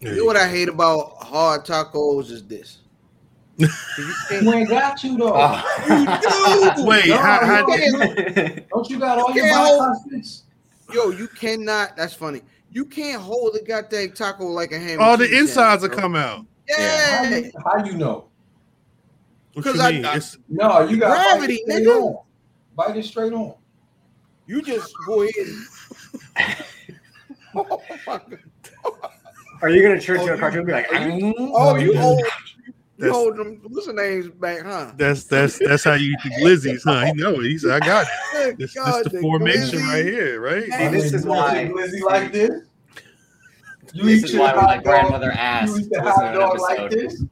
You know what I hate about hard tacos is this. You ain't got to though. Oh. You do. Wait, No, how, how, you Don't you got all your can't hold- Yo, you cannot. That's funny. You can't hold the goddamn taco like a ham. all the insides will come out? bro. How Yeah. you, how you know? What 'Cause you I- I- No, you got Gravity, bite it straight nigga. on. Bite it straight on. You just go ahead. oh, my God. Are you gonna turn Oh, to a you- cartoon and be like, "Mm." oh, you Yeah. hold. You hold them. What's the names back, huh? that's that's that's how you eat the glizzies, huh? He know it. He said, "I got it." Good This, God, this the the formation glizzy. right here, right? See, this is why- Glizzy like this. You This eat is why when my dog- grandmother asked, You eat the listen hot to an dog like this.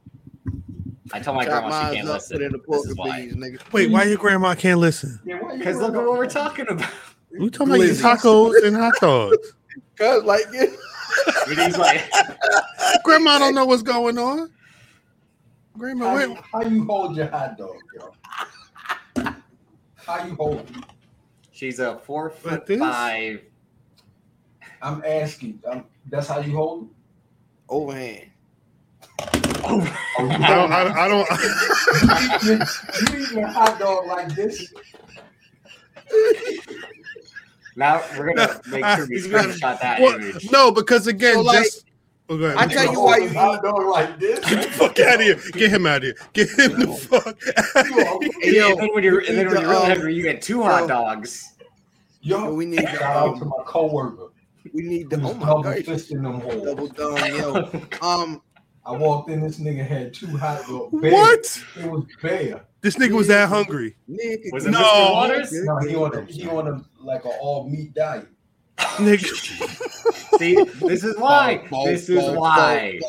I told my Chop grandma she can't listen. Put in the This pork is and why. beans, nigga. Wait, why your grandma can't listen? Yeah, why you Because worried look at what we're talking about. We talking about tacos and hot dogs. Cause like it. But he's like, Grandma don't know what's going on. Grandma, How wait. you, how you hold your hot dog, yo? How you hold it? she's a four foot this? five. I'm asking. I'm, that's how you hold it? Overhand. Oh, you I don't. I, I don't. you, eat your, you eat your hot dog like this? Now we're gonna No, make sure we he's gonna- screenshot that Well, image. no, because again, So, like, just. Oh. I tell you why his you hot dog like this? Get the fuck out of here. Get him out of here. Get him the fuck out of here. Yo, and then when you're and then when you're really um, hungry, you get two hot dogs. Yo, we need shout the, out to um, my coworker. we need the oh my double god. fisting them holes. Double down, yo. Um, I walked in, this nigga had two hot dogs. bare. What? It was bare. This nigga was that hungry. nigga, Was it No. Mr. Waters? No, he on a he on a like an all meat diet. Nigga. See, this is why. Bow, This bow, is bow, why.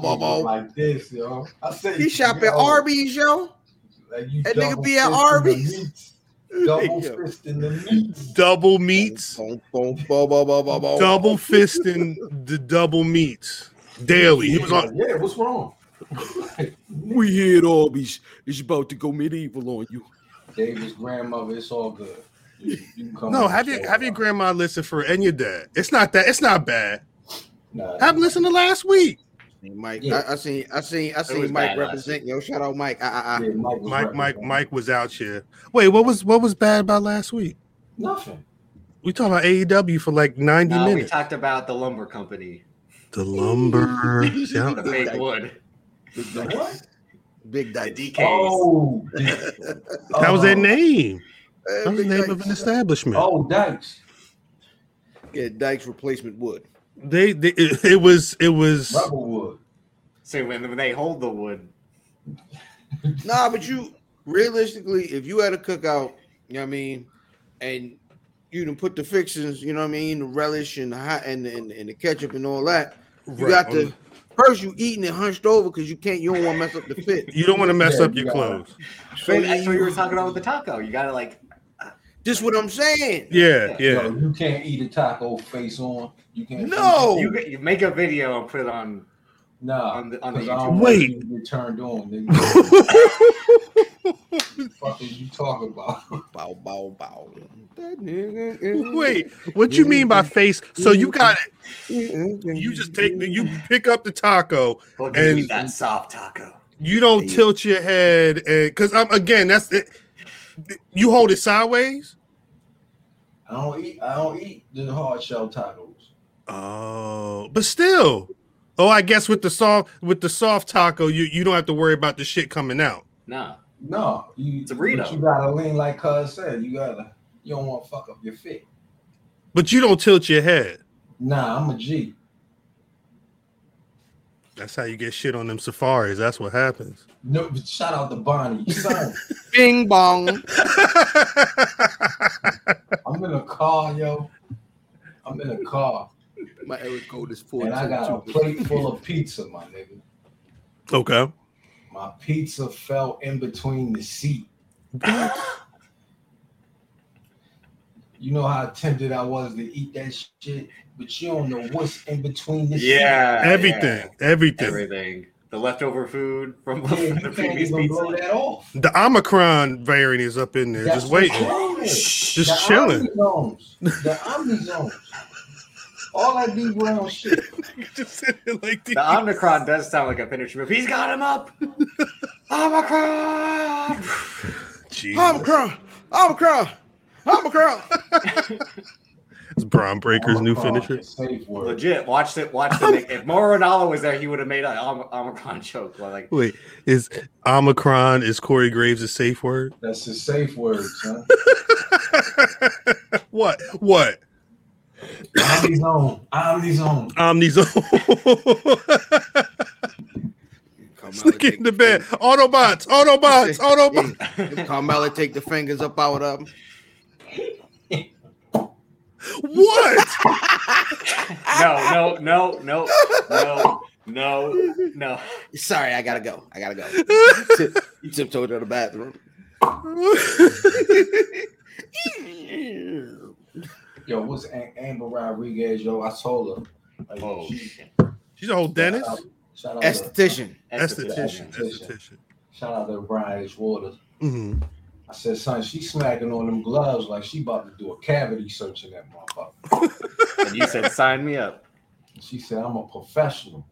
bow. Like this, yo. I said He shop at Arby's, yo. Like That nigga be at Arby's. Double Yo. fisting the meats. Double meats. Double fisting the double meats daily. He was on. Yeah, what's wrong? We hear it all. Arby's. It's about to go medieval on you. David's grandmother, it's all good. You, you come No, have the your have your grandma listen for and your dad. It's not that. It's not bad. Nah, Have listened to last week. Mike, Yeah. I, I seen, I seen, I was seen Mike bad represent. Yo, shout out Mike. Ah, ah, ah. Yeah, Mike, Mike, Mike. Mike was out here. Wait, what was what was bad about last week? Nothing. We talked about AEW for like ninety No, we talked about the lumber company, the lumber. See, I the don't- wood, Big The Dykes. what? Big the DKs. Oh, that was their oh, name. Eh, That was the name Dykes. of an establishment. Oh, Dykes. Yeah, Dykes replacement wood. They, they it, it was it was Rebelwood. So when, when they hold the wood, Nah, but you realistically, if you had a cookout, you know what I mean, and you done put the fixings, you know what I mean, the relish and the hot and the, and, and the ketchup and all that. You Right. got to first you eating it hunched over because you can't, you don't want to mess up the fit. You don't want to mess Yeah, up your you gotta- clothes. So that's what you were talking about with the taco. You gotta like, uh, Just what I'm saying. Yeah, Yo, yeah. you can't eat a taco face on. You can't. No. you, you make a video and put it on. Nah. On the- on the 'cause I YouTube. don't want Wait. you to get turned on. Nigga. fuck is you talking about? Bow, bow, bow. That nigga is- Wait, what you mean by face? So you got it. You You just take the you pick up the taco. Look And- that soft taco. You don't Yeah. tilt your head, and because I'm again, that's it. You hold it sideways. I don't eat. I don't eat the hard shell tacos. Oh, but still. Oh, I guess with the soft with the soft taco, you you don't have to worry about the shit coming out. No, No, you. It's a burrito. but You gotta lean like Cuz said. You gotta. You don't want to fuck up your fit. But you don't tilt your head. Nah, I'm a G. That's how you get shit on them safaris. That's what happens. No, but shout out to Bonnie. Son, Bing bong. I'm in a car, yo. I'm in a car, My Eric code is four. and I got a plate full of pizza, my nigga. okay. My pizza fell in between the seat. You know how tempted I was to eat that shit, but you don't know what's in between the yeah, Everything, yeah. everything. everything. The leftover food from. Yeah, from the previous even pizza. that off. The Omicron variant is up in there, That's just waiting. wrong with it. Just the chilling. Omni zones. The Omni zones. All that D Brown shit. Just sitting there like The Omicron does sound like a finisher move. He's got him up. Omicron. Jesus. Omicron, Omicron, Omicron. It's Bron Breakker's new finisher. Legit. Watch it. Watch the. if Mauro was there, he would have made an Om- Omicron joke. Like Wait, is Omicron is Corey Graves' a safe word? That's a safe word, son. what? What? Omnizone. Omnizone. Omnizone. Sneak in the bed. Autobots. Autobots. Autobots. Carmella take the fingers up out of him. What? no, no, no, no, no, no, no. Sorry, I gotta go. I gotta go. you tiptoed to the bathroom. Yo, what's Am- Amber Rodriguez? Yo, I told her. Like, Oh she- She's a whole dentist. Shout out, shout out to, Esthetician. Esthetician. Esthetician. Esthetician. shout out to Brian H. Waters. Mhm. I said, son, she smacking on them gloves like she about to do a cavity search in that motherfucker. And you said sign me up. She said, I'm a professional.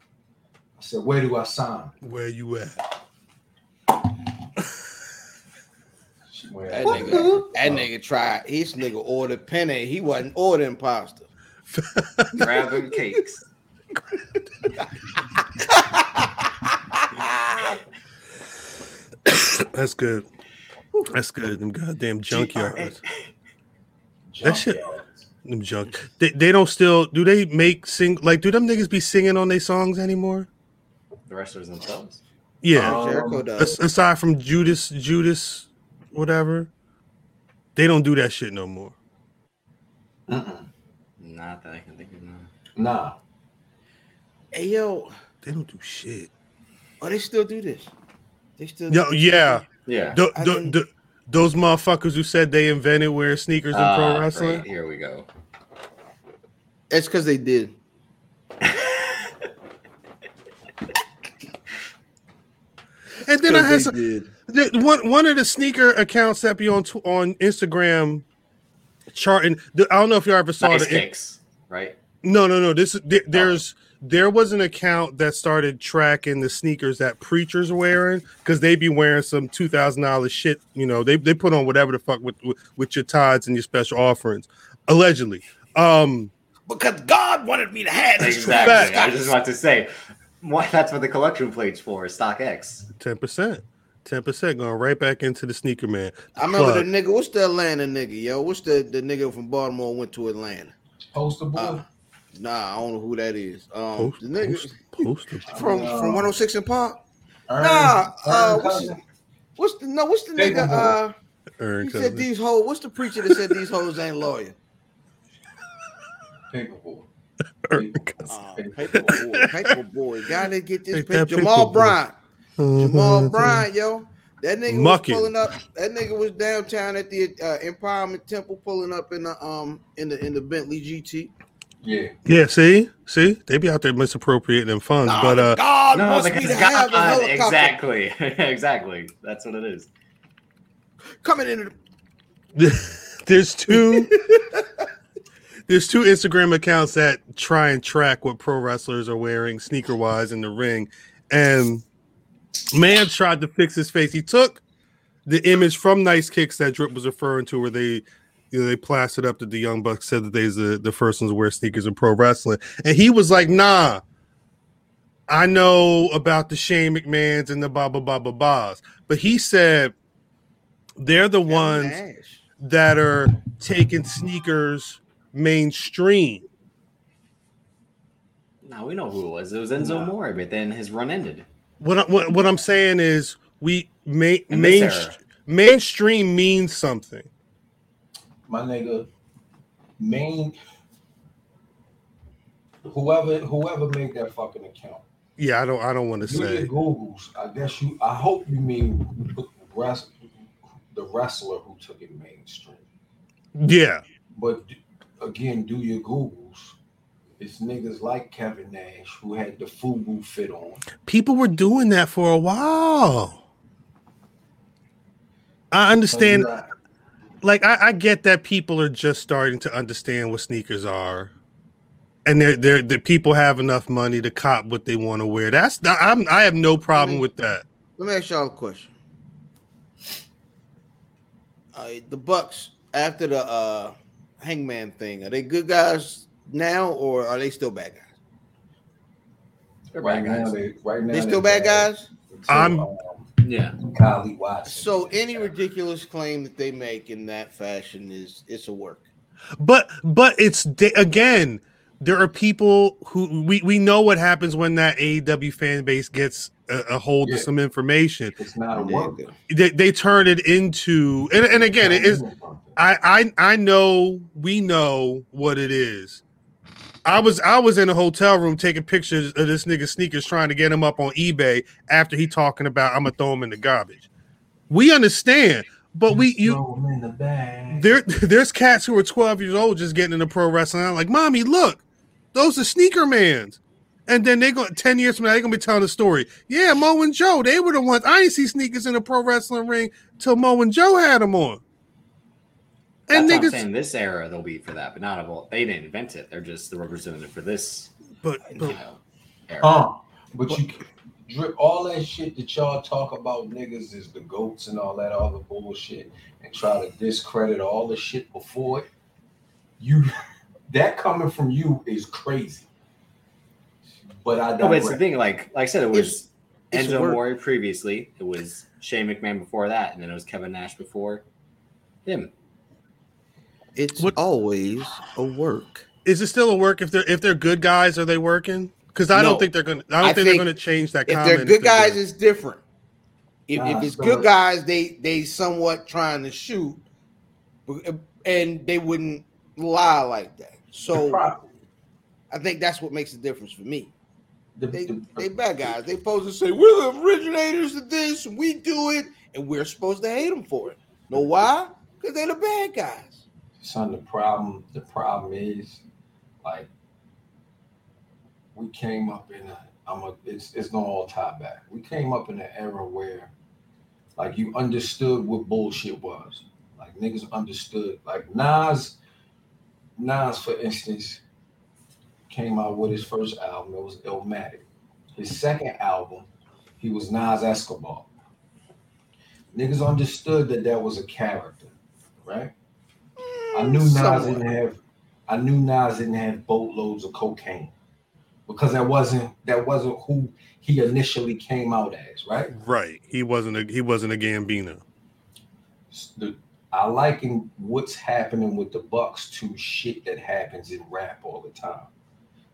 I said, where do I sign? Where you at? She went, That nigga, that nigga tried. His nigga ordered penne. He wasn't ordering pasta. Grabbing cakes. That's good. That's good. Them goddamn junkyards. Jump That shit- Them junk. They, they don't still do they make sing like do them niggas be singing on their songs anymore? The wrestlers themselves. Yeah. Um, Jericho As- does. aside from Judas, Judas, whatever, they don't do that shit no more. Mm-mm. Not that I can think of. No. Nah. Hey yo, They don't do shit. oh they still do this. They still. Yo, yeah. Yeah. Th- I th- think- th- those motherfuckers who said they invented wearing sneakers in pro Ah, wrestling. great. Here we go. It's because they did. And then I had 'Cause some, they did. The- one one of the sneaker accounts that be on tw- on Instagram charting. the- I don't know if you ever saw Nice the kicks, right? No, no, no. This is there, there's there was an account that started tracking the sneakers that preachers are wearing because they be wearing some two thousand dollars shit. You know, they they put on whatever the fuck with, with with your tithes and your special offerings, allegedly. Um, Because God wanted me to have this. Exactly. Fact. I was just about to say, what that's what the collection plate's for. Stock X. ten percent, ten percent going right back into the sneaker man. I remember Plug. the nigga. What's the Atlanta nigga, yo? What's the the nigga from Baltimore went to Atlanta? Poster boy. Uh, Nah, I don't know who that is. Um, Post, the nigga post, poster. from Uh, from 106 and Park. Ern- Nah, uh, what's Cousin. What's the no? What's the Take nigga? Uh, Ern he said these hoes. What's the preacher that said these hoes ain't loyal? Paper boy. Ern Paper boy. Uh, paper boy, boy. Gotta get this Take picture. that paper Jamal. Bryant. Jamal Mhm. Bryant, yo. That nigga Mucking. was pulling up. That nigga was downtown at the uh, Empowerment Temple, pulling up in the um in the in the Bentley GT. Yeah. Yeah, see, see, they be out there misappropriating them funds, Nah, but uh, God No, wants me because to have a helicopter exactly, exactly. That's what it is. coming in. the there's two there's two Instagram accounts that try and track what pro wrestlers are wearing sneaker wise in the ring. And man tried to fix his face. He took the image from Nice Kicks that Drip was referring to, where they you know they plastered up that the Young Bucks said that they's the, the first ones to wear sneakers in pro wrestling. And he was like, nah. I know about the Shane McMahons and the Baba Baba Bas, but he said they're the ones that are taking sneakers mainstream. Now we know who it was. It was Enzo Nah. Moore, but then his run ended. What I- what, what I'm saying is we ma- In this main, mainstream means something. My nigga, main whoever whoever made that fucking account. Yeah, I don't I don't want to say. Googles. I guess you I hope you mean rest, the wrestler who took it mainstream. Yeah, But again, do your Googles. It's niggas like Kevin Nash who had the FUBU fit on. people were doing that for a while. I understand. you're Like I, I get that people are just starting to understand what sneakers are. and they're, they're, the people have enough money to cop what they want to wear. That's I'm, I have no problem with that. Let me ask y'all a question. Uh, the Bucks after the uh, Hangman thing, are they good guys now, or are they still bad guys? They're Right bad now, guys. they right now They still bad guys. until, I'm- um, Yeah. Kylie Watson. So any ridiculous claim that they make in that fashion is it's a work. But but it's again, there are people who we, we know what happens when that AEW fan base gets a, a hold Yeah. of some information. It's not a work. They, they turn it into and, and again it is I, I I know we know what it is. I was I was in a hotel room taking pictures of this nigga sneakers trying to get him up on eBay after he talking about I'm gonna throw him in the garbage. We understand, but we you Throw 'em the there there's cats who are 12 years old just getting into pro wrestling. I'm like, mommy, look, those are sneaker mans. And then they go 10 years from now, they're gonna be telling the story. Yeah, Mo and Joe, they were the ones. I didn't see sneakers in a pro wrestling ring till Mo and Joe had them on. That's And what I'm niggas, saying. This era they'll be for that, but not of all. They didn't invent it. They're just the representative for this. but, You know, era. Uh, but you drip all that shit that y'all talk about niggas is the goats and all that other bullshit and try to discredit all the shit before it. You that coming from you is crazy. But I don't but it's the thing. Like, like I said, it was it's Enzo work. Mori previously. It was Shane McMahon before that, and then it was Kevin Nash before him. It's What- always a work. is it still a work if they're if they're good guys? Are they working? Because I No. don't think they're gonna. I don't I think, they're gonna change that. If comment they're good guys, doing. it's different. If, Nah, if it's so- good guys, they they somewhat trying to shoot, uh, and they wouldn't lie like that. So. I think that's what makes the difference for me. The, They the- they bad guys. They supposed to say we're the originators of this, we do it, and we're supposed to hate them for it. Know why? Because they're the bad guys. Son, the problem, the problem is like we came up in a I'm a it's it's gonna all tie back. We came up in an era where like you understood what bullshit was. Like niggas understood. Like Nas, Nas, for instance, came out with his first album. It was Illmatic. His second album, he was Nas Escobar. Niggas understood that that was a character, right? I knew Nas Somewhat. didn't have. I knew Nas didn't have boatloads of cocaine because that wasn't that wasn't who he initially came out as, right? right. He wasn't a he wasn't a Gambino. The, I liken what's happening with the Bucks to shit that happens in rap all the time.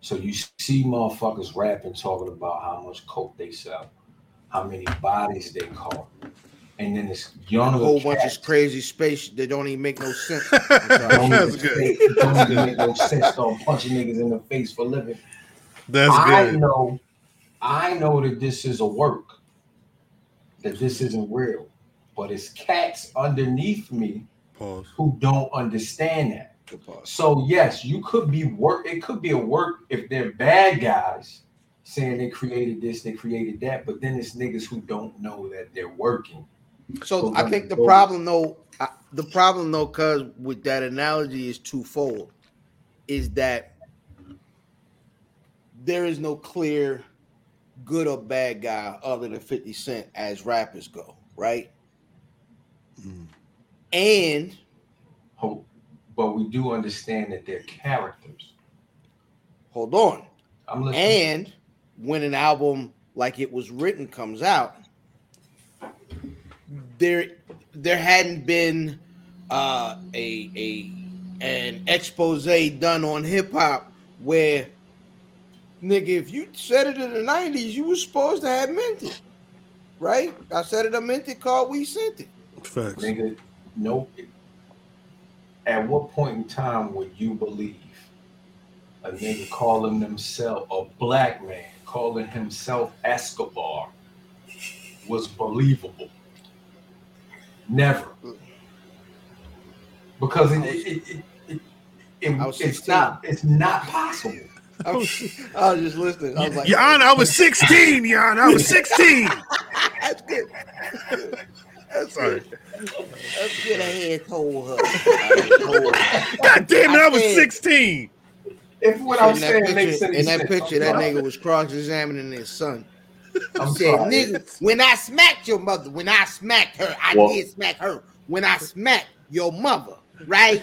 So you see motherfuckers rapping talking about how much coke they sell, how many bodies they caught, and then this A whole bunch cat- of crazy space that don't even make no sense. don't That's good. make- don't even make no sense. Start punching niggas in the face for living. That's I good. know, I know that this is a work, that this isn't real, but it's cats underneath me Pause. who don't understand that. So yes, you could be work. It could be a work if they're bad guys saying they created this, they created that, but then it's niggas who don't know that they're working. So I think the problem though, I, the problem though, cause with that analogy is twofold, is that there is no clear good or bad guy other than 50 Cent as rappers go, right? Mm. And Hope, but we do understand that they're characters. hold on, I'm listening. and when an album like it was written comes out, there there hadn't been uh, a a an expose done on hip hop where nigga, if you said it in the nineties, you was supposed to have meant it, right? I said it, I meant it. Called we sent it. Facts. Nigga, no. At what point in time would you believe a nigga calling himself a black man, calling himself Escobar, was believable? Never. Because it, it, it, it, it, it's not it's not possible. I was, I was just listening. I was like, Jan, I was 16, Jan. I was 16. That's good. That's Sorry. good. That's good. I had told her. I had told her. God damn it, I was I said- 16. If what I'm in that saying makes picture, any in that sense, picture, I'm that nigga was cross-examining his son. I'm said, sorry. nigga, when I smacked your mother, when I smacked her, I Well- did smack her. When I smacked your mother, right?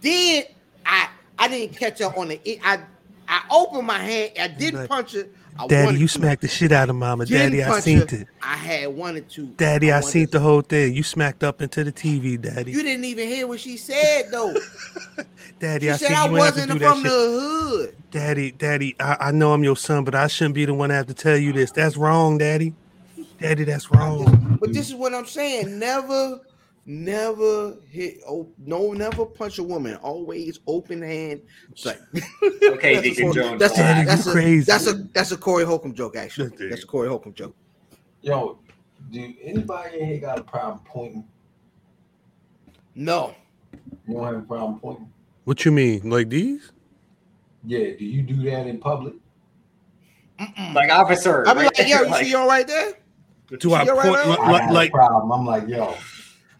Then I I didn't catch her on the I I opened my hand, I didn't punch her. I Daddy, you to. smacked the shit out of mama. Daddy, I seen it. I had wanted to. Daddy, I, wanted seen to- the whole thing. You smacked up into the TV, Daddy. You didn't even hear what she said though. Daddy, She I said seen I you have to wasn't from the hood. Daddy, Daddy, I, I know I'm your son, but I shouldn't be the one to have to tell you this. That's wrong, Daddy. Daddy, that's wrong. But this is what I'm saying. Never, never hit. Oh, no, never punch a woman. Always open hand. It's like Okay, That's a Deacon Corey- Jones. That's a, Daddy, that's a, crazy. That's a that's a Corey Holcomb joke. Actually, That's a Corey Holcomb joke. Yo, do anybody in here got a problem pointing? No, You don't have a problem pointing? What you mean? Like these? Yeah. Do you do that in public? Mm-mm. Like officer. I be right like, yo, you like- see, all right there. Do I You're right, point right, I like, like a problem. I'm like, yo,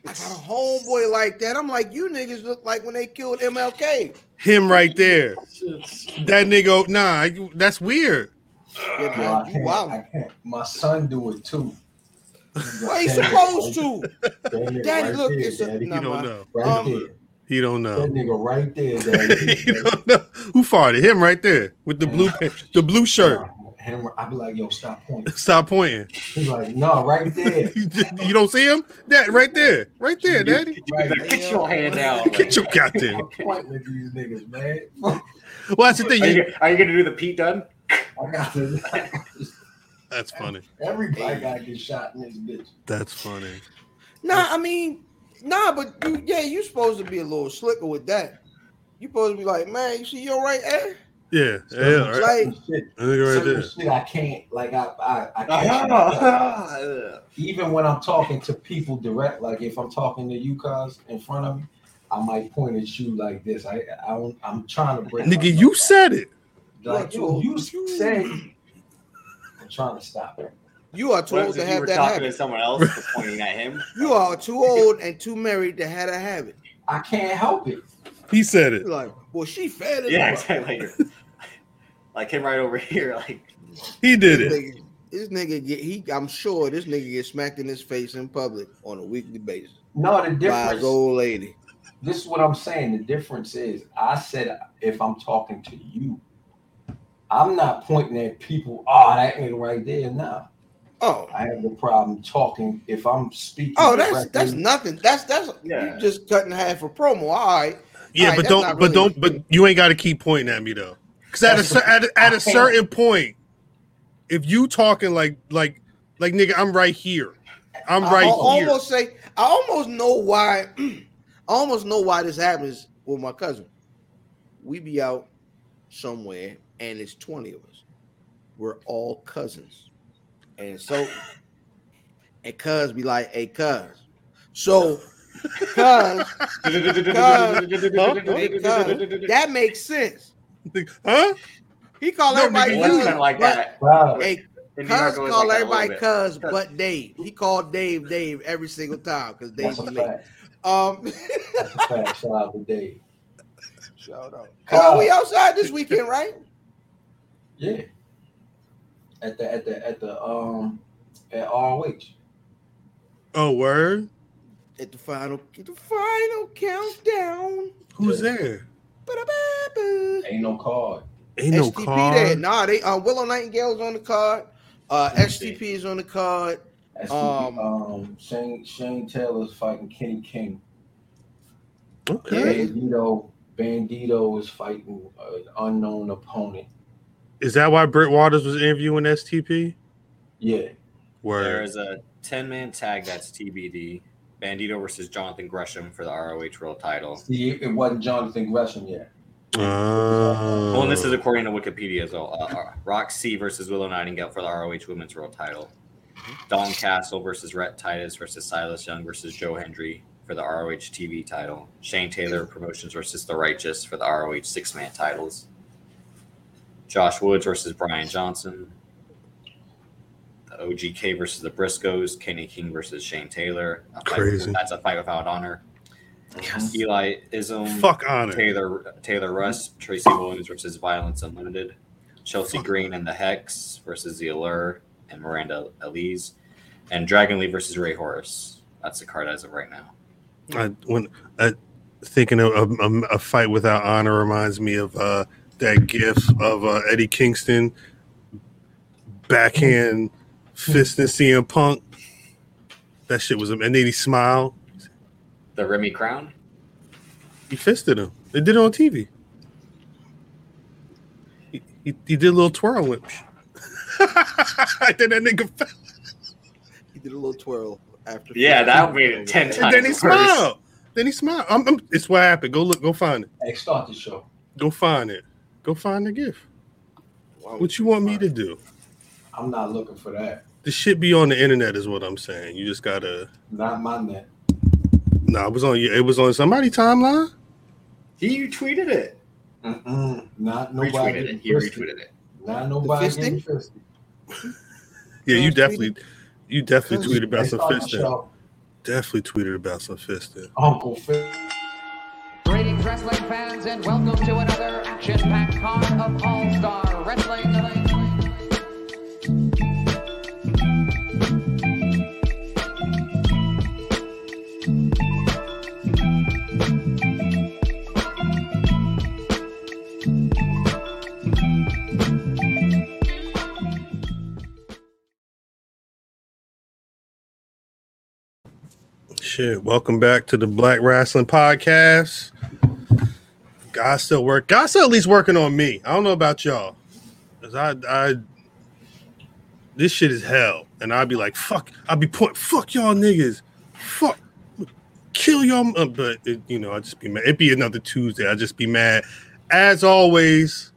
I got a homeboy like that. I'm like, you niggas look like when they killed MLK. him right there? That nigga, nah, you- that's weird. Yeah, man, I you can't, wild. I can't. My son do it too. Why you supposed to? Daddy, Daddy, right look, there, it's a- daddy. no. He don't know. right um, there. He don't know. That know. nigga right there, daddy. he don't know. Who farted? Him right there with the blue the blue shirt. Him, I'd be like, yo, stop pointing. Stop pointing. He's like, no, right there. you don't see him? That right there, right there, Daddy. Right Get your hand down. Get your goddamn. I'm pointing at these niggas, man. Well, that's the thing. Are You, you, are you gonna do the Pete Dunne? I got to. that's funny. Everybody got to get shot in this bitch. That's funny. Nah, I mean, nah, but you, yeah, you supposed to be a little slicker with that. You supposed to be like, man, you see your right eh? Yeah, yeah, right. Like, Shit, That nigga right there. shit I can't, like, I, I, I ah. can't. Ugh. even when I'm talking to people direct, like if I'm talking to you guys in front of me, I might point at you like this. I, I don't, I'm trying to break. Nigga, you back. said it. like you, you say. I'm trying to stop it. you are too What old if to you have were that talking habit. to someone else pointing at him? You are too old and too married to have that habit. I can't help it. He said it. Like, well, she fed it. Yeah, exactly. Like, like him right over here. Like He did This it. nigga, this nigga get he. I'm sure this nigga gets smacked in his face in public on a weekly basis No, the by his difference. old lady. This is what I'm saying. The difference is, I said if I'm talking to you, I'm not pointing at people. Oh, that nigga right there. Nah, Oh, I have the problem talking if I'm speaking. oh, that's directly- that's nothing. That's that's Yeah. you just cutting half a promo. All right. Yeah, Alright, but don't, not but don't, but you ain't got to keep pointing at me though. Because at a at, a- at a certain point, if you talking like like like nigga, I'm right here. I'm I right al- here. almost say I almost know why. I almost know why this happens with my cousin. We be out somewhere and it's twenty of us. We're all cousins, and so and cuz be like, "Hey, cuz." So, cuz that makes sense. Huh? He called No, everybody nigga, cuz, kind of like that. Wow. Hey, cuz York, it was call like that a little everybody cuz but Dave. He called Dave Dave every single time because Dave That's a late. Um, That's a fact. Shout out to Dave. shout out. Oh, we outside this weekend, right? Yeah. At the at the at the um at ROH. Oh, word. At the final, at the final countdown. Who's there? Ba-da-ba-ba. Ain't no card. Ain't no STP there. car. Nah, they uh, Willow Nightingale's on the card. Uh, STP is on the card. That's Um, um Shane Shane Taylor's fighting Kenny King. Okay. Bandito Bandito is fighting an unknown opponent. Is that why Britt Waters was interviewing STP? Yeah. There Word. is a 10 man tag that's TBD. Bandito versus Jonathan Gresham for the ROH World title. See, it wasn't Jonathan Gresham yet. Oh. Well, and this is according to Wikipedia as well. Uh, uh, Rok-C versus Willow Nightingale for the ROH Women's World title. Dalton Castle versus Rhett Titus versus Silas Young versus Joe Hendry for the ROH TV title. Shane Taylor Promotions versus The Righteous for the ROH six man titles. Josh Woods versus Brian Johnson. The OGK versus the Briscoes. Kenny King versus Shane Taylor. A fight- Crazy. That's a fight without honor. Mhm. Eli Isom, Fuck honor. Taylor Taylor Rust, Tracy Williams versus Violence Unlimited, Chelsea Fuck. Green and the Hex versus the Allure and Miranda Alize, and Dragon Lee versus Rey Horus. That's the card as of right now. I when I, thinking of a, a, a fight without honor reminds me of uh, that gif of uh, Eddie Kingston backhand fisting CM Punk. That shit was, a and then he smiled. The Remy Crown. He fisted him. They did it on TV. He, he, he did a little twirl whip. then that nigga fell. He did a little twirl after. Yeah, that made it 10 And times. then he worse. smiled. Then he smiled. I'm, I'm- it's what happened. Go look. Go find it. Hey, start the show. Go find it. Go find the gift. What you want me to do? I'm not looking for that. The shit be on the internet is what I'm saying. You just gotta. Not my net. Nah, it was on. It was on somebody timeline. He tweeted it. Mm-mm. Not nobody. Retweeted getting it. He retweeted it. Not nobody fisting? Yeah, you definitely, you definitely tweeted about Hey, some start fisting. Definitely tweeted about some fisting. Uncle Phil. Greetings, wrestling fans, and welcome to another action-packed card of All-Star Wrestling. Shit, welcome back to the Black Rasslin' Podcast. God still work. God still at least working on me. I don't know about y'all, cause I, I, this shit is hell, and I'd be like, fuck. I'd be point, fuck y'all niggas, fuck, kill y'all. uh, But it, you know, I'd just be mad. It'd be another Tuesday. I'd just be mad. As always,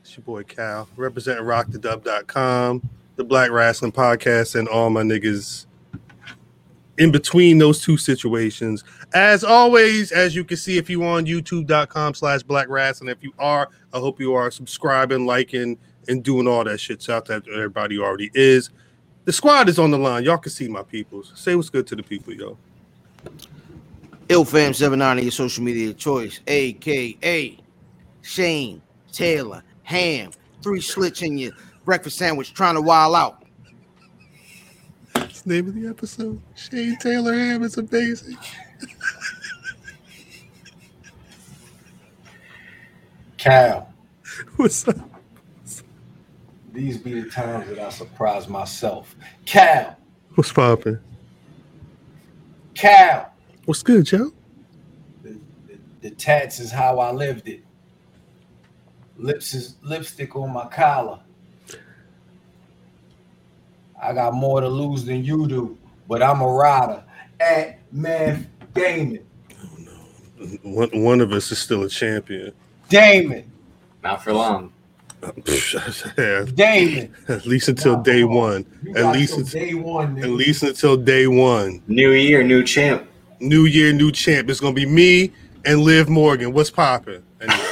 it's your boy Cal representing RockTheDub.com, the Black Rasslin' Podcast, and all my niggas in between those two situations. As always, as you can see, if you're on youtube.com slash black rats, and if you are, I hope you are subscribing, liking, and doing all that shit. Shout out to everybody already is. The squad is on the line. Y'all can see my peoples. Say what's good to the people, yo. IlFam79 your social media choice, aka Shane Taylor Ham. Three slits in your breakfast sandwich trying to wild out. That's the name of the episode. Shane Taylor Ham is amazing. Cal. What's up? These be the times that I surprise myself. Cal. What's popping? Cal. What's good, Joe? The, the, the tats is how I lived it. Lips is lipstick on my collar. I got more to lose than you do, but I'm a rider at Math Damon. One, one of us is still a champion. Damon. Not for long. Damon. at least until Nah, day one. At least until day one. At least until day one. New year, new champ. New year, new champ. It's gonna be me and Liv Morgan. What's popping? Anyway.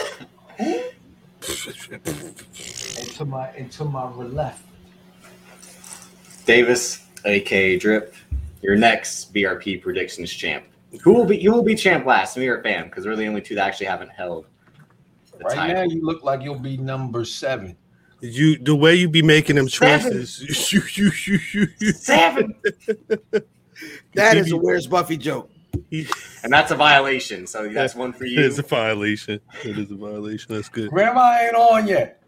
and to my and to my left. Davis, aka Drip, your next BRP predictions champ. Who will be you will be champ last, me or Bam, because we're the only two that actually haven't held the Right title. now, you look like you'll be number seven. You the way you be making them Seven. choices. You, you, you, you, you, Seven. That you is a Where's Buffy joke. And that's a violation. So that's one for you. is a violation. It is a violation. That's good. Grandma ain't on yet.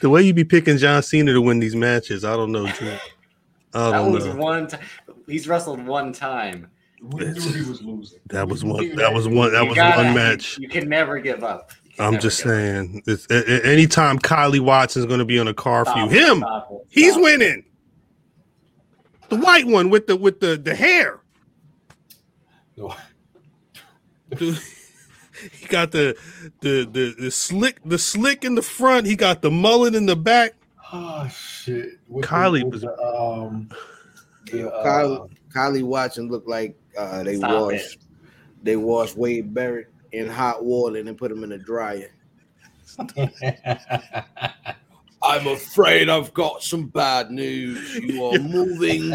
The way you be picking John Cena to win these matches, I don't know. Drew. I That don't was know. one time. He's wrestled one time. We knew he was losing. That was one. That was one. That You was gotta- one match. You can never give up. I'm just saying. It's, a- a- anytime Kylie Watson's going to be on a car for you, Stop it, him, stop he's stop it. winning. The white one with the with the the hair. Dude, he got the, the the the slick the slick in the front. He got the mullet in the back. Oh shit! With Kylie the, was- with the, um, the, uh, Kylie, Kylie Watson looked like uh, they Stop washed they washed Wade Barrett in hot water and then put him in a dryer. I'm afraid I've got some bad news. You are moving.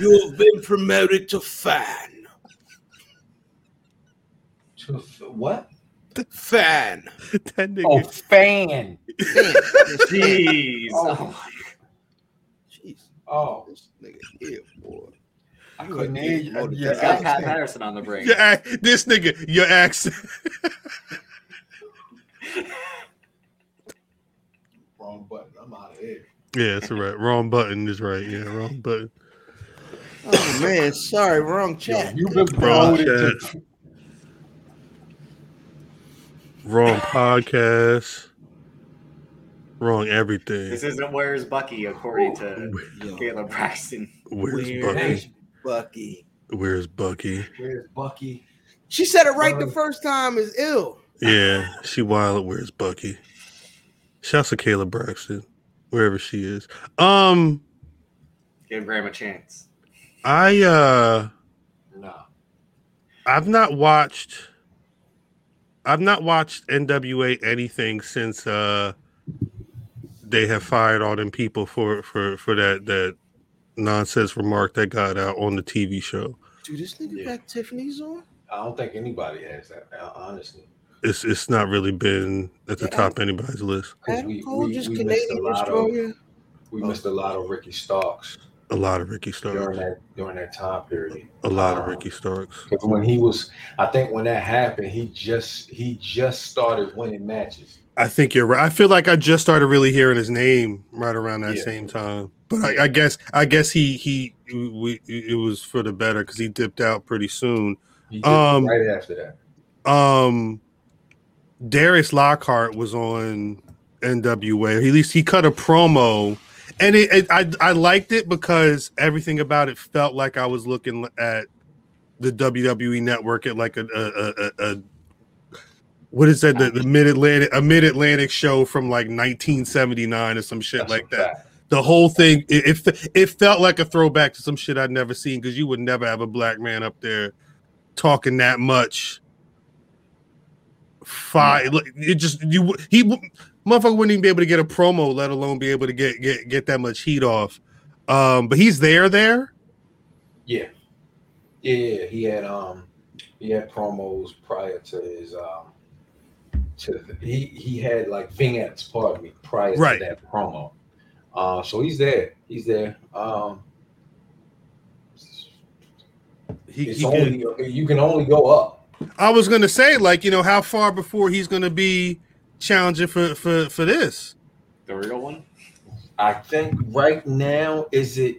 You have been promoted to fan. What? Fan. That nigga. Oh, fan. Jeez. Oh, Jeez, oh. this nigga here, boy. I couldn't hear you. Yeah, Got Pat Patterson on the brain. Your ac- this nigga, your accent. Wrong button. I'm out of here. Yeah, that's right. Wrong button is right. Yeah, wrong button. Oh man, sorry, wrong Yo, chat. you've been promoted to Wrong podcast. Wrong everything. This isn't Where's Bucky, according to Yo, Kayla Braxton. Where's Where- Bucky? Bucky. Where's Bucky? Where's Bucky? She said it right the first time. Is ill. Yeah, she wild. Where's Bucky? Shouts to Kayla Braxton, wherever she is. Um, Give Graham a chance. I uh, no, I've not watched. I've not watched NWA anything since uh they have fired all them people for for for that that nonsense remark that got out on the TV show. Dude, this nigga Yeah. got Tiffany's on. I don't think anybody has that, uh, honestly. It's it's not really been at the Yeah. top of anybody's list. Adam we- Cole we- just we missed a Canadian lot of- Destroyer. We Oh. missed a lot of Ricky Starks A lot of Ricky during Starks. that during that time period. A lot of Um, Ricky Starks. Because when he was, I think when that happened, he just he just started winning matches. I think you're right. I feel like I just started really hearing his name right around that Yeah. same time. But I, I guess I guess he he we it was for the better because he dipped out pretty soon. He Um, right after that. Um, Darius Lockhart was on NWA. At least he cut a promo, and it, it I I liked it because everything about it felt like I was looking at the WWE network at like a a, a, a, what is that the, the mid Atlantic a mid Atlantic show from like 1979 or some shit That's like that. fact. The whole thing it, it it felt like a throwback to some shit I'd never seen because you would never have a black man up there talking that much. Five, it just you he motherfucker wouldn't even be able to get a promo, let alone be able to get get get that much heat off. Um, but he's there, there. Yeah, yeah, yeah. He had um he had promos prior to his um to he he had like vignettes, pardon me, prior Right. to that promo. Uh, so he's there. He's there. Um, He, it's he only could- you can only go up. I was gonna say, like, you know, how far before he's gonna be challenging for for for this? The real one? I think right now is it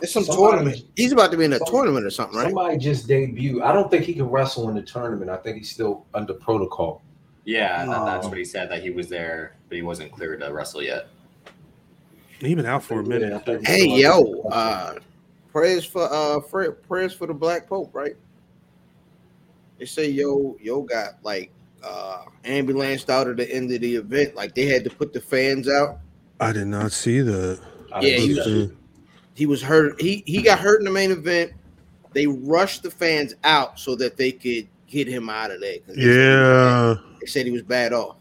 It's some Somebody- tournament. He's about to be in a some- tournament or something, right? somebody just debuted. I don't think he can wrestle in the tournament. I think he's still under protocol. Yeah, that, that's what he said, that he was there, but he wasn't cleared to wrestle yet. He been out for a minute. I Hey yo, uh prayers for uh for, prayers for the Black Pope, right? They say yo yo got like uh ambulanced out at the end of the event, like they had to put the fans out. I did not see that. Yeah, he was- He was hurt. He he got hurt in the main event. They rushed the fans out so that they could get him out of there. 'cause they said he was Yeah, they said he was bad off.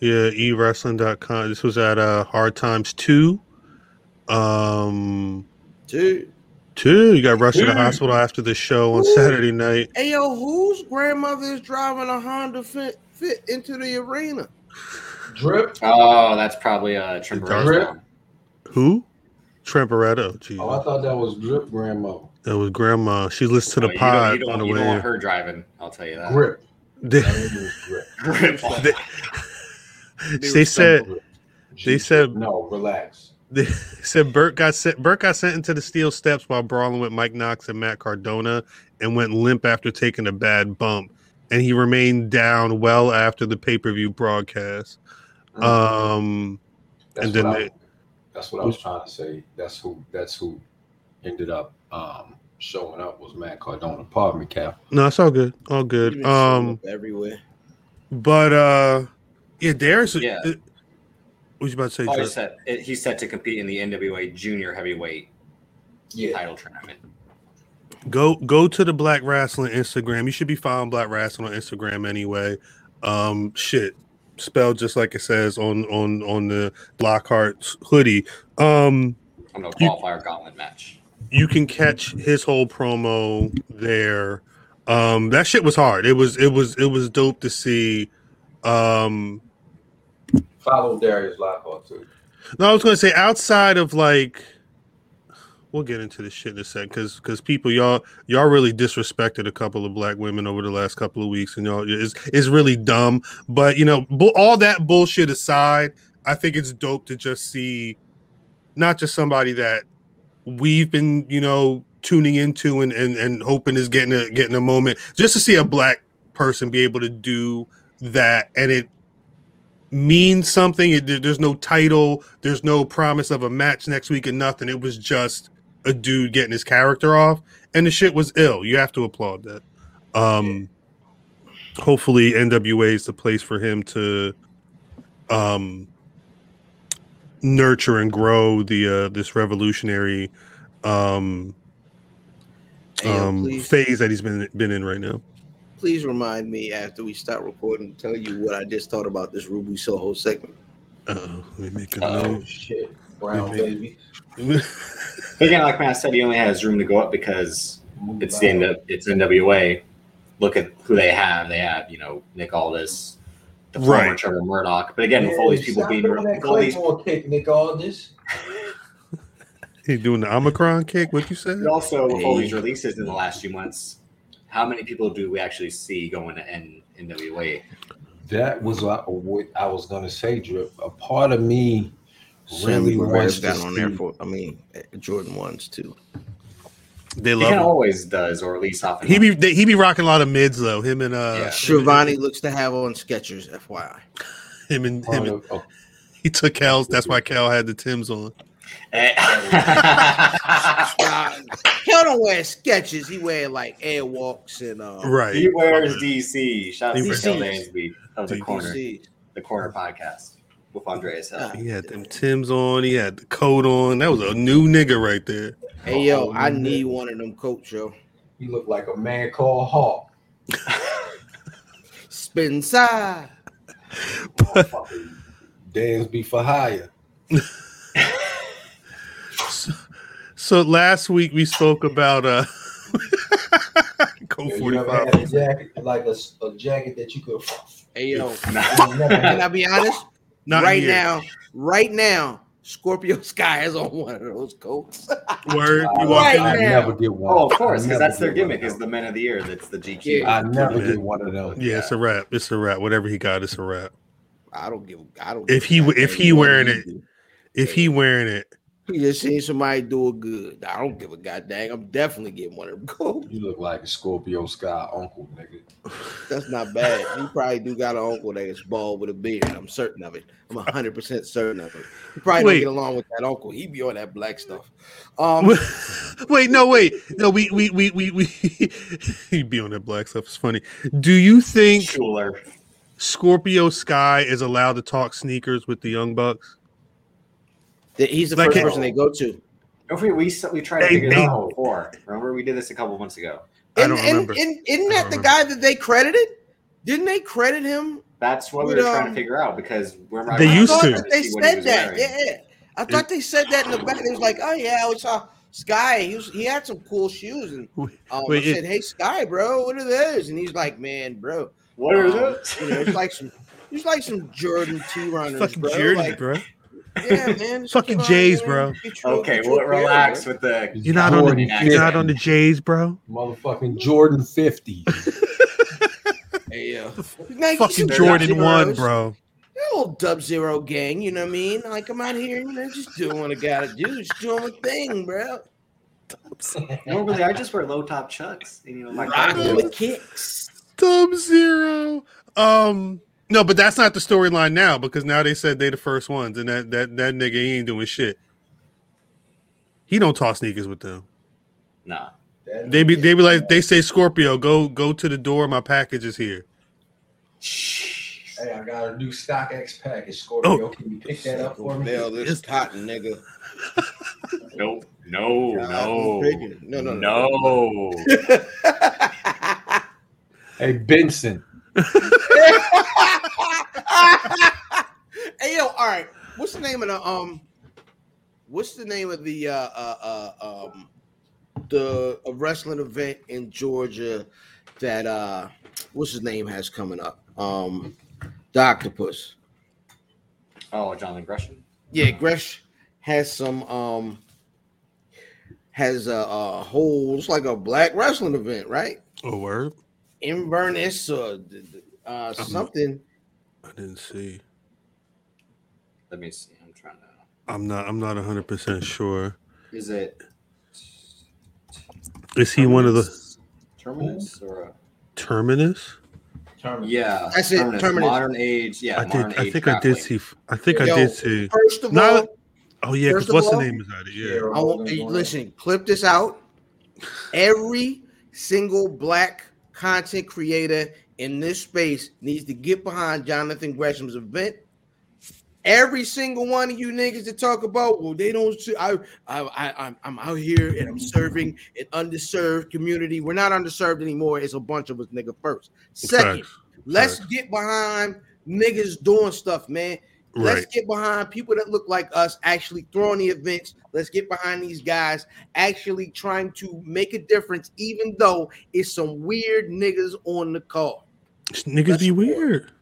yeah. ewrestling.com. This was at uh Hard Times two. Um, Dude. Two. You got rushed to the hospital after the show on Ooh. Saturday night. Hey yo, whose grandmother is driving a Honda Fit Fit into the arena? drip. Oh, that's probably uh, Trent Dark- Barrett's mom. Who? Trent Beretta. Gee, Oh, I thought that was drip grandma. that was grandma. She listened to the Oh, you don't, pod you don't, on the you don't way. want her driving, I'll tell you that. Grip. They, That name was grip. Grip. they, they said They said- no. Relax. They said Burke got sent. Burke got sent into the steel steps while brawling with Mike Knox and Matt Cardona, and went limp after taking a bad bump. And he remained down well after the pay per view broadcast. Um, That's and then what I- they- that's what I was trying to say. That's who. That's who ended up um, showing up was Matt Cardona. Pardon me, Cap. no, it's all good, all good. Um, everywhere. but uh, yeah, there's Yeah. uh, what was you about to say? Oh, Joe? he's set, it- he's set to compete in the NWA Junior Heavyweight Yeah. title tournament. go go to the Black Rasslin' Instagram. You should be following Black Rasslin' on Instagram anyway. Um, shit, spelled just like it says on on on the Lockhart hoodie. Um, On the You- qualifier gauntlet match. you can catch his whole promo there. Um, that shit was hard. It was it was it was dope to see. Um, Follow Darius Lockhart too. no, I was gonna say outside of like, we'll get into this shit in a sec because because people y'all y'all really disrespected a couple of black women over the last couple of weeks and y'all is is really dumb. But you know, bu- all that bullshit aside, I think it's dope to just see not just somebody that we've been you know tuning into and and, and hoping is getting a getting a moment just to see a black person be able to do that and it means something. It, there's no title. There's no promise of a match next week and nothing. It was just a dude getting his character off and the shit was ill. You have to applaud that. Um hopefully nwa is the place for him to um nurture and grow the uh this revolutionary um um please, phase that he's been been in right now please remind me after we stop recording to tell you what I just thought about this Ruby Soho segment. uh-oh let me make a Oh note shit, Brown baby. But again, like Matt said, he only has room to go up because mm-hmm. it's the end of, it's NWA. Look at who they have. They have you know Nick Aldis, the former Right. Trevor Murdoch. But again, with all these people being that with all these, Claymore kick, Nick Aldis. he doing the omicron kick what you said but also with all these releases in the last few months, how many people do we actually see going to N, NWA? That was what what I was gonna say, Drip. A part of me Sammy really Guevara's wants to got on there see- for. I mean, eh, Jordan ones too. they He love kind him. of always does, or at least often. He be they, he be rocking a lot of mids though. Him and uh, Yeah. Shivani looks to have on Skechers, FYI. him and him. part And, oh, he took Cal's. That's why Cal had the Tims on. Eh. Uh, Hell don't wear Skechers. He wear like Airwalks and uh, Right. he wears DC. Shout out to He Phil wears- Dansby of the DC. corner, the corner podcast with Andreas Hale. He had them Tims on. He had the coat on. That was a new nigga right there. Hey yo, I need one of them coats, yo. he looked like a man called Hawk. Spin side. Motherfucking Dansby for hire. So last week we spoke about uh, Code You Forty ever had a jacket like a, s- a jacket that you could. Hey yo, Nah. can I be honest? Not right here. now, right now, Scorpio Sky is on one of those coats. Word. You I, walk Right in I never get one. Oh, of course, because that's their gimmick is the men of the year. That's the GQ. Yeah. I never Yeah. get one of them. Yeah, it's a wrap. It's a wrap. Whatever he got, it's a wrap. I don't give. I don't. If give he- if he wearing it. If he wearing it, he just seen somebody do it good. I don't give a goddamn. I'm definitely getting one of them coats. You look like a Scorpio Sky uncle, nigga. That's not bad. You probably do got an uncle that is bald with a beard. I'm certain of it. I'm 100 percent certain of it. You probably Wait. don't get along with that uncle. He be on that black stuff. Um, wait, no, wait, no. We we we we we. He'd be on that black stuff. It's funny. Do you think Schuler. Scorpio Sky is allowed to talk sneakers with the Young Bucks? That he's the Like first it- person they go to. Don't forget, we we tried to Hey, figure it hey. out before. Remember, we did this a couple months ago. I And, don't and, remember. and isn't I that don't the remember. guy that they credited? Didn't they credit him? That's what we But, were trying to um, figure out because we're They I used thought to. they See what he said that. wearing. Yeah, I thought they said that in the back. They was like, "Oh yeah, we saw Sky. He was he had some cool shoes." And Wait, um, wait, I it- said, "Hey Sky, bro, what are those?" And he's like, "Man, bro, What are um, those? You know, it's like some, it's like some Jordan T runners, bro. Jordan, like, bro. Yeah, man. Fucking keep on, J's, bro. Get okay, get your well, relax bro. with the. You're not on the you're not on the J's, bro. Motherfucking Jordan 50. Hey, yeah. Man, Fucking Jordan one, bro. You're a little Dub Zero gang, you know what I mean? Like I'm out here, you know, just doing what I gotta do, just doing my thing, bro. No, really, I just wear low top chucks. And, you know, my Rocking with kicks. Dub zero. Um, no, but that's not the storyline now because now they said they the first ones, and that that that nigga he ain't doing shit. He don't talk sneakers with them. Nah. They be they be like they say Scorpio, go go to the door. My package is here. Hey, I got a new StockX package, Scorpio. Oh. Can you pick that up for me? Bell this cotton nigga. No, no, no, No, no, no. no. Hey, Benson. hey yo, all right. What's the name of the um? What's the name of the uh uh, uh um the a wrestling event in Georgia that uh what's his name has coming up. Um the octopus. Oh, Jonathan Gresham. Yeah, Gresh has some um has a, a whole it's like a black wrestling event, right? Oh, word. Inverness or uh something. I didn't see. Let me see. I'm trying to. I'm not. I'm not 100 percent sure. Is it? Is he one of the Terminus or? A, terminus? Terminus. yeah, That's it, Terminus. Modern age. Yeah, I did. I think I did see. I think I did see. First of No, all, Oh yeah, because of what's the name is that? Yeah. Yeah. I want, listen, clip this out. Every single black content creator in this space needs to get behind Jonathan Gresham's event. Every single one of you niggas that talk about, well, they don't. I, I, I, I'm, I'm out here and I'm serving an underserved community. We're not underserved anymore. It's a bunch of us, nigga. First, second, Facts. let's Facts. get behind niggas doing stuff, man. Let's get behind people that look like us actually throwing the events. Let's get behind these guys actually trying to make a difference, even though it's some weird niggas on the call. Niggas That's be cool. weird.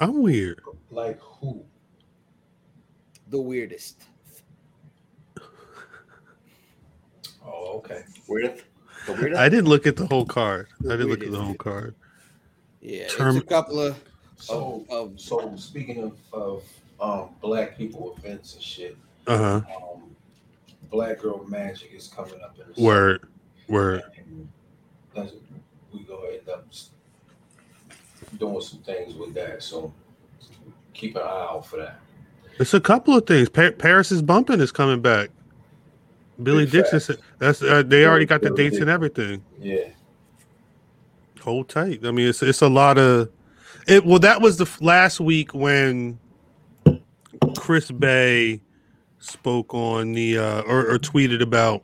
I'm weird. Like who? The weirdest. Oh, okay. Weirdest. The weirdest. I didn't look at the whole card. I didn't look at the whole card. Yeah, Term- it's a couple of, So, of, of so speaking of, of um, black people events and shit, Uh huh. um, Black Girl Magic is coming up in the Word. Word. And that's- we gonna end up doing some things with that. So keep an eye out for that. It's a couple of things. Pa- Paris is bumping is coming back. Billy Big Dixon facts. said that's uh, they already got the dates and everything. Yeah. Hold tight. I mean, it's it's a lot of it. Well, that was the f- last week when Chris Bey spoke on the uh, or, or tweeted about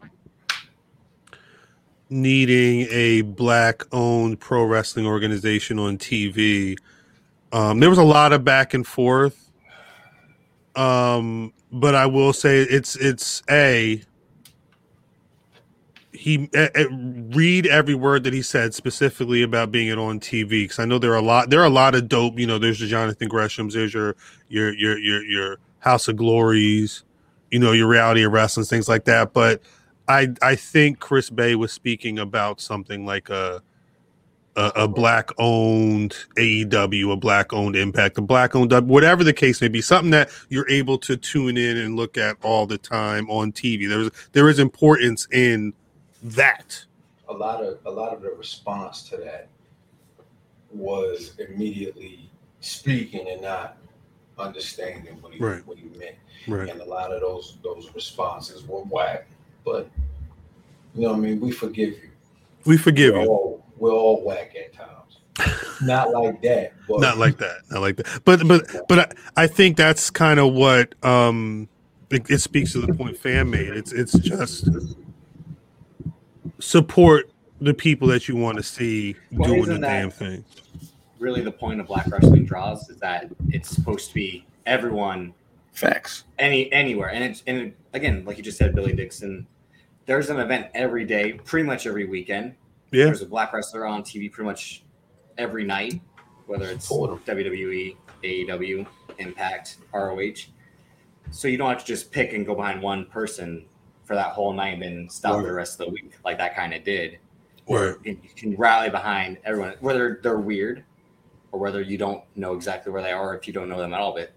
needing a black-owned pro wrestling organization on TV. Um, there was a lot of back and forth, um, but I will say it's it's a he eh, read every word that he said specifically about being it on TV because I know there are a lot there are a lot of dope you know there's the Jonathan Greshams there's your your your your your House of Glories you know your reality of wrestling things like that. But I I think Chris Bey was speaking about something like a a, a black owned AEW a black owned Impact a black owned whatever the case may be something that you're able to tune in and look at all the time on TV there's there is importance in that a lot of a lot of the response to that was immediately speaking and not understanding what he Right. what he meant. right And a lot of those those responses were whack. But you know I mean, we forgive you. we forgive we're you all we're all whack at times. not like that, but not like that not like that but but but I, I think that's kind of what um it, it speaks to the point fan made it's it's just support the people that you want to see Well, doing the damn thing. really the point of black wrestling draws is that it's supposed to be everyone facts. any anywhere. And it's and it, again like you just said billy dixon there's an event every day pretty much every weekend. Yeah. There's a black wrestler on tv pretty much every night whether it's Support 'em. wwe aew impact roh so you don't have to just pick and go behind one person for that whole night and then stop the rest of the week like that kind of did Right. you can rally behind everyone, whether they're weird or whether you don't know exactly where they are, if you don't know them at all. But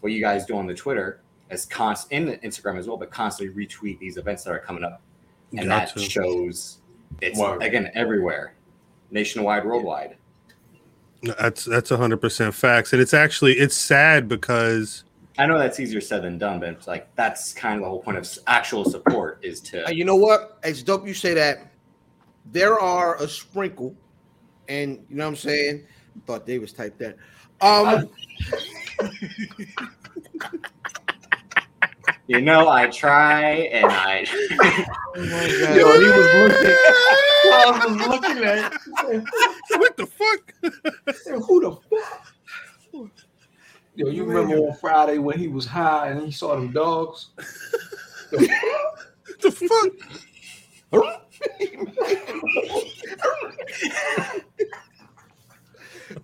what you guys do on the Twitter is constant, in the Instagram as well, but constantly retweet these events that are coming up, and Got that shows it's Word. again everywhere, nationwide, worldwide. that's that's 100% facts and it's actually it's sad because I know that's easier said than done, but it's like that's kind of the whole point of actual support is to Uh, you know what? It's dope you say that. There are a sprinkle, and you know what I'm saying. Thought Davis typed that. Um, you know I try and I oh my God. Yo, he was looking. I was looking at. what the fuck Who the fuck? Yo, you remember on Friday when he was high and he saw them dogs? the fuck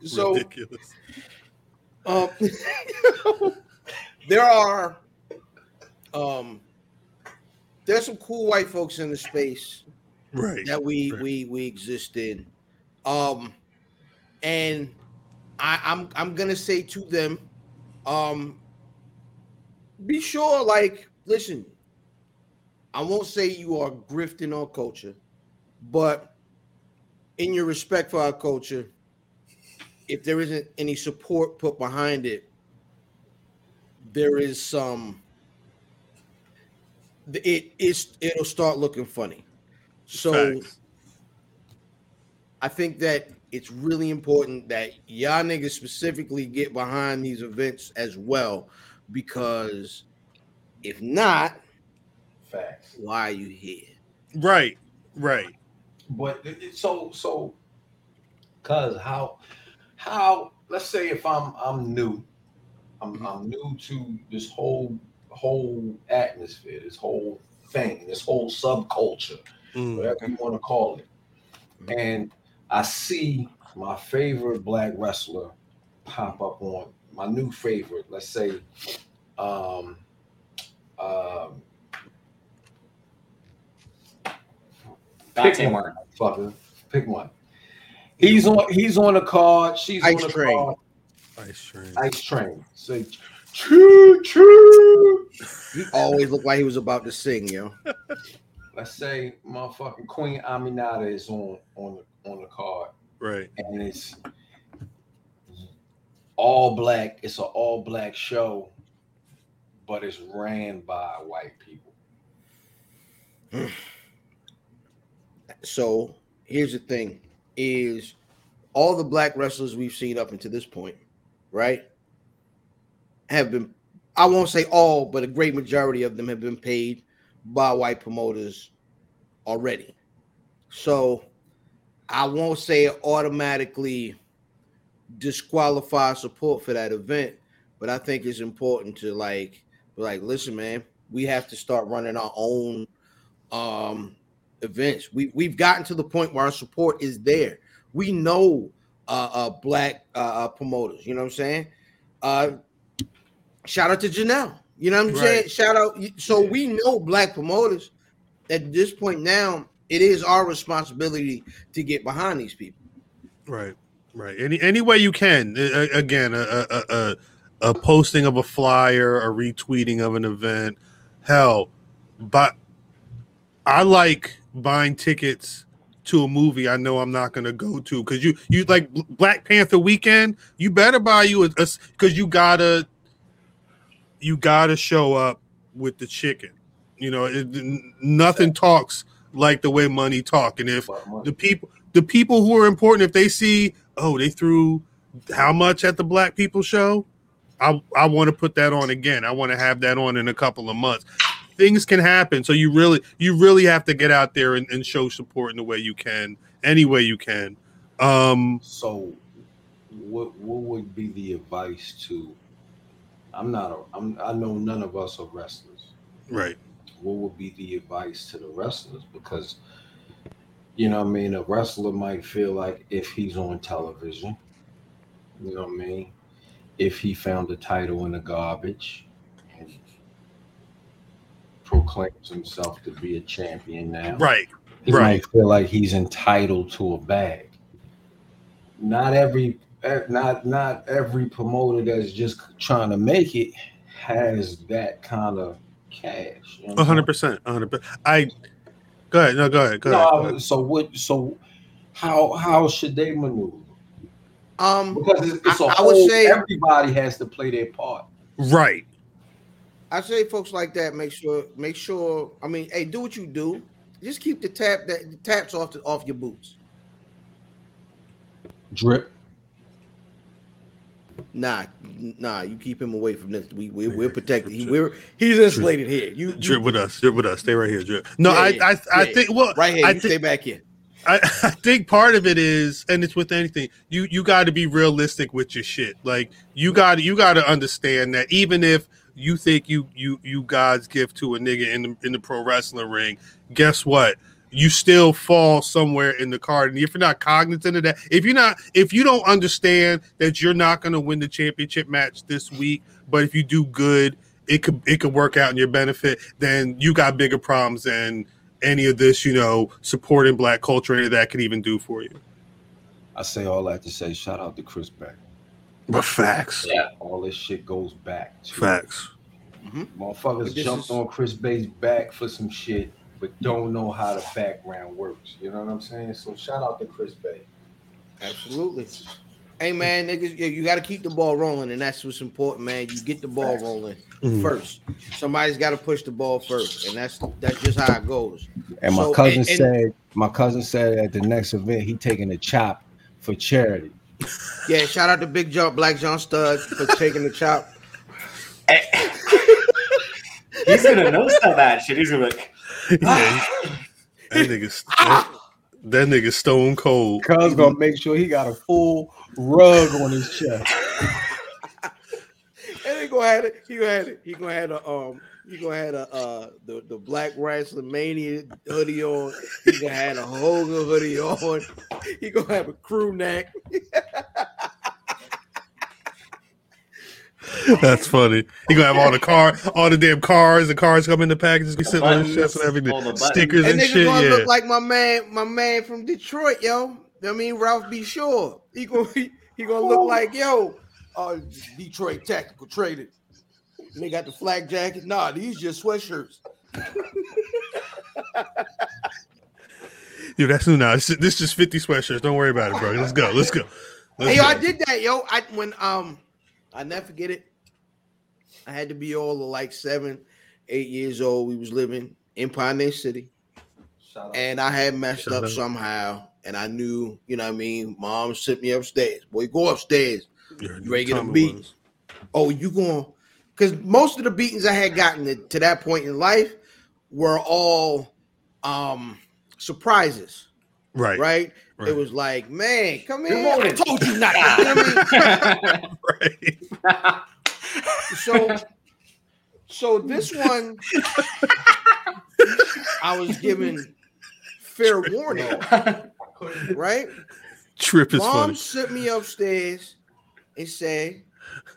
so Ridiculous. um, there are um there's some cool white folks in the space Right. that we Right. we we exist in. Um and I, I'm I'm gonna say to them, um be sure, like, listen, I won't say you are grifting our culture, but in your respect for our culture, if there isn't any support put behind it, there is some it is it'll start looking funny. So Facts. I think that it's really important that y'all niggas specifically get behind these events as well, because if not, Facts. why are you here? Right. Right. But it- it- so so, cause how how let's say if I'm I'm new, I'm I'm new to this whole whole atmosphere, this whole thing, this whole subculture, Mm. whatever you want to call it, and I see my favorite black wrestler pop up on my new favorite. Let's say, um, um, Dante one, Martin. Fucker, pick one. He's on. He's on the card. She's Ice on the Train. card. Ice train. Ice train. Say, choo choo. He always looked like he was about to sing, yo. Let's say motherfucking Queen Aminata is on on the on the card, Right. and it's all black. It's an all black show, but it's ran by white people. So here's the thing: is all the black wrestlers we've seen up until this point, right, have been I won't say all, but a great majority of them have been paid by white promoters already. So I won't say it automatically disqualify support for that event, but I think it's important to like like, listen, man, we have to start running our own um events. We we've gotten to the point where our support is there. We know uh, uh black uh, uh promoters, you know what I'm saying? Uh shout out to Janelle. You know what I'm saying? Shout out. So we know black promoters. At this point now, it is our responsibility to get behind these people. Right, right. Any any way you can. Again, a, a a- a posting of a flyer, a retweeting of an event. Hell, but I like buying tickets to a movie I know I'm not going to go to because you you like Black Panther weekend. You better buy you a because you gotta you gotta show up with the chicken. You know, it, nothing talks like the way money talk, and if the people the people who are important if they see oh they threw how much at the black people show i i want to put that on again i want to have that on in a couple of months things can happen so you really you really have to get out there and, and show support in the way you can any way you can um So, what what would be the advice to? I'm not. A, I'm. I know none of us are wrestlers. right What would be the advice to the wrestlers? Because, you know, what I mean, a wrestler might feel like if he's on television, you know what I mean, if he found a title in the garbage and proclaims himself to be a champion now, right he Right. might feel like he's entitled to a bag. Not every not not every promoter that's just trying to make it has that kind of cash. you know what I'm 100% 100% i go ahead no go ahead go ahead, No, ahead. so what so how how should they maneuver? Um Because it's, it's a I- I whole would say- everybody has to play their part. right I say folks like that make sure make sure I mean, hey, do what you do. Just keep the tap that the taps off the, off your boots. Drip. Nah, nah, you keep him away from this. We, we we're protected. He, we're he's insulated here. You, drip with us drip with us stay right here drip no Yeah, i yeah, i i yeah. think well right here. I you thi- stay back here. I, I think part of it is, and it's with anything, you you got to be realistic with your shit. Like you got you got to understand that even if you think you you you God's gift to a nigga in the in the pro wrestling ring, guess what? You still fall somewhere in the card. And if you're not cognizant of that, if you're not, if you don't understand that you're not going to win the championship match this week, but if you do good, it could it could work out in your benefit. Then you got bigger problems than any of this, you know, supporting black culture any of that could even do for you. I say all that to say shout out to Chris Beck. But facts, Yeah. All this shit goes back to facts. Mm-hmm. motherfuckers But this jumped is- on Chris Bey's back for some shit, but don't know how the background works. You know what I'm saying? So shout out to Chris Bey. Absolutely. Hey man, niggas, you got to keep the ball rolling, and that's what's important, man. You get the ball Facts. rolling Mhm. first. Somebody's got to push the ball first, and that's that's just how it goes. And my So, cousin and- and- said, my cousin said at the next event he taking a chop for charity. Yeah, shout out to Big John, Black John Stud for taking the chop. He's gonna know some that shit. He's gonna be like, yeah, that nigga, that, that nigga stone cold. Cuz gonna make sure he got a full rug on his chest. And he gonna have it. He gonna have it. He gonna have a um. He gonna have a uh the the Black Wrestling Mania hoodie on. He gonna have a Hogan hoodie on. He gonna have a crew neck. That's funny. You gonna have all the car, all the damn cars, the cars come in the packages, be sitting on his chest and everything, All the stickers And and nigga shit. gonna Yeah, look like my man, my man from Detroit, yo. I mean Ralph B. Shore. He gonna he, he gonna look like yo, uh Detroit Tactical Traders. And they got the flag jacket. Nah, these just sweatshirts. Yo, that's new now. This, this is just fifty sweatshirts. Don't worry about it, bro. Let's go. Let's go. Let's Hey, yo, go. I did that, yo. I when um, I never forget it. I had to be all of like seven, eight years old. We was living in Pioneer City, and I had messed Shout up out. somehow. And I knew, you know, what I mean, mom sent me upstairs. Boy, go upstairs. Yeah, You ready to get a beat? Oh, you going? Because most of the beatings I had gotten to, to that point in life were all um surprises, Right, right? right. It was like, man, come Good here. I told you not. to. You know what I mean? right. so so this one I was given fair warning, right? Trip is Mom funny. sent me upstairs and said,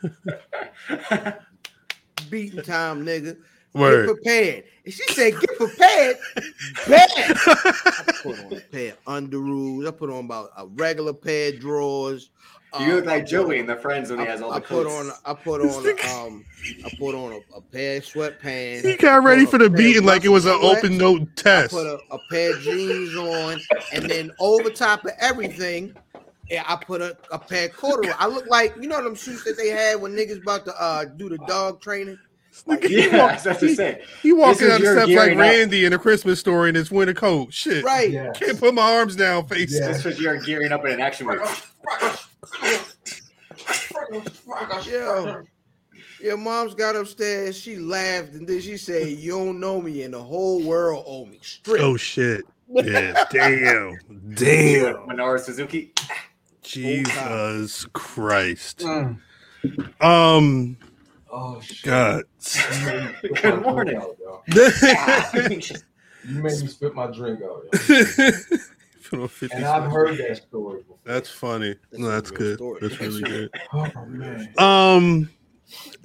beating time, nigga. Word. Get prepared. And she said, get prepared. Bad. I put on a pair of underoos. I put on about a regular pair of drawers. you look like Joey on- in the Friends when he has all the I the put on I put on um I put on a, a pair of sweatpants. He got ready for the beating like it was an open note test. I put a, a pair of jeans on, and then over top of everything, yeah, I put a, a pair of corduroy. I look like you know them suits that they had when niggas about to uh do the dog training. Like, yeah, that's what I'm saying. He walking is down the steps like gearing up. Randy in a Christmas story in his winter coat. Shit. right. Yeah. Can't put my arms down, face. Yeah. This was your gearing up in an action movie. Yeah. Yeah, mom's got upstairs. She laughed and then she said, "You don't know me, and the whole world owe me." Strip. Oh shit. Yeah. Damn. Damn. Minoru Suzuki. Jesus Christ. Mm. Um. Oh shit. God. Good morning. You made me spit my drink out. Yo. And I've heard that story before. That's funny. That's No, that's good. story. That's really good. Oh man. Um.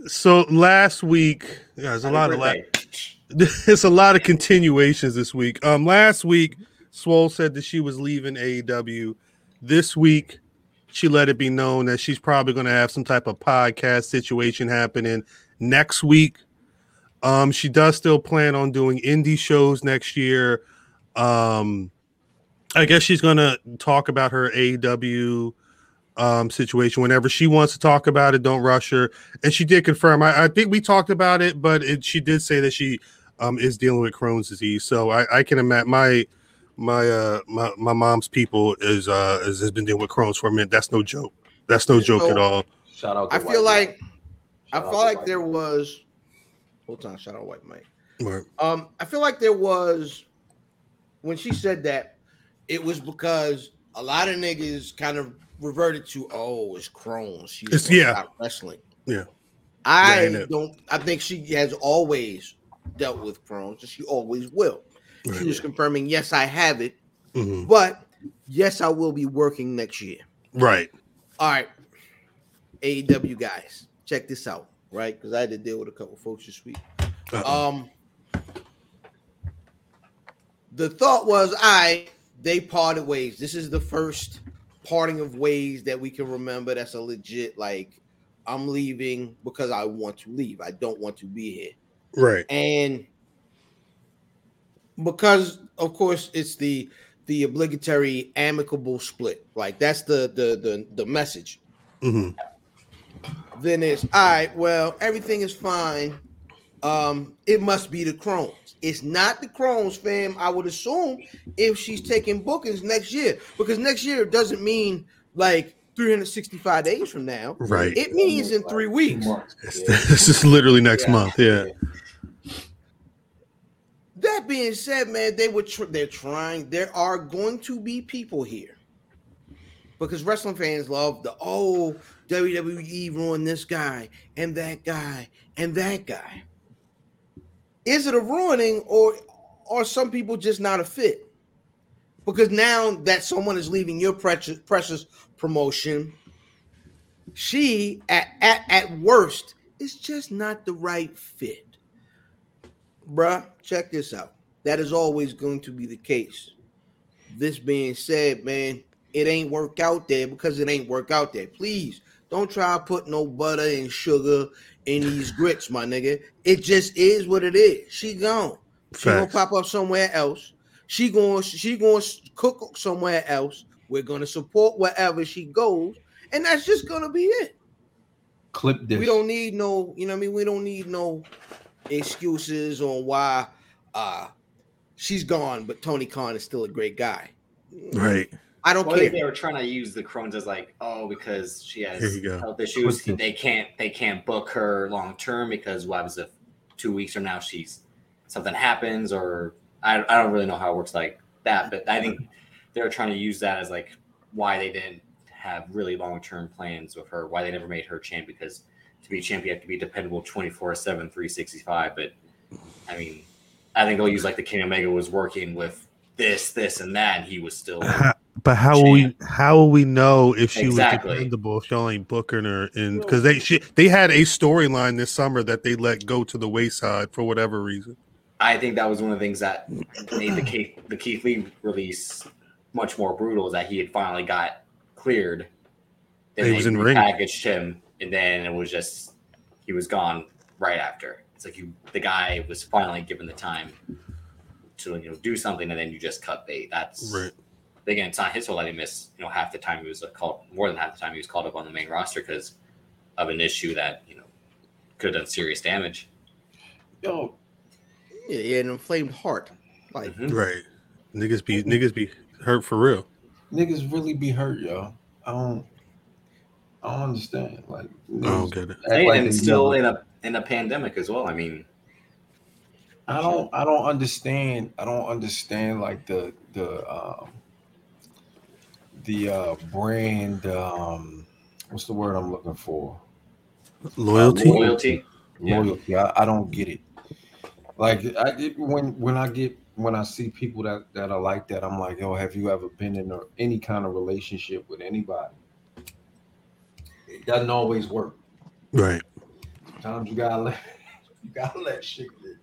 So last week, yeah, there's a lot of la- Birthday. there's a lot of continuations this week. Um, last week, Swole said that she was leaving AEW. This week, she let it be known that she's probably going to have some type of podcast situation happening next week. Um, she does still plan on doing indie shows next year. Um, I guess she's going to talk about her AEW um, situation whenever she wants to talk about it. Don't rush her. And she did confirm. I, I think we talked about it, but it, she did say that she um, is dealing with Crohn's disease. So I, I can imagine my my uh my, my mom's people is uh is, has been dealing with Crohn's for a minute. That's no joke. That's no joke So- at all. Shout out. To I White feel like Mike. I Shout out felt like White there Mike. was. Hold on, shout out White Mike. Right. Um, I feel like there was when she said that it was because a lot of niggas kind of reverted to oh, it's Crohn's. She's It's- yeah. wrestling. Yeah. I Yeah, don't. I think she has always dealt with Crohn's, and she always will. She was confirming, yes, I have it, Mhm. but yes, I will be working next year. Right. All right, AEW guys, check this out, right? Because I had to deal with a couple folks this week. Uh-oh. Um, the thought was, I they parted ways. This is the first parting of ways that we can remember. That's a legit like I'm leaving because I want to leave. I don't want to be here, right. and because of course it's the the obligatory amicable split. Like that's the the the the message hmm then it's all right. Well, everything is fine. Um, it must be the Crohn's. It's not the Crohn's, fam. I would assume if she's taking bookings next year, because next year doesn't mean like 365 days from now. Right. It means in three weeks. This, this is literally next Yeah. month. Yeah. That being said, man, they were tr- they're trying. There are going to be people here because wrestling fans love the oh WWE ruined this guy and that guy and that guy. Is it a ruining or are some people just not a fit? Because now that someone is leaving your precious precious promotion, she at at, at worst is just not the right fit bruh, check this out. That is always going to be the case. This being said, man, it ain't work out there because it ain't work out there. Please don't try to put no butter and sugar in these grits, my nigga. It just is what it is. She gone. She gonna pop up somewhere else. She going she going cook somewhere else. We're gonna support wherever she goes, and that's just gonna be it. Clip this. We don't need no, you know what I mean? We don't need no excuses on why uh she's gone, but Tony Khan is still a great guy. Right. I don't Well, if care. they were trying to use the Crohn's as like, oh, because she has Here you go. health issues, Quick they can't they can't book her long term because what happens if two weeks from now she's something happens or I, I don't really know how it works like that, but I think they're trying to use that as like why they didn't have really long term plans with her, why they never made her champ because to be champ you have to be dependable 24 7 365 but I mean I think they'll use like the King Omega was working with this this and that and he was still How, but how will we how will we know if she Exactly. was dependable if y'all ain't booking her in because they she, they had a storyline this summer that they let go to the wayside for whatever reason. I think that was one of the things that made the Keith, the Keith Lee release much more brutal. Is that he had finally got cleared. Then He they was in ring. packaged him, and then it was just he was gone right after. It's like you, the guy was finally given the time to you know do something, and then you just cut bait. That's Right. again, it's not his fault that he missed. You know, half the time he was uh, called, more than half the time he was called up on the main roster because of an issue that you know could have done serious damage. Yo, Yeah, yeah, an inflamed heart. Like Mhm. Right. Niggas be niggas be hurt for real. niggas really be hurt, yo. I don't. I don't understand. Like, I don't get it. act and, like and still never- in a in a pandemic as well. I mean, I don't I don't understand I don't understand like the the um the uh brand um what's the word I'm looking for? Loyalty. loyalty. Yeah. Loyalty. I, I don't get it. Like I it, when when I get when I see people that that are like that, I'm like, yo, have you ever been in a, any kind of relationship with anybody? It doesn't always work. Right. Sometimes you gotta let you gotta let shit live.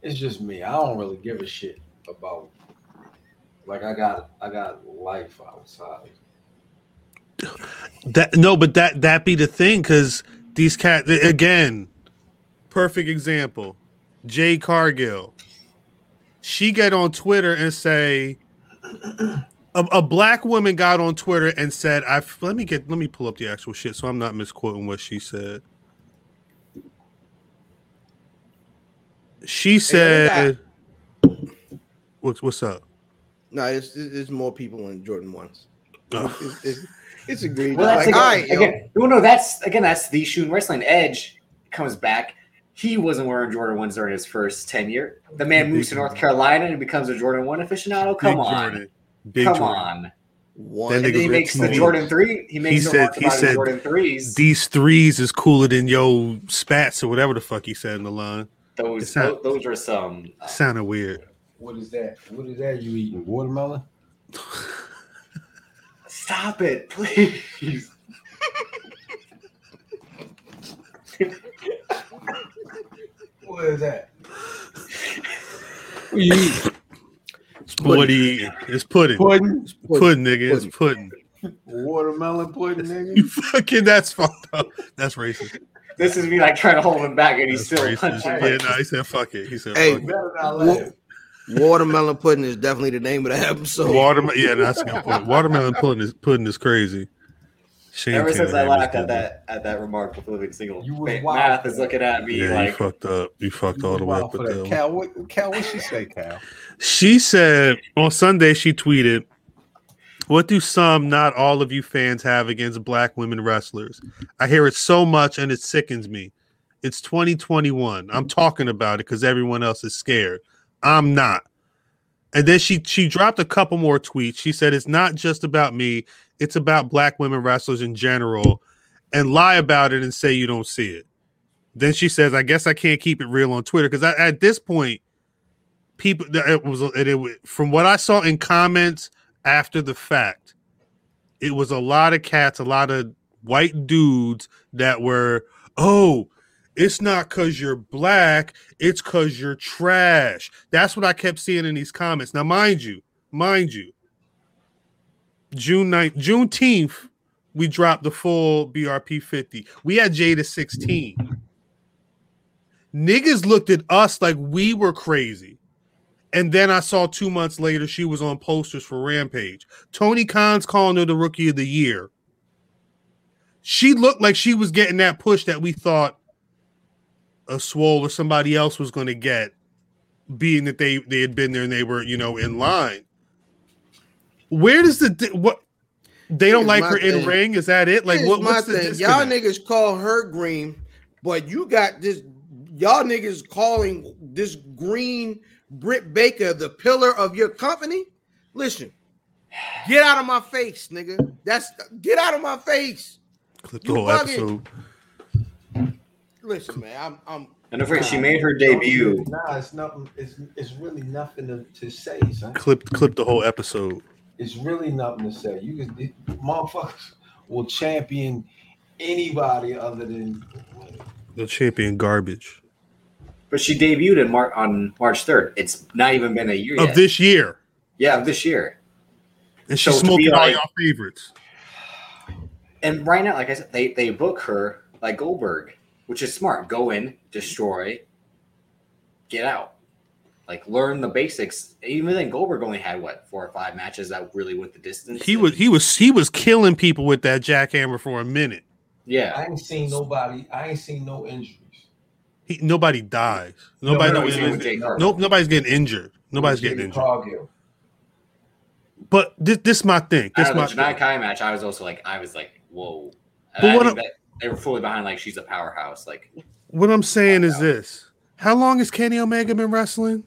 It's just me. I don't really give a shit about like I got I got life outside. That no, but that that be the thing because these cat again, perfect example. Jade Cargill. She get on Twitter and say, a, a black woman got on Twitter and said, "I let me get let me pull up the actual shit so I'm not misquoting what she said." She said, "What's what's up?" no, it's, it's, it's more people in Jordan ones. Oh. It's, it's, it's agreed. Well, that's like, again, all right, yo. again, well, no, that's again, that's the shoe shooting wrestling. Edge comes back. He wasn't wearing Jordan ones during his first tenure. The man moves to North Carolina and becomes a Jordan one aficionado. Come Big on, Jordan. Big come Jordan. on. one. And then he makes the Jordan three. He makes He the said- he said Jordan threes. These threes is cooler than yo spats or whatever the fuck he said in the line. Those It's not- those are some. uh, Sounded weird. What is that? What is that you eating? Watermelon? stop it, please. What is that? What you eating? What do you eat? It's pudding. Pudding? Pudding, nigga. It's pudding. Watermelon pudding, nigga. You fucking that's fucked up. That's racist. This is me like trying to hold him back, and he's That's still racist. punching. Yeah, no, he said fuck it. He said Hey, fuck it. Better not Wa- laugh. Watermelon pudding is definitely the name of the episode. Watermelon. Yeah, that's a good point. Watermelon pudding is pudding is crazy. Shane Ever since I laughed at that at that remark with living single, You was wild. math is looking at me Yeah, you fucked up. You fucked You all the way up with that. Cal, what, Cal, what she say, Cal? She said on Sunday, she tweeted, What do some, not all of you fans have against black women wrestlers? I hear it so much and it sickens me. It's 2021. I'm talking about it because everyone else is scared. I'm not. And then she she dropped a couple more tweets. She said it's not just about me, it's about black women wrestlers in general, and lie about it and say you don't see it. Then she says, I guess I can't keep it real on Twitter because at this point, people it was it, it from what I saw in comments after the fact, it was a lot of cats, a lot of white dudes that were, oh, it's not because you're black, it's because you're trash. That's what I kept seeing in these comments. Now, mind you, mind you, June 9th, Juneteenth, we dropped the full BRP 50. We had Jada 16. Niggas looked at us like we were crazy. And then I saw two months later she was on posters for Rampage. Tony Khan's calling her the rookie of the year. She looked like she was getting that push that we thought a swole or somebody else was going to get, being that they they had been there and they were you know in line. Where does the what they don't Here's like her in ring? Is that it? Like Here's what, my what's the thing. Y'all niggas call her green, but you got this. Y'all niggas calling this green Britt Baker the pillar of your company. Listen, get out of my face, nigga. That's get out of my face. Clip the whole episode. Listen, man. I'm. I'm. And don't forget, she made her debut. Nah, it's nothing. It's it's really nothing to, to say, son. Clip clip the whole episode. It's really nothing to say. You can it, motherfuckers will champion anybody other than The champion garbage But she debuted in Mar- on March 3rd. It's not even been a year of yet. this year, yeah, of this year. and she's So be smoking all like- y'all favorites. And right now, like I said, they, they book her like Goldberg, which is smart. Go in, destroy, get out. Like learn the basics. Even then, Goldberg only had what four or five matches that really went the distance. He was he was he was killing people with that jackhammer for a minute. yeah. I ain't seen nobody. I ain't seen no injuries. He, nobody dies. Nobody. no, no, no, he's no, with Jade no. Cargill. nope. Nobody's getting injured. Nobody's Jimmy getting injured. But this this my thing. This Out my of the Janai thing. Kai match, I was also like, I was like, whoa. But what I'm- they were fully behind. Like she's a powerhouse. Like What I'm saying is this: How long has Kenny Omega been wrestling?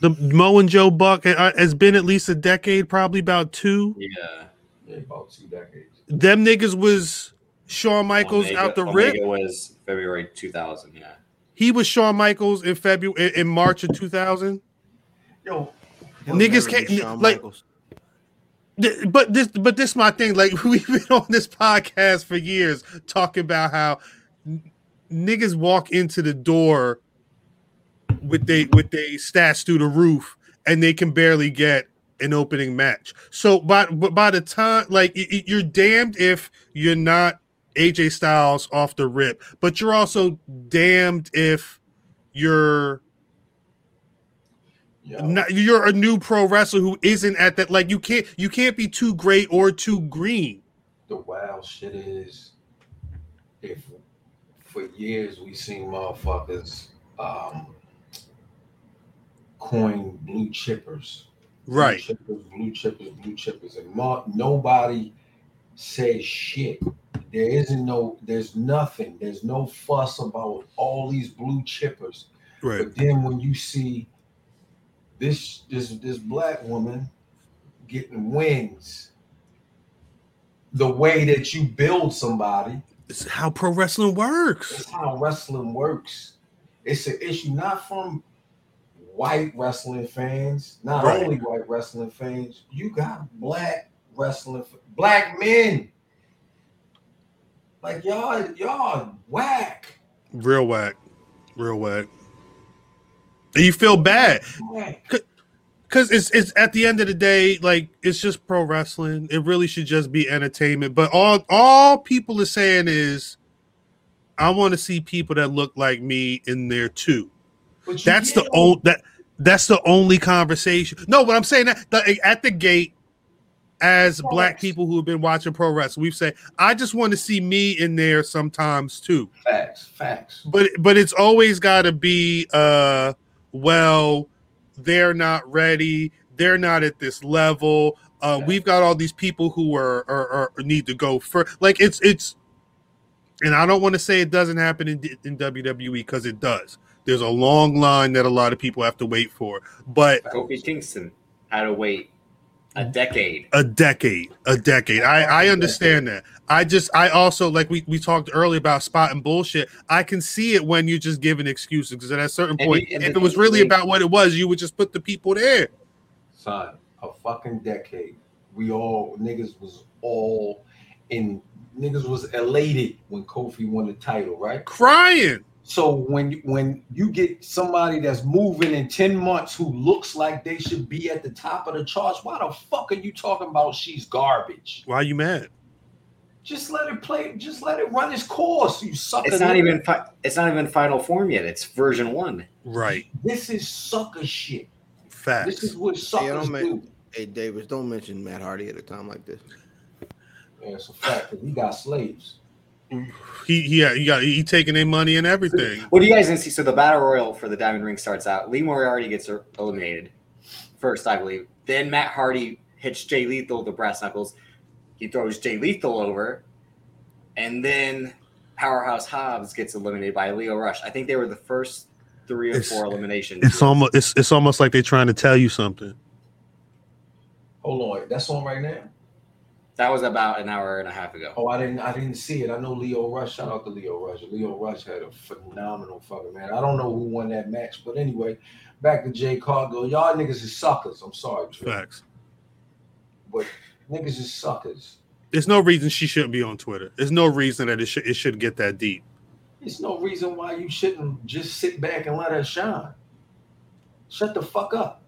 The Mo and Joe Buck uh, has been at least a decade, probably about two. yeah. Yeah, about two decades. Them niggas was Shawn Michaels Omega- out the Omega rip. was February 2000. Yeah. He was Shawn Michaels in February in March of 2000. Yo, Niggas can't- Shawn like- Michaels. Th- But this, but this my thing. Like we've been on this podcast for years talking about how n- niggas walk into the door with they with they stats through the roof and they can barely get an opening match. So by but by the time like y- y- you're damned if you're not AJ Styles off the rip, but you're also damned if you're yo, not, you're a new pro wrestler who isn't at that like you can't you can't be too great or too green. the wild shit is, if for years we've seen motherfuckers um, coin blue chippers, Right. blue chippers, blue chippers, blue chippers, and mo- nobody says shit. There isn't no, there's nothing, there's no fuss about all these blue chippers. Right. But then when you see this this this black woman getting wins, the way that you build somebody, It's how pro wrestling works. It's how wrestling works. It's an issue not from white wrestling fans, not Right. only white wrestling fans. You got black wrestling, f- black men. Like y'all, y'all whack. Real whack. Real whack. And you feel bad. because it's it's at the end of the day like it's just pro wrestling it really should just be entertainment but all all people are saying is i want to see people that look like me in there too that's the old that that's the only conversation no but i'm saying that the, at the gate as black people who have been watching pro wrestling we've said i just want to see me in there sometimes too facts, facts. but but it's always got to be uh well they're not ready they're not at this level uh Yeah. we've got all these people who are, are, are need to go for like it's it's and i don't want to say it doesn't happen in, in wwe because it does there's a long line that a lot of people have to wait for but Kofi Kingston had to wait a decade. a decade a decade i i understand that i just i also like we we talked earlier about spot and bullshit i can see it when you're just giving excuses because at a certain And point and if the it was really about what it was you would just put the people there Son, a fucking decade. We all niggas was all in niggas was elated when Kofi won the title, right? crying So when you- when you get somebody that's moving in 10 months who looks like they should be at the top of the charts, why the fuck are you talking about she's garbage? why are you mad Just let it play, just let it run its course, you sucker. It's not even fi- it's not even final form yet. It's version one. right this is sucker shit. Fact. This facts is what suckers don't make- do. Hey, Davis, don't mention Matt Hardy at a time like this. Yeah, it's a fact that we got slaves. He he he got he taking their money and everything What do you guys didn't see? So the battle royal for the Diamond Ring starts out. Lee Moriarty gets er- eliminated first, I believe. Then Matt Hardy hits Jay Lethal with the brass knuckles. He throws Jay Lethal over, and then Powerhouse Hobbs gets eliminated by Lio Rush. I think they were the first three or It's- four eliminations. it's almost it's, it's almost like they're trying to tell you something Hold on, that's on right now. That was about an hour and a half ago. Oh, I didn't I didn't see it. I know Lio Rush. Shout out to Lio Rush. Lio Rush had a phenomenal fucking man. I don't know who won that match, but anyway, back to Jade Cargill. Y'all niggas is suckers. I'm sorry, Trey, facts but niggas is suckers. there's no reason she shouldn't be on twitter there's no reason that it should it should get that deep There's no reason why you shouldn't just sit back and let her shine. Shut the fuck up.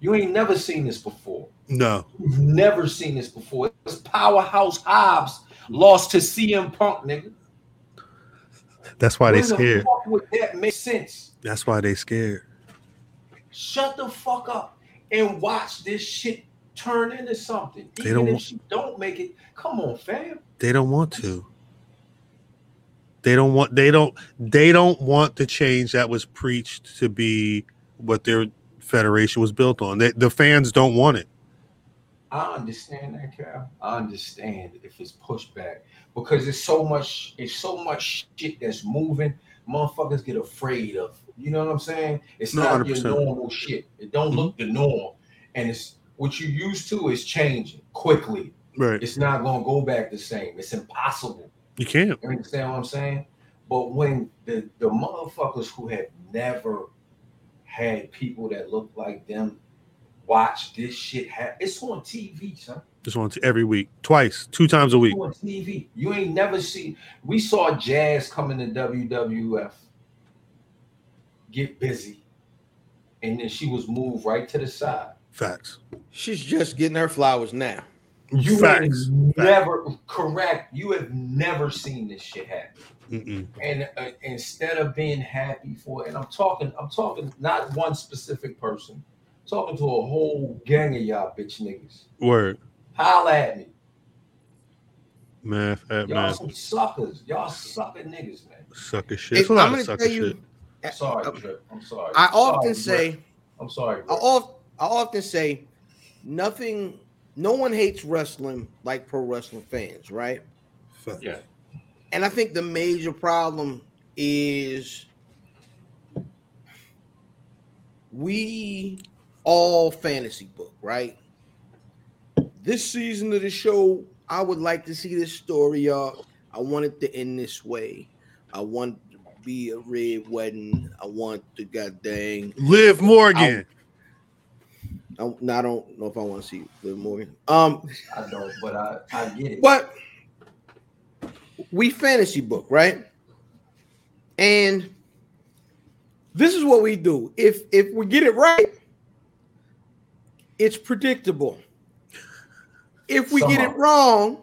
You ain't never seen this before. No You've never seen this before. It's Powerhouse Hobbs lost to CM Punk, nigga. that's why they the scared fuck would that make sense? that's why they scared Shut the fuck up and watch this shit turn into something. They Even don't if want- she don't make it, come on, fam. They don't want to. They don't want they don't they don't want the change that was preached to be what their federation was built on. They, the fans don't want it. I understand that, Cal. I understand if it's pushback because it's so much, it's so much shit that's moving. Motherfuckers get afraid of. You know what I'm saying? It's No, not your 100%. normal shit. It don't Mm-hmm. look the norm, and it's what you used to is changing quickly. Right. It's not gonna go back the same. It's impossible. You can't. You understand what I'm saying? But when the the motherfuckers who have never had people that look like them watch this shit happen, it's on TV, son. Just want to every week, twice, two times a week. It's on TV. You ain't never seen. We saw Jazz coming to WWF, get busy, and then she was moved right to the side. Facts. She's just getting her flowers now. You Facts. have never correct. You have never seen this shit happen. Mm-mm. and uh, instead of being happy for it, and I'm talking, I'm talking not one specific person, I'm talking to a whole gang of y'all bitch niggas. Word. Holla at me. Math, at man. Y'all math, some suckers. Y'all sucker niggas, man. sucker shit. Hey, It's a lot I'm of gonna sucker tell you. shit. I'm sorry, uh, Trip. I'm sorry. I often sorry, say, Brett. I'm sorry. I, Brett. I often say, nothing. No one hates wrestling like pro wrestling fans, right? Facts. Yeah. And I think the major problem is we all fantasy book, right? This season of the show, I would like to see this story, y'all. I want it to end this way. I want to be a red wedding. I want the goddamn. Liv Morgan. I, no, I don't know if I want to see Liv Morgan. Um, I don't, but I, I get it. but we fantasy book, right? And this is what we do. If if we get it right, it's predictable. If we get it wrong,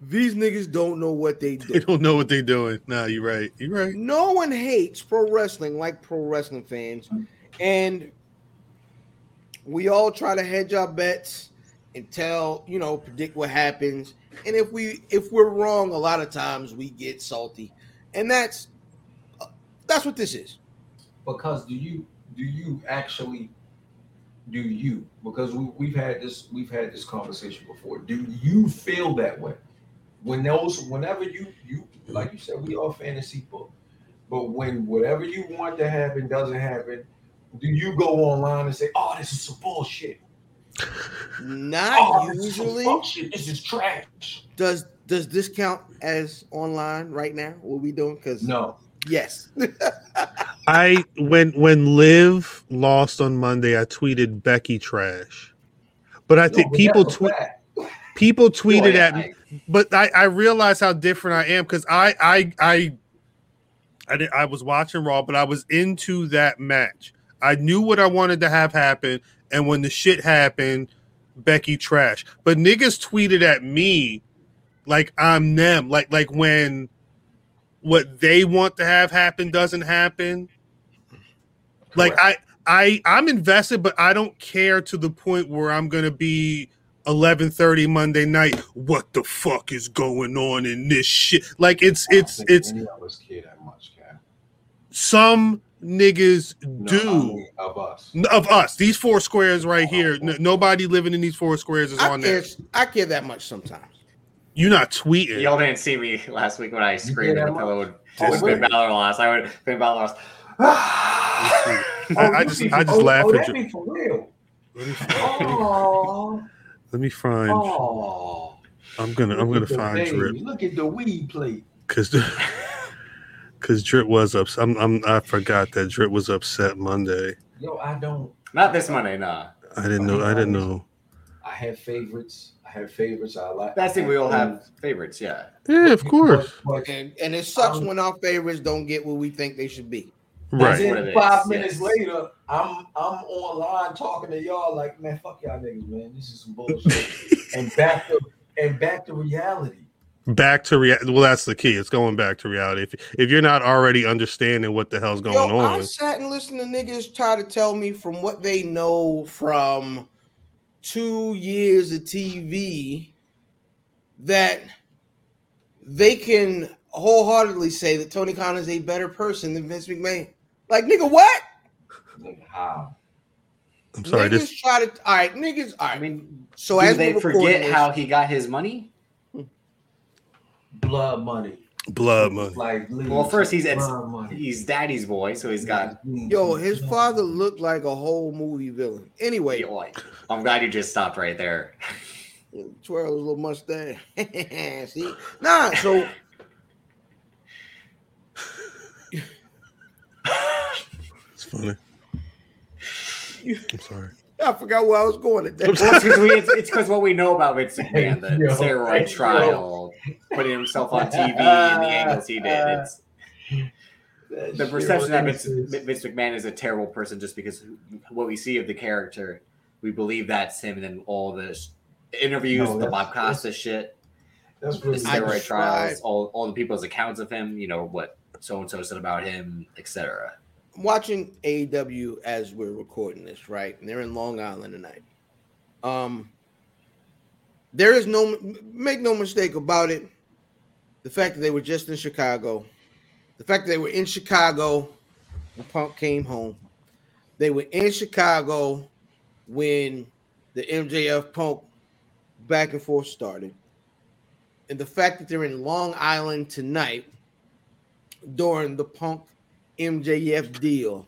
these niggas don't know what they do. They do. don't know what they're doing. Nah, you're right. You're right. No one hates pro wrestling like pro wrestling fans. And we all try to hedge our bets and tell, you know, predict what happens. And if we if we're wrong, a lot of times we get salty. And that's uh, that's what this is. because do you do you actually do you because we, we've had this we've had this conversation before do you feel that way when those whenever you you like you said we are fantasy book but when whatever you want to happen doesn't happen do you go online and say oh this is some bullshit Not oh, this is usually. this is trash Does does this count as online right now? What we doing? Because no yes. I when when Liv lost on Monday, I tweeted Becky trash. But I think but people tweet people tweeted at me, but I, I realized how different I am because I I I I did, I was watching Raw, but I was into that match. I knew what I wanted to have happen, and when the shit happened, Becky trash. But niggas tweeted at me like I'm them, like like when what they want to have happen doesn't happen. Like I I I'm invested, but I don't care to the point where I'm gonna be 11:30 Monday night. What the fuck is going on in this shit? Like it's I don't it's think it's any of us care that much Cam. some niggas No, do I mean, of us of us. These four squares right here. n- nobody living in these four squares is I on care, there. I care that much sometimes. You're not tweeting. Y'all didn't see me last week when I screamed that in the pillow when Oh, when? Finn Balor lost. I would Finn Balor lost. I, I just be- I just oh, laugh oh, at you. for real Let me, oh let me find. Oh, I'm gonna I'm gonna find baby. drip Look at the weed plate. because because drip was upset. I'm, I'm I forgot that drip was upset Monday. Yo, I don't. Not this Monday, nah. I didn't know. I didn't know. I have favorites. I have favorites. I like. That's the thing. We all have favorites, yeah. Yeah, of course. But, but And and it sucks Um, when our favorites don't get what we think they should be. Right. then what it is, five minutes yes. later, I'm I'm online talking to y'all like, man, fuck y'all niggas, man. This is some bullshit. and back to and back to reality. back to reality. Well, that's the key. It's going back to reality. If if you're not already understanding what the hell's going Yo, I on, sat and listened to niggas try to tell me from what they know from two years of TV that they can wholeheartedly say that Tony Khan is a better person than Vince McMahon. Like, nigga, what? Nigga, how? I'm sorry. niggas This try to. All right, niggas. All I mean, so do as they we're forget this- how he got his money? Hmm. Blood money. blood money. Like Well, first he's it's, he's daddy's boy, so he's got. Mm-hmm. Yo, his father looked like a whole movie villain. Anyway, Yo, I'm glad you just stopped right there. twirl his little mustache. See, nah. So funny. I'm sorry. I forgot where I was going at Well, that. it's because we, it's, it's 'cause what we know about Vince McMahon, the Yo, steroid yo. putting himself on TV and the angles he did. It's the perception that Vince, Vince McMahon is a terrible person just because what we see of the character, we believe that's him, and then all the interviews, No, the Bob Costas shit, That's the really I steroid trials, all, all the people's accounts of him, you know, what so and so said about him, etc. I'm watching AEW as we're recording this, right? And they're in Long Island tonight. Um, there is no make no mistake about it. The fact that they were just in Chicago, the fact that they were in Chicago when Punk came home, they were in Chicago when the MJF Punk back and forth started, and the fact that they're in Long Island tonight during the Punk MJF deal.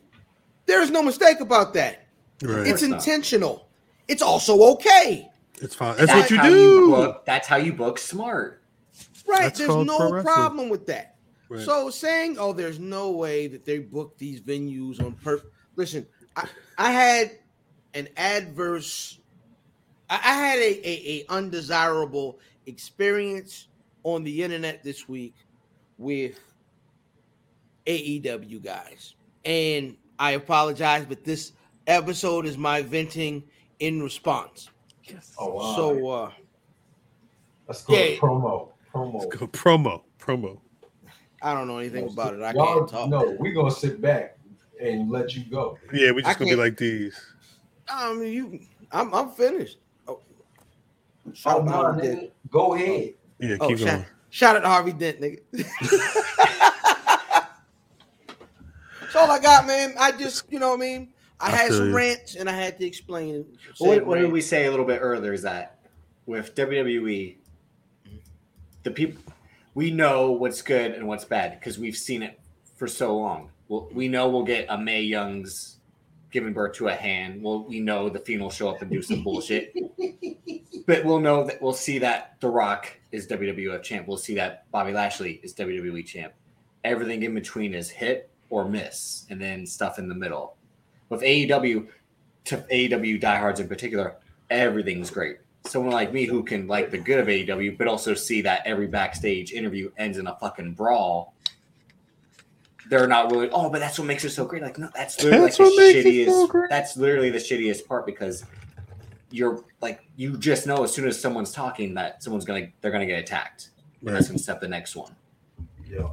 There is no mistake about that. Right. It's course not. intentional. It's also okay. It's fine. That's, what you how do. book, that's how you book smart. Right. That's there's no problem with that. Right. So saying, oh, there's no way that they book these venues on purpose. Listen, I, I had an adverse, I, I had a, a, a undesirable experience on the internet this week with AEW guys. And I apologize, but this episode is my venting in response. Oh wow. So uh let's go yeah. promo. Promo. Let's go promo. Promo. I don't know anything about it. I Y'all- can't talk. No, we're gonna sit back and let you go. Yeah, we I just gonna be can't- like these. I mean, you. I'm. I'm finished. Oh, Oh, out, no, Harvey Dent. Go ahead. Yeah, Oh, keep shout, going. shout out to Harvey Dent, nigga. That's all I got, man. I just, you know what I mean. I, I had some you. rants, and I had to explain. What, what did we say a little bit earlier? Is that with WWE, the people we know what's good and what's bad because we've seen it for so long. Well, we know we'll get a Mae Young's giving birth to a hand. Well, we know the Fiend will show up and do some bullshit, but we'll know that we'll see that The Rock is WWF champ. We'll see that Bobby Lashley is WWE champ. Everything in between is hit or miss, and then stuff in the middle. With AEW, to AEW diehards in particular, everything's great. Someone like me who can like the good of AEW, but also see that every backstage interview ends in a fucking brawl. They're not really. Oh, but that's what makes it so great. Like, no, that's literally That's like the shittiest. so. That's literally the shittiest part because you're like you just know as soon as someone's talking that someone's gonna they're gonna get attacked. And that's gonna step the next one. Yeah.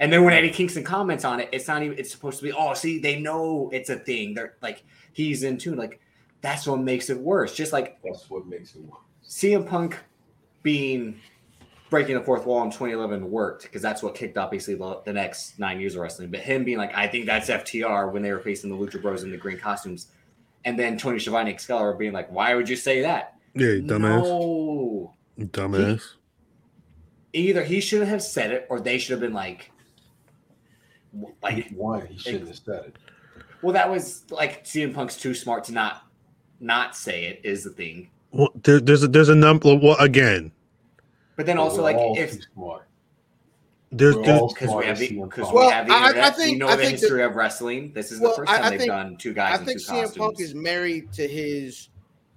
And then when Eddie Kingston comments on it, it's not even. It's supposed to be. Oh, see, they know it's a thing. They're like he's in tune. Like that's what makes it worse. Just like That's what makes it worse. CM Punk being breaking the fourth wall in 2011 worked because that's what kicked off basically the, the next nine years of wrestling. But him being like, I think that's FTR when they were facing the Lucha Bros in the green costumes, and then Tony Schiavone Excalibur being like, Why would you say that? Yeah, dumbass. No. Dumbass. Either he should have said it, or they should have been like, like one, he shouldn't have said it. Well, that was like CM Punk's too smart to not not say it is the thing. Well, there, there's a there's a number. Well, again, But then also like all if there's, We're because we have the because Punk. we Well, have the I- I think- we know I the think that- history of wrestling. This is Well, the first I- time I they've think- done two guys I in think two CM costumes. Punk is married to his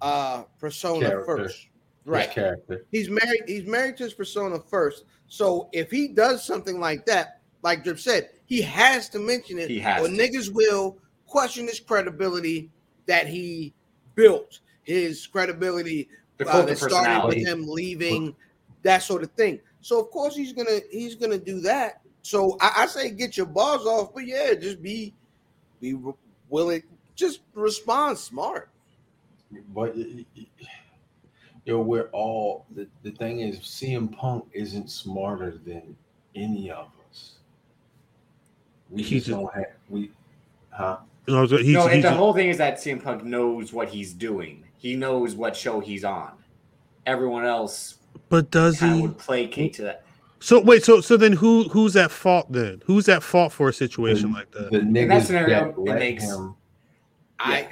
uh persona Character. first. Right. His character. He's married. He's married to his persona first. So if he does something like that, like Drip said, he has to mention it. He has or to. niggas will question his credibility that he built. His credibility the uh, that started with him leaving, that sort of thing. So of course he's gonna he's gonna do that. So I, I say get your balls off, but yeah, just be be willing, just respond smart. But yo, we're all the, the thing is CM Punk isn't smarter than any of us. We He's just don't have we huh? I was- he's, no, and he's the whole thing is that CM Punk knows what he's doing. He knows what show he's on. Everyone else but does he? would placate to that. So wait, so so then who who's at fault then? Who's at fault for a situation The- like that? The that niggas scenario, that it let makes- him I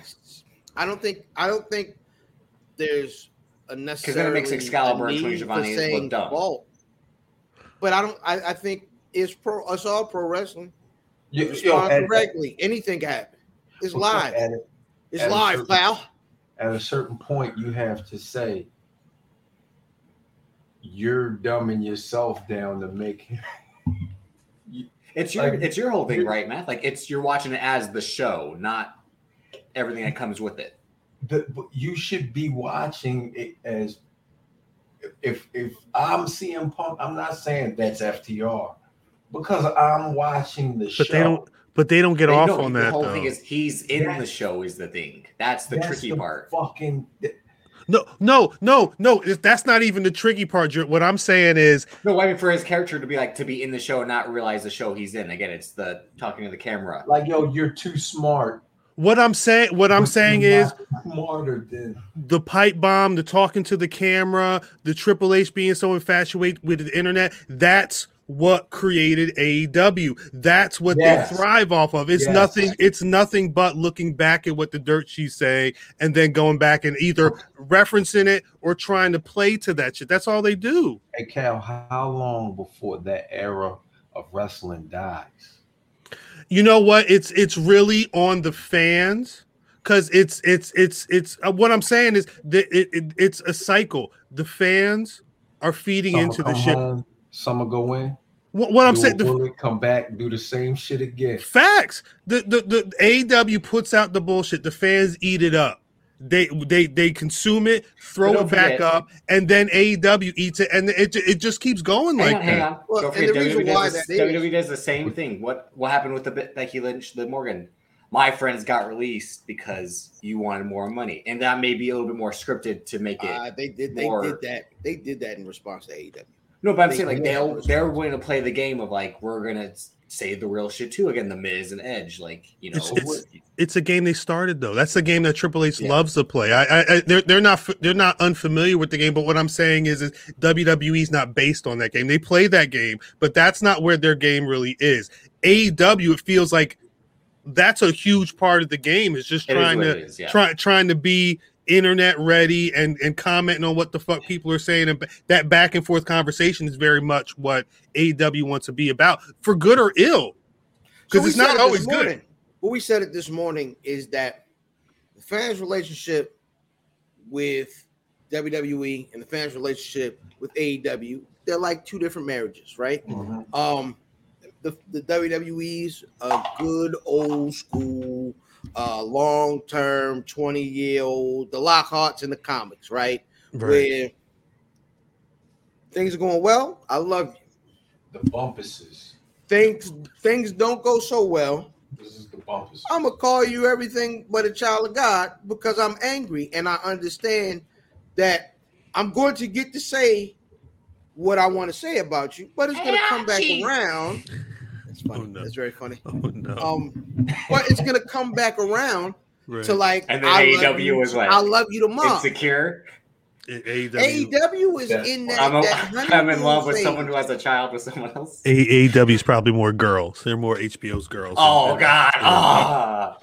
I don't think I don't think there's a necessary then it makes Excalibur and Tony need for Schiavone look dumb. fault. But I don't. I, I think it's pro. It's all pro wrestling. Yo, yo, Respond at, correctly. Anything can happen. It's live. At, It's at live, certain- pal. at a certain point, you have to say you're dumbing yourself down to make him. It's your Like, it's your whole thing, right, Matt? Like it's you're watching it as the show, not everything that comes with it. But, but you should be watching it as if if I'm CM Punk, I'm not saying that's FTR because I'm watching the show. But they don't. But they don't get But off no, on the that whole though. thing is he's in the show is the thing. That's the That's tricky the part. Fucking no, no, no, no. That's not even the tricky part. You're- What I'm saying is, No, I mean for his character to be like to be in the show and not realize the show he's in. Again, it's the talking to the camera. like yo, you're too smart. what I'm saying, what I'm saying is, smarter than the pipe bomb, the talking to the camera, the Triple H being so infatuated with the internet. That's what created AEW. That's what Yes. they thrive off of. It's Yes. nothing. It's nothing but looking back at what the dirt sheets say and then going back and either referencing it or trying to play to that shit. That's all they do. Hey Cal, how long before that era of wrestling dies? You know what? It's it's really on the fans because it's it's it's it's uh, what I'm saying is that it, it it's a cycle. The fans are feeding Some into the shit. home, some will go in. What, what I'm saying, the, bullet, come back, do the same shit again. Facts. The the the AEW puts out the bullshit. The fans eat it up. They they they consume it, throw it back forget- up, and then AEW eats it, and it it just keeps going Hang like on, hang that. on. Well, Don't and forget, the reason WWE, why does, the, WWE does the same thing. What what happened with the Be- Becky Lynch, the Morgan? My friends got released because you wanted more money, and that may be a little bit more scripted to make it. Uh, they did. They more- did that. They did that in response to AEW. No, but I'm saying like they'll they're going to play the game of like we're gonna say the real shit too. Again, the Miz and Edge, like you know, It's- it's- It's a game they started though. That's the game that Triple H loves to play. I, I, I they're they're not they're not unfamiliar with the game, but what I'm saying is, is WWE's not based on that game. They play that game, but that's not where their game really is. AEW, it feels like that's a huge part of the game. Is just It is trying what to it is, yeah. try, trying to be internet ready and and commenting on what the fuck people are saying and that back and forth conversation is very much what AEW wants to be about for good or ill because we it's not it this always good. What we said it this morning is that the fans' relationship with WWE and the fans' relationship with AEW, they're like two different marriages, right? Mhm. Um, the, the WWE's a good old school, uh, long term, 20 year old, the Lockhorns in the comics, right? Where things are going well, I love you. The bumpuses. Things things don't go so well. This is the bumpus. I'm gonna call you everything but a child of God because I'm angry and I understand that I'm going to get to say what I want to say about you, but it's gonna come back around. That's funny. Oh, no. That's very funny. Oh no! Um, but it's gonna come back around Right. to like And then I love AEW you, was like, I love you the most. insecure. AEW, AEW is That's in that. I'm, a, that I'm in love with honeymoon someone who has a child with someone else. AEW is probably more girls. They're more HBO's girls. Oh God! Ah.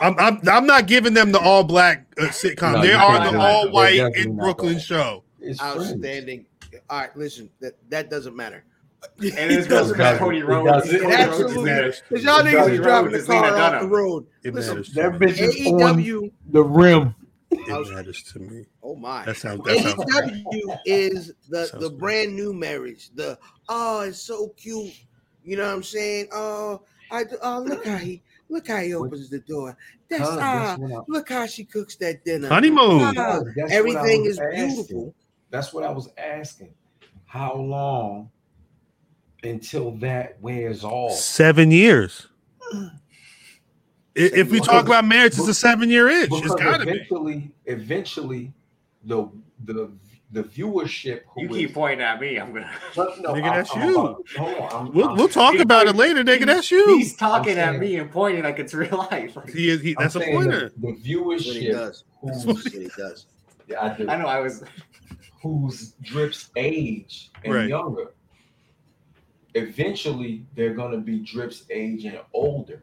I'm, I'm I'm not giving them the all black uh, sitcom. No, they are can't the do that. all white in Brooklyn show. It's friends. Outstanding. All right, listen. That that doesn't matter. And it's It because doesn't matter. Cody Rhodes. does. It Cody Rhodes absolutely. Because y'all niggas is driving the car off the road. It Listen, matters. That bitch is on the rim. It matters to me. Oh my. That sounds. That sounds. great. AEW is the Sounds the great. brand new marriage. The oh, it's so cute. You know what I'm saying? Oh, I oh look how he look how he opens the door. That's Cuz, ah, that's look how she cooks that dinner. Honeymoon. Ah, Cuz, that's what I everything is asking. beautiful. That's what I was asking. How long until that wears off? Seven years. I- If we talk about marriage, it's a seven year itch. It's Because got to be. eventually, eventually, the the the viewership. who You is- keep pointing at me. I'm gonna. But no, Nigga, I'm- that's I'm you. about- hold on, I'm- We'll, I'm- we'll talk about it later, nigga. That's you. He's talking I'm at me and pointing like it's real life. Like, He is. He, I'm that's a pointer. The, the That's what he viewership does. That's who's, what he does. yeah, I do, I know I was. whose drips age and Right. younger. Eventually, they're gonna be drips age and older.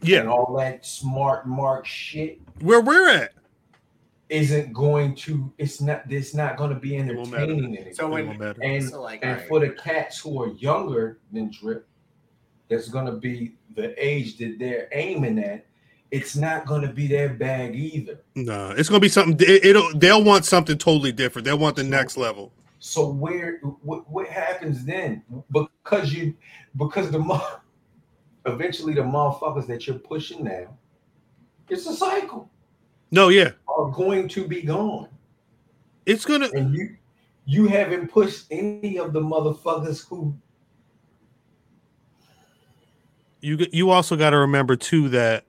And Yeah, all that smart mark shit where we're at. isn't going to. It's not. It's not going to be It won't matter. entertaining anymore. So It when won't matter. and so like and alright. for the cats who are younger than Drip, that's going to be the age that they're aiming at. It's not going to be their bag either. No, it's gonna be something. It, it'll. They'll want something totally different. They'll want the next level. So where what, what happens then? Because you because the mo- eventually the motherfuckers that you're pushing now, it's a cycle No, yeah, are going to be gone, it's gonna. and you you haven't pushed any of the motherfuckers who You you also got to remember too that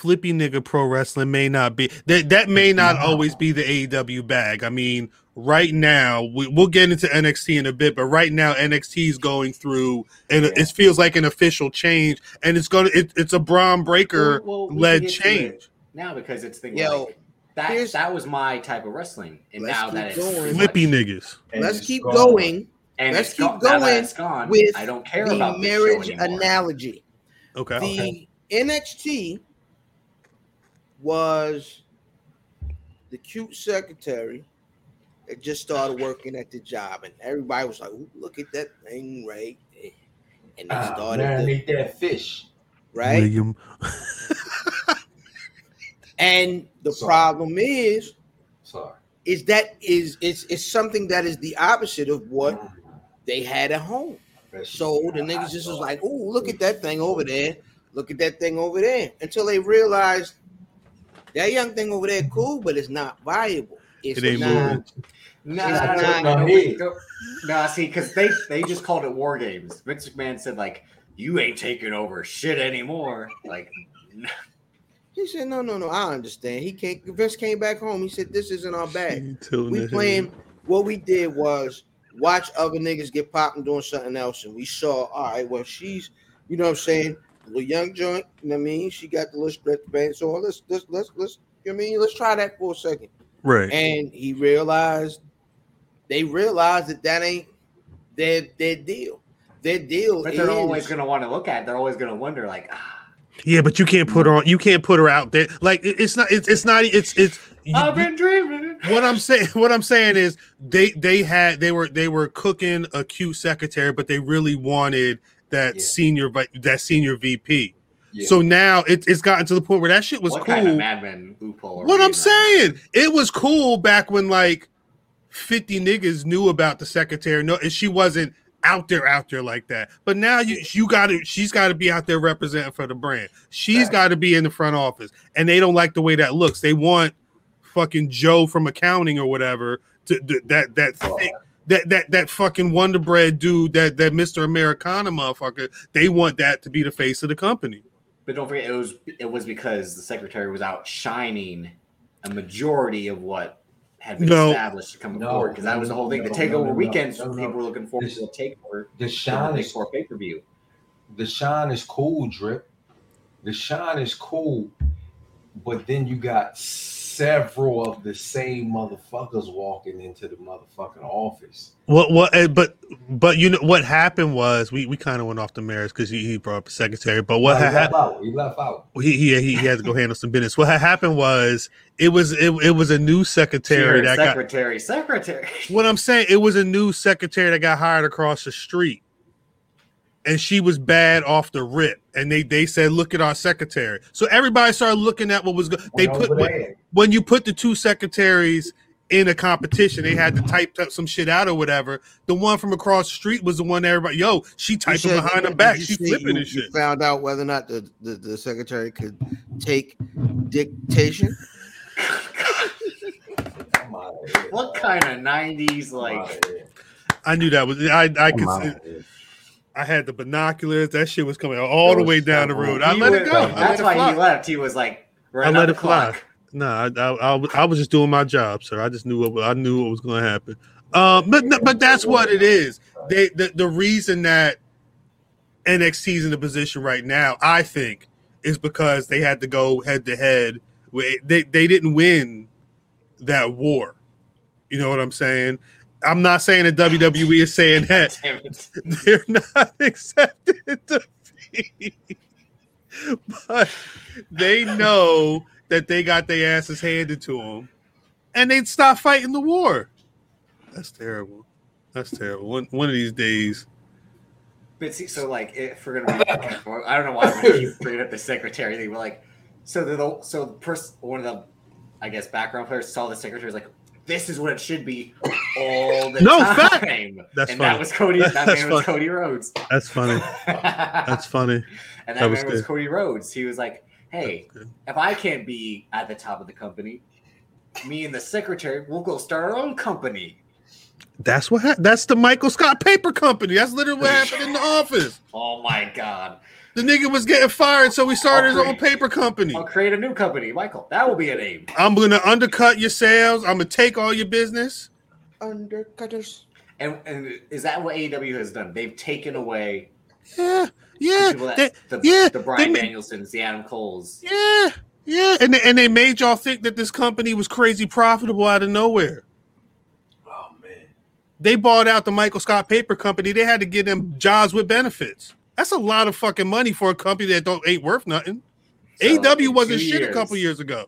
flippy nigga pro wrestling may not be that that may not always be the AEW bag. I mean, right now we, we'll get into NXT in a bit, but right now NXT is going through and Yeah. it feels like an official change, and it's gonna it, it's a Bron Breakker Well, well, led can get to change. now because it's the Yo, like that. That was my type of wrestling, and Let's now keep that going. pretty Flippy niggas. and Let's keep gone. going. And let's keep gone, going it's gone, with I don't care the about this marriage analogy. Okay. The NXT was the cute secretary that just started working at the job, and everybody was like, "Look at that thing right there," and they Ah, started man, to- eat that fish. right. William. And the Sorry. problem is, Sorry. is that is it's it's something that is the opposite of what they had at home. So the niggas just was like, "Oh, look at that thing over there. Look at that thing over there." Until they realized that young thing over there cool, but it's not viable. It's It ain't not. moving. No, It's no, no, not- no, no, no, he- no, no, see, because they they just called it war games. Vince McMahon said like, "You ain't taking over shit anymore." Like, He said, "No, no, no. I understand." He came. Vince came back home. He said, "This isn't our bag. We the playing. What we did was watch other niggas get popped and doing something else, and we saw. All right, well, she's, you know, what I'm saying, a little young joint. You know what I mean? She got the little stretch band. So let's let's let's let's. You know what I mean? Let's try that for a second. Right. and he realized they realized that that ain't their their deal. Their deal but they're always gonna want to look at. it. They're always gonna wonder like, ah, Yeah, but you can't put her on. You can't put her out there. Like it's not. It's, it's not. It's it's. you- "I've been dreaming." what I'm saying, what I'm saying is, they they had they were they were cooking a cute secretary, but they really wanted that Yeah. senior that senior VP. Yeah. So now it, it's gotten to the point where that shit was what cool. kind of Mad Men loophole? what I'm saying, it was cool back when like 50 niggas knew about the secretary. No, and she wasn't out there out there like that. But now you you got to she's got to be out there representing for the brand. She's Right. got to be in the front office, and they don't like the way that looks. They want fucking Joe from accounting or whatever to, to- that that thick, that that that fucking Wonder Bread dude that that Mr. Americana motherfucker. They want that to be the face of the company. But don't forget, it was it was because the secretary was outshining a majority of what had been No. established to come No, forward. Because that was the whole thing. no, the no, takeover no, no, weekends, no, no. people were looking forward This- to the takeover. the The shine is four pay per view. the shine is cool, drip. The shine is cool, but then you got several of the same motherfuckers walking into the motherfucking office. What what? uh, But but you know what happened was we, we kind of went off the merits because he, he brought up a secretary. But what he had left happened? out. He left out. He, he he had to go handle some business. What had happened was it was it, it was a new secretary Secretary, that got. secretary, secretary. What I'm saying, it was a new secretary that got hired across the street, and she was bad off the rip. And they they said, "Look at our secretary." So everybody started looking at what was good. They put over when, you put the two secretaries in a competition, they had to type up some shit out or whatever. The one from across the street was the one that everybody, yo, she You typing said- behind her back, you she flipping you- and you shit. Found out whether or not the, the, the secretary could take dictation. I'm outta here. What kind of '90s like? I knew that was I I could outta here. I had the binoculars. That shit was coming all the way down the road. I He let it go. That's why he left. He was like, I "Run let out it the clock." No, I, I, I, was just doing my job, sir. I just knew what I knew what was going to happen. Um, but but that's what it is. They the, the reason that NXT's in the position right now, I think, is because they had to go head to head. with- They they didn't win that war. You know what I'm saying? I'm not saying that WWE is saying that they're not accepting defeat, but they know that they got their asses handed to them, and they'd stop fighting the war. That's terrible. That's terrible. One one of these days, But see, so like, if we're gonna be, I don't know why we're gonna keep bringing up the secretary thing. But like, so the so the person, one of the, I guess, background players saw the secretary was like, "This is what it should be all the No, time." and That's funny. that was Cody. That man was funny. Cody Rhodes. that's funny. That's funny. and that that, was man was good. Cody Rhodes. He was like, "Hey, if I can't be at the top of the company, me and the secretary, we'll go start our own company." That's what. Ha- that's the Michael Scott Paper Company. That's literally what happened in the office. Oh my god! The nigga was getting fired, so he started his own paper company. I'll create a new company, Michael. That will be a name. I'm gonna undercut your sales. I'm gonna take all your business. Undercutters. And and is that what AEW has done? They've taken away Yeah, the yeah, people that, they- the, yeah, the Brian ma- Danielsons, the Adam Coles. yeah, yeah. And they, and they made y'all think that this company was crazy profitable out of nowhere. Oh man. they bought out the Michael Scott Paper Company. They had to give them jobs with benefits. That's a lot of fucking money for a company that don't ain't worth nothing. So, AEW wasn't two shit a couple years ago.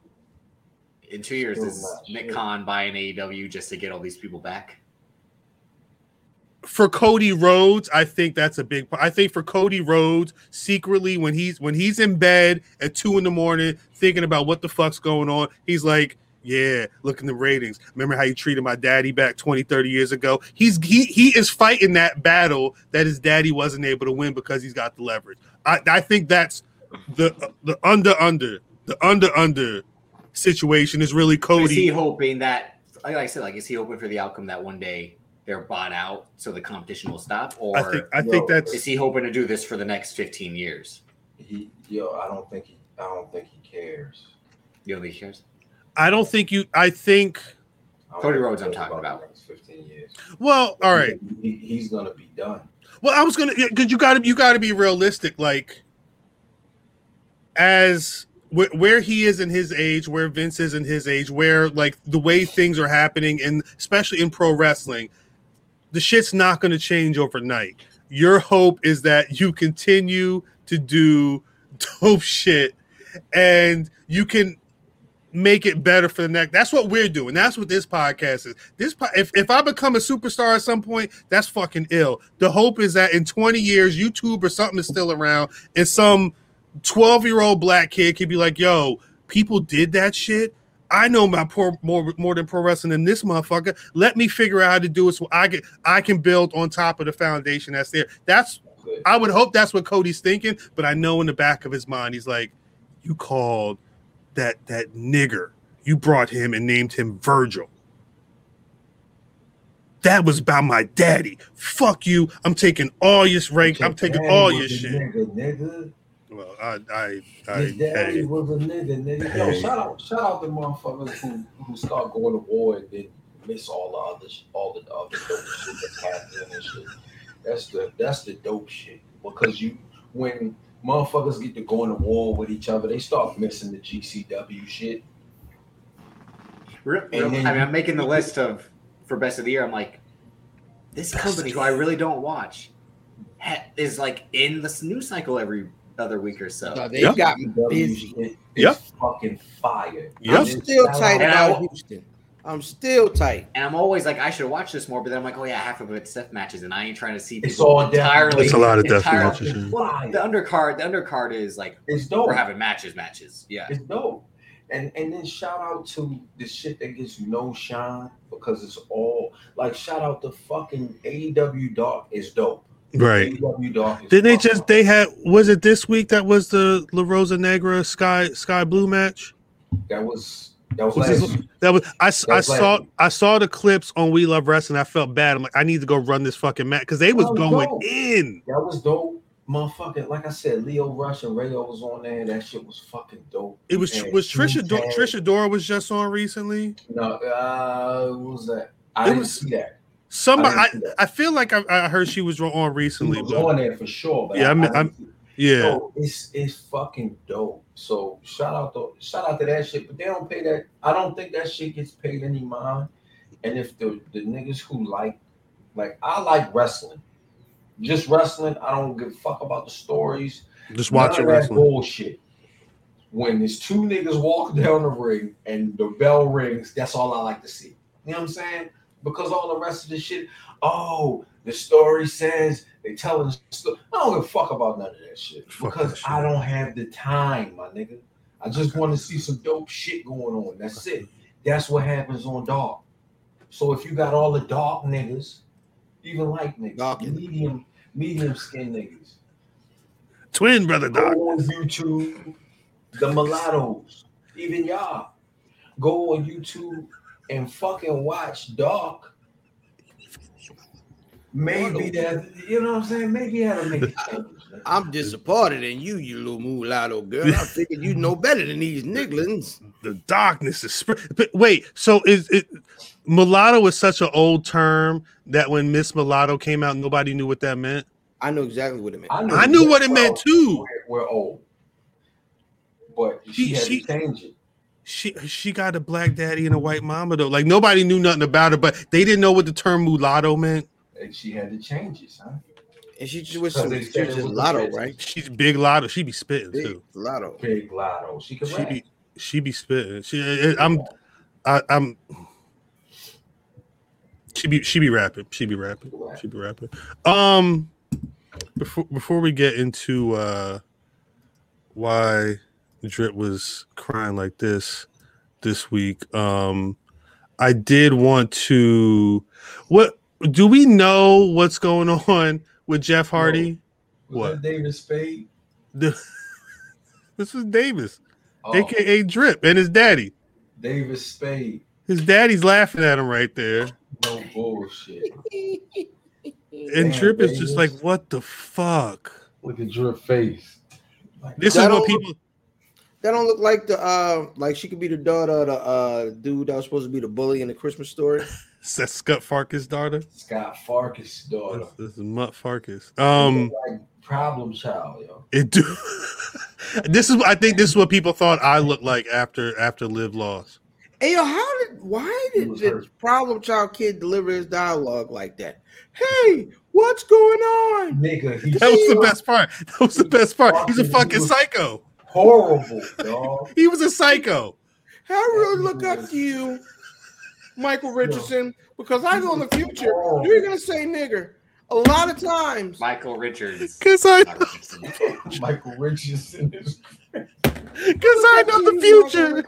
In two years, Still is not Nick shit. Khan buying AEW just to get all these people back? For Cody Rhodes, I think that's a big. I think for Cody Rhodes, secretly when he's when he's in bed at two in the morning thinking about what the fuck's going on, he's like, "Yeah, look at the ratings. Remember how you treated my daddy back 20, 30 years ago? He's he he is fighting that battle that his daddy wasn't able to win because he's got the leverage. I I think that's the the under under the under under situation is really Or Is he hoping that, like I said, like is he hoping for the outcome that one day they're bought out so the competition will stop, or I think I Yo, think that's is he hoping to do this for the next fifteen years? He, yo, I don't think he, I don't think he cares. You know, these years. I don't think you. I think Cody Rhodes I'm talking the about. Fifteen years. well. All right. He, he's gonna be done. Well, I was gonna because you got to you got to be realistic. Like, as where he is in his age, where Vince is in his age, where like the way things are happening, and especially in pro wrestling, the shit's not going to change overnight. Your hope is that you continue to do dope shit, and you can make it better for the next. That's what we're doing. That's what this podcast is. This po- if if I become a superstar at some point, that's fucking ill. The hope is that in 20 years, YouTube or something is still around, and some 12 year old black kid can be like, "Yo, people did that shit." I know my poor more more than pro wrestling than this motherfucker. Let me figure out how to do it so I can I can build on top of the foundation that's there. That's. I would hope that's what Cody's thinking, but I know in the back of his mind he's like, "You called that that nigger. You brought him and named him Virgil. That was about my daddy. Fuck you. I'm taking all your rank. I'm taking all your shit. Nigga, nigga. Well, I I I His daddy hey, was a nigga, nigga. Yo, shout out, shout out the motherfuckers who who start going to war and then miss all the other, sh- all the other dope shit that's happening and shit. That's the that's the dope shit because you when motherfuckers get to going to war with each other, they start missing the GCW shit. Real, And real- then- I mean, I'm making the list of for best of the year. I'm like, this company who I really don't watch ha- is like in the news cycle every other week or so. No, they Yep. got me busy. shit Yep. fucking fire. Yep. I'm still tight And I about wa- Houston. I'm still tight. And I'm always like, I should watch this more, but then I'm like, oh yeah, half of it's death matches, and I ain't trying to see It's people all entirely. It's a lot of death matches. Well, the undercard, the undercard is like It's dope. we're having matches, matches. Yeah, It's dope. And and then shout out to the shit that gets no shine because it's all like shout out to fucking AEW Dark is dope. Right. Is they just they had was it this week that was the La Rosa Negra Sky Skye Blue match? that was that was Was last this- week. That was I, s- I That's saw I saw the clips on We Love Wrestling. I felt bad. I'm like I need to go run this fucking match because they was Oh, going no. in. That was dope. Motherfucking like I said, Lio Rush and Rayo was on there. That shit was fucking dope. It was And was Trisha Dor- Trish Adora was just on recently. No, uh, what was that? I It didn't was- see that. Somebody I I, didn't see that. I feel like I, I heard she was on recently. was But on there for sure. Yeah, I, I'm- I'm, yeah, So it's it's fucking dope. So shout out to shout out to that shit. But they don't pay that. I don't think that shit gets paid any mind. And if the the niggas who like like I like wrestling, just wrestling. I don't give a fuck about the stories. just watch it wrestling. bullshit. When there's two niggas walk down the ring and the bell rings, that's all I like to see. You know what I'm saying? Because all the rest of the shit, oh, the story says they telling the story. I don't give a fuck about none of that shit Fuck because that shit. I don't have the time, my nigga. I just want to see some dope shit going on. That's it. That's what happens on Dark. So if you got all the dark niggas, even like niggas, Darkin'. medium, medium skin niggas, Twin brother go doc. on YouTube, the mulattoes, even y'all, go on YouTube and fucking watch Dark. Maybe that, you know what I'm saying? Maybe that'll make it change. I'm disappointed in you, you little mulatto girl. I figured you know better than these nigglins. The darkness is. Sp- but wait, so is it? Mulatto is such an old term that when Miss Mulatto came out, nobody knew what that meant. I know exactly what it meant. I knew what it meant too. We're, we're old, but she, She- had to change it. She she got a black daddy and a white mama though. Like nobody knew nothing about her, but they didn't know what the term mulatto meant. And she had to change it, son. And she just was Because she was just was lotto, the right? She's big lotto. She be spitting Big too. lotto. Big Latto. She could She rap. be she be spitting. She eh, I'm I, I'm she be she be rapping. She be rapping. She be rapping. Um before before we get into uh why Drip was crying like this this week, um I did want to what do we know what's going on with Jeff Hardy? Was What? Davis Spade? The- this is Davis, Oh, aka Drip, and his daddy. Davis Spade. His daddy's laughing at him right there. No bullshit. And Damn, Drip is just like, what the fuck? Look at your face. Like, This is what people That don't look like the uh like she could be the daughter of the uh dude that was supposed to be the bully in the Christmas story. that's Scott Farkus' daughter. Scott Farkus' daughter. This, this is Mutt Farkus. Um like problem child, yo. it do this is I think this is what people thought I looked like after after Liv lost. Hey yo, how did why did was the hurt. problem child kid deliver his dialogue like that? Hey, what's going on? Nigga, That was the best part. That was the best part. He's a fucking psycho. Horrible, dog. He was a psycho. I really look up to you, Michael Richardson, because I know in the future you're gonna say nigger a lot of times. Michael Richards. Cause I Not Richardson. Michael Richardson is cause I know the future.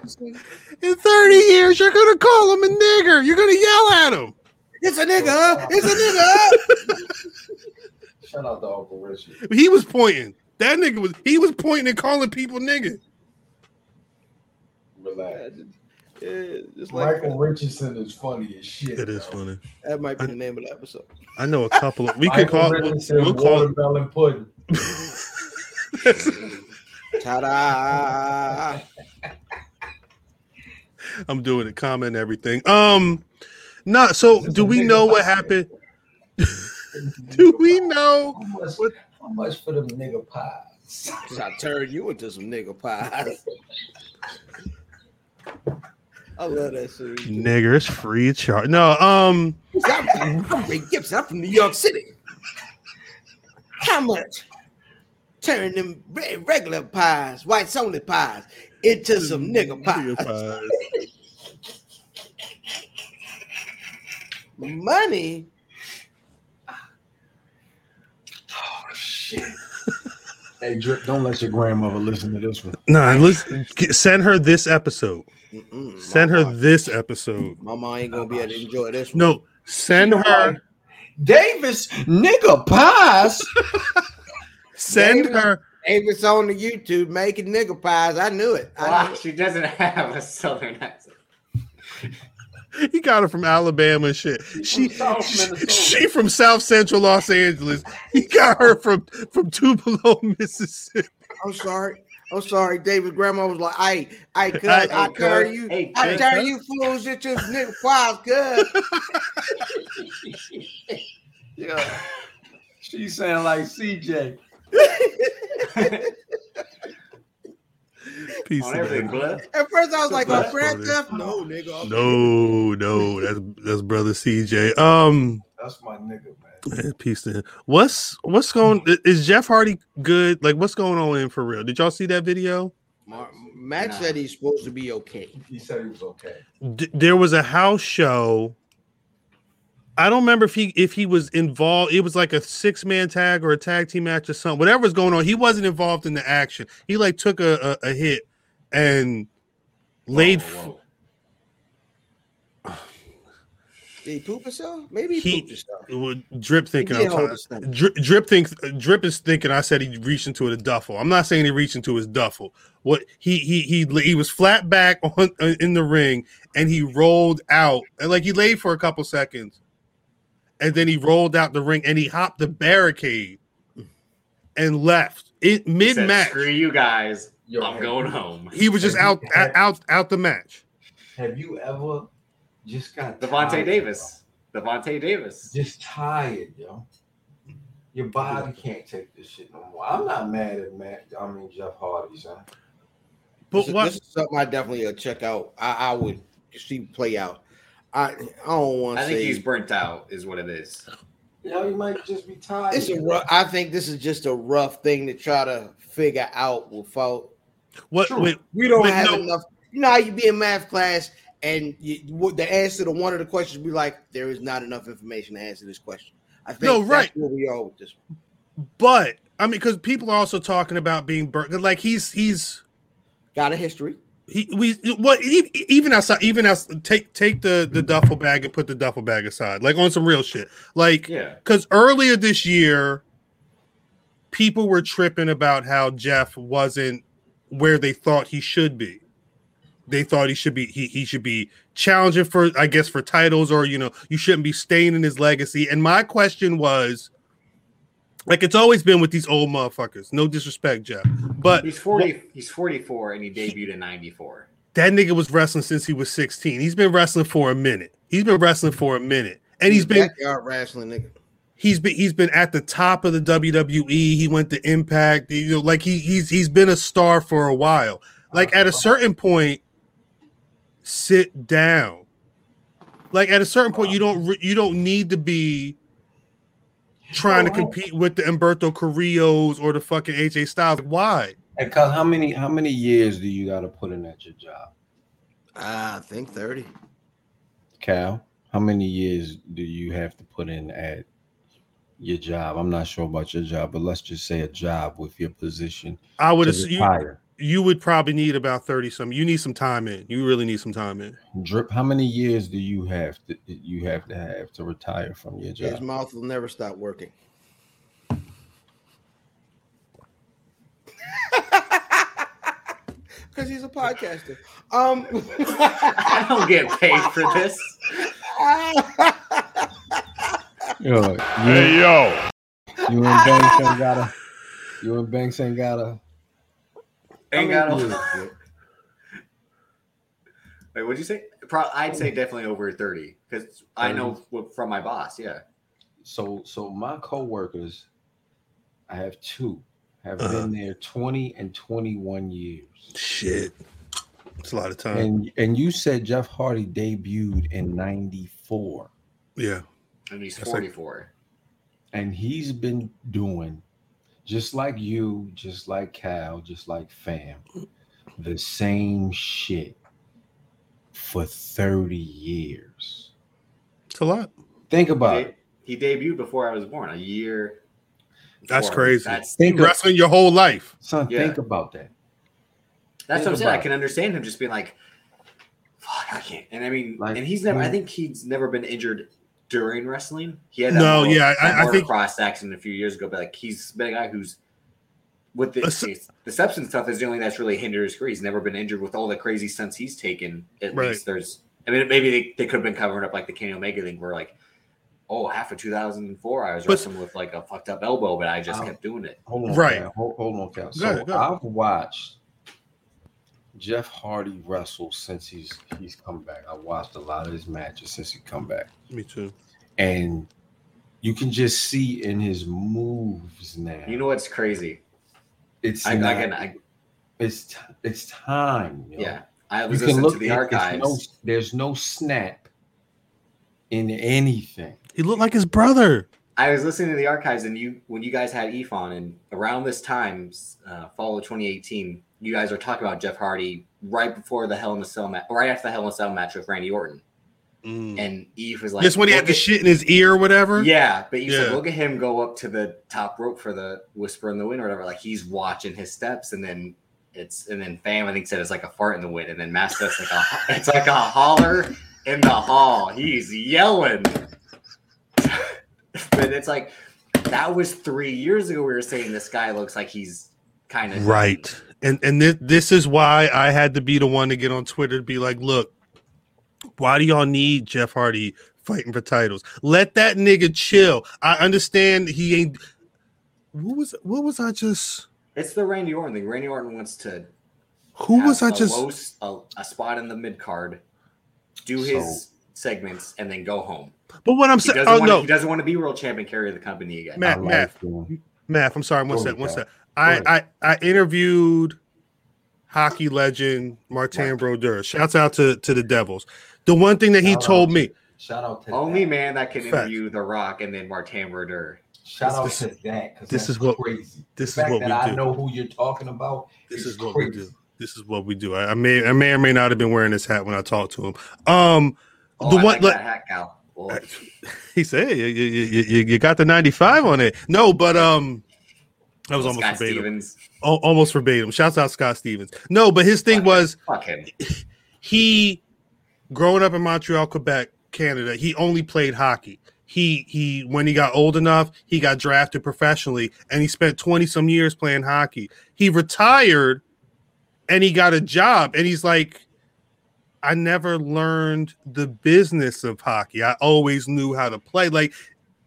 In 30 years, you're gonna call him a nigger. You're gonna yell at him. It's a nigga. huh? It's a nigga. shout out to Uncle Richard. He was pointing. That nigga was he was pointing and calling people nigga. Relax. Yeah, just like Michael Richardson is funny as shit. It is yo. funny. that might be the name of the episode. I know a couple of we could call Richardson, we'll call watermelon pudding. Ta-da! I'm doing it, comment everything. Um not so do we know what happened? Do we know what- how much for them nigga pies? I turned you into some nigga pies. I love that series. niggers free of charge? No, um I'm from Ray Gibson. I'm from New York City. How much? Turn them regular pies, whites only pies, into some nigga pies. Money. Oh shit. hey, Drip, don't let your grandmother listen to this one. Nah, listen, send her this episode. Mm-mm, Send her Mama- this episode. Mama ain't gonna be able to enjoy this one. No, send her Davis nigga pies. send David- her Avis on the YouTube making nigga pies. I knew it. I Wow, knew it. she doesn't have a southern accent. He got her from Alabama and shit. She, from South she, she from South Central Los Angeles. He got her from from Tupelo, Mississippi. I'm sorry. I'm sorry. David's grandma was like, "I, I, cuz Hey, I cuz. turn you, Hey, I cuz. turn you fools into nigga pies, cuz." yeah. She sound like CJ. Peace On everything, blood. At first, I was like, "Oh, Grand funny. Theft." No, nigga. No, no, that's that's brother CJ. Um, That's my nigga, man. man, peace to him. What's what's going? Is Jeff Hardy good? Like, what's going on in for real? Did y'all see that video? Mar- Matt Nah. said he's supposed to be okay. He said he was okay. D- there was a house show. I don't remember if he if he was involved. It was like a six man tag or a tag team match or something. Whatever was going on, he wasn't involved in the action. He like took a a, a hit and laid. Whoa, whoa. Did he poop himself? Maybe he, He- pooped himself. f- Drip thinking I'm did hold trying, his stomach. drip, drip thinks drip is thinking I said he reached into a duffel. I'm not saying he reached into his duffel. What he he he he was flat back on in the ring and he rolled out and like he laid for a couple seconds and then he rolled out the ring and he hopped the barricade and left it mid match. Screw you guys. Yo, I'm going you- home. He was just out out out the match. Have you ever just got Devontae tired, Davis. Devontae Davis. Just tired, yo. Your body can't take this shit no more. I'm not mad at Matt. I mean Jeff Hardy, son. But this, is- what? this is something I definitely uh, check out. I, I would see play out. I I don't want I to think say he's burnt out, is what it is. You he might just be tired. it's a rough, I think this is just a rough thing to try to figure out without What? True. Wait, we don't But have no- enough. You know how you be in math class and you, the answer to one of the questions be like, there is not enough information to answer this question. I think No, that's right. where we are with this. one. but I mean, because people are also talking about being burnt. Like he's he's Got a history. He we what even outside even as take take the the duffel bag and put the duffel bag aside, like on some real shit. Like Yeah. because earlier this year, people were tripping about how Jeff wasn't where they thought he should be. They thought he should be he, he should be challenging for I guess for titles or you know you shouldn't be staying in his legacy. And my question was, like it's always been with these old motherfuckers. No disrespect, Jeff, but He's 40, he's 44 and he debuted in 94. that nigga was wrestling since he was 16. He's been wrestling for a minute. He's been wrestling for a minute. And he's been backyard wrestling nigga. he's been he's been at the top of the WWE. He went to Impact. You know, like he he's he's been a star for a while. Like at a certain point, sit down. Like at a certain point, you don't you don't need to be trying to compete with the Humberto Carrillos or the fucking AJ Styles. Why? And cause how many how many years do you got to put in at your job, I think 30. Cal? How many years do you have to put in at your job? I'm not sure about your job, but let's just say a job with your position I would to assume you, retire. You would probably need about 30 some. You need some time in. You really need some time in. Drip. How many years do you have to you have to have to retire from your job? His mouth will never stop working. Because he's a podcaster. Um, I don't get paid for this. Yo, you, Hey yo, you and Banks ain't got a. You and Banks ain't got a. Ain't got many no- years, Wait, what'd you say? Pro- I'd say definitely over 30 because I know from my boss. Yeah. So so my coworkers, I have two, have Uh-huh. been there 20 and 21 years. Shit. It's a lot of time. And and you said Jeff Hardy debuted in 94. yeah. And he's That's like- 44. And he's been doing just like you, just like Cal, just like Fam, the same shit for 30 years. It's a lot. Think about He, it. he debuted before I was born, a year. That's crazy. That's Think of, Wrestling your whole life. son, Yeah. think about that. That's Think what I'm saying. I can understand him just being like, "Fuck, I can't." And I mean, Like, and he's never. I think he's never been injured during wrestling. He had No, motor- yeah, I- I think- motocross accident a few years ago. But like, he's been a guy who's with the Listen- the substance stuff is the only thing that's really hindered his career. He's never been injured with all the crazy stunts he's taken. At Right. least there's. I mean, maybe they, they could have been covering up like the Kenny Omega thing, where like. Oh, half of 2004, I was But- wrestling with like a fucked up elbow, but I just Oh. kept doing it. Hold on, Right. Cal. Hold, hold on, Cal. Go So ahead, go ahead. I've watched Jeff Hardy wrestle since he's he's come back. I watched a lot of his matches since he come back, Me too. and you can just see in his moves now. You know what's crazy? it's I, I not- can, I, it's t- it's time. yo. yeah. I you was can listening look to the archives. no- there's no snap in anything. He looked like his brother. I was listening to the archives, and you when you guys had Efon, and around this time, uh, fall of 2018, you guys were talking about Jeff Hardy right before the Hell in a Cell match, or right after the Hell in a Cell match with Randy Orton, and Eve was like, Just when he had the shit in his ear or whatever. Yeah, but you said, look at him go up to the top rope for the whisper in the wind or whatever. Like he's watching his steps, and then it's and then Fam I think said it's like a fart in the wind, and then Master it's like a it's like a holler in the hall. He's yelling, but it's like that was three years ago. We were saying this guy looks like he's kind of Right. And and this, this is why I had to be the one to get on Twitter to be like, look, why do y'all need Jeff Hardy fighting for titles? Let that nigga chill. I understand he ain't what was what was I just It's the Randy Orton thing. Randy Orton wants to who was I just low a, a spot in the mid card, do his segments, and then go home. But what I'm saying oh want, no he doesn't want to be world champion carry of the company again. Matt, I Matt. Matt, I'm sorry, one Go sec, ahead, one Cal. sec. I, I I interviewed hockey legend Martin Brodeur. Shouts out to to the Devils. The one thing that he Shout told out me, Shout out to Only that. man that can Fact. interview The Rock and then Martin Brodeur. Shout out This- to that because this this is is what- crazy. this the is fact what that we I know who you're talking about. This is is what we crazy. do. This is what we do. I, I may I may or may not have been wearing this hat when I talked to him. Um, Oh, the I one like like, that hat, Cal. Well, he said, you, you, you, you got the 95 on it. No, but um, that was almost Scott verbatim. Stevens. Al- almost verbatim. Shouts out Scott Stevens. No, but his thing Fuck was Fuck him. he growing up in Montreal, Quebec, Canada, he only played hockey. He he when he got old enough, he got drafted professionally and he spent 20 some years playing hockey. He retired and he got a job and he's like I never learned the business of hockey. I always knew how to play. Like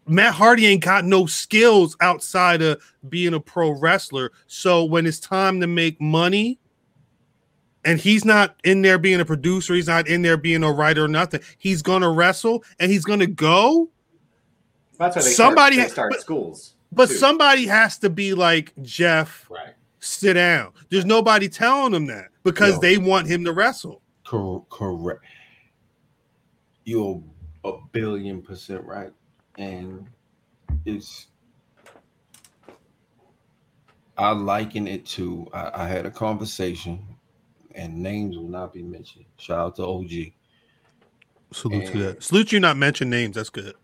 Matt Hardy ain't got no skills outside of being a pro wrestler. So when it's time to make money, and he's not in there being a producer, he's not in there being a writer or nothing. He's gonna wrestle and he's gonna go. That's why they Somebody start, has- they start but- schools. But too. somebody has to be like Jeff, Right. sit down. There's nobody telling him that because No. they want him to wrestle. Cor- correct. You're a billion percent right, and it's. I liken it to. I, I had a conversation, and names will not be mentioned. Shout out to OG. Salute to that. Salute you not mention names. That's good.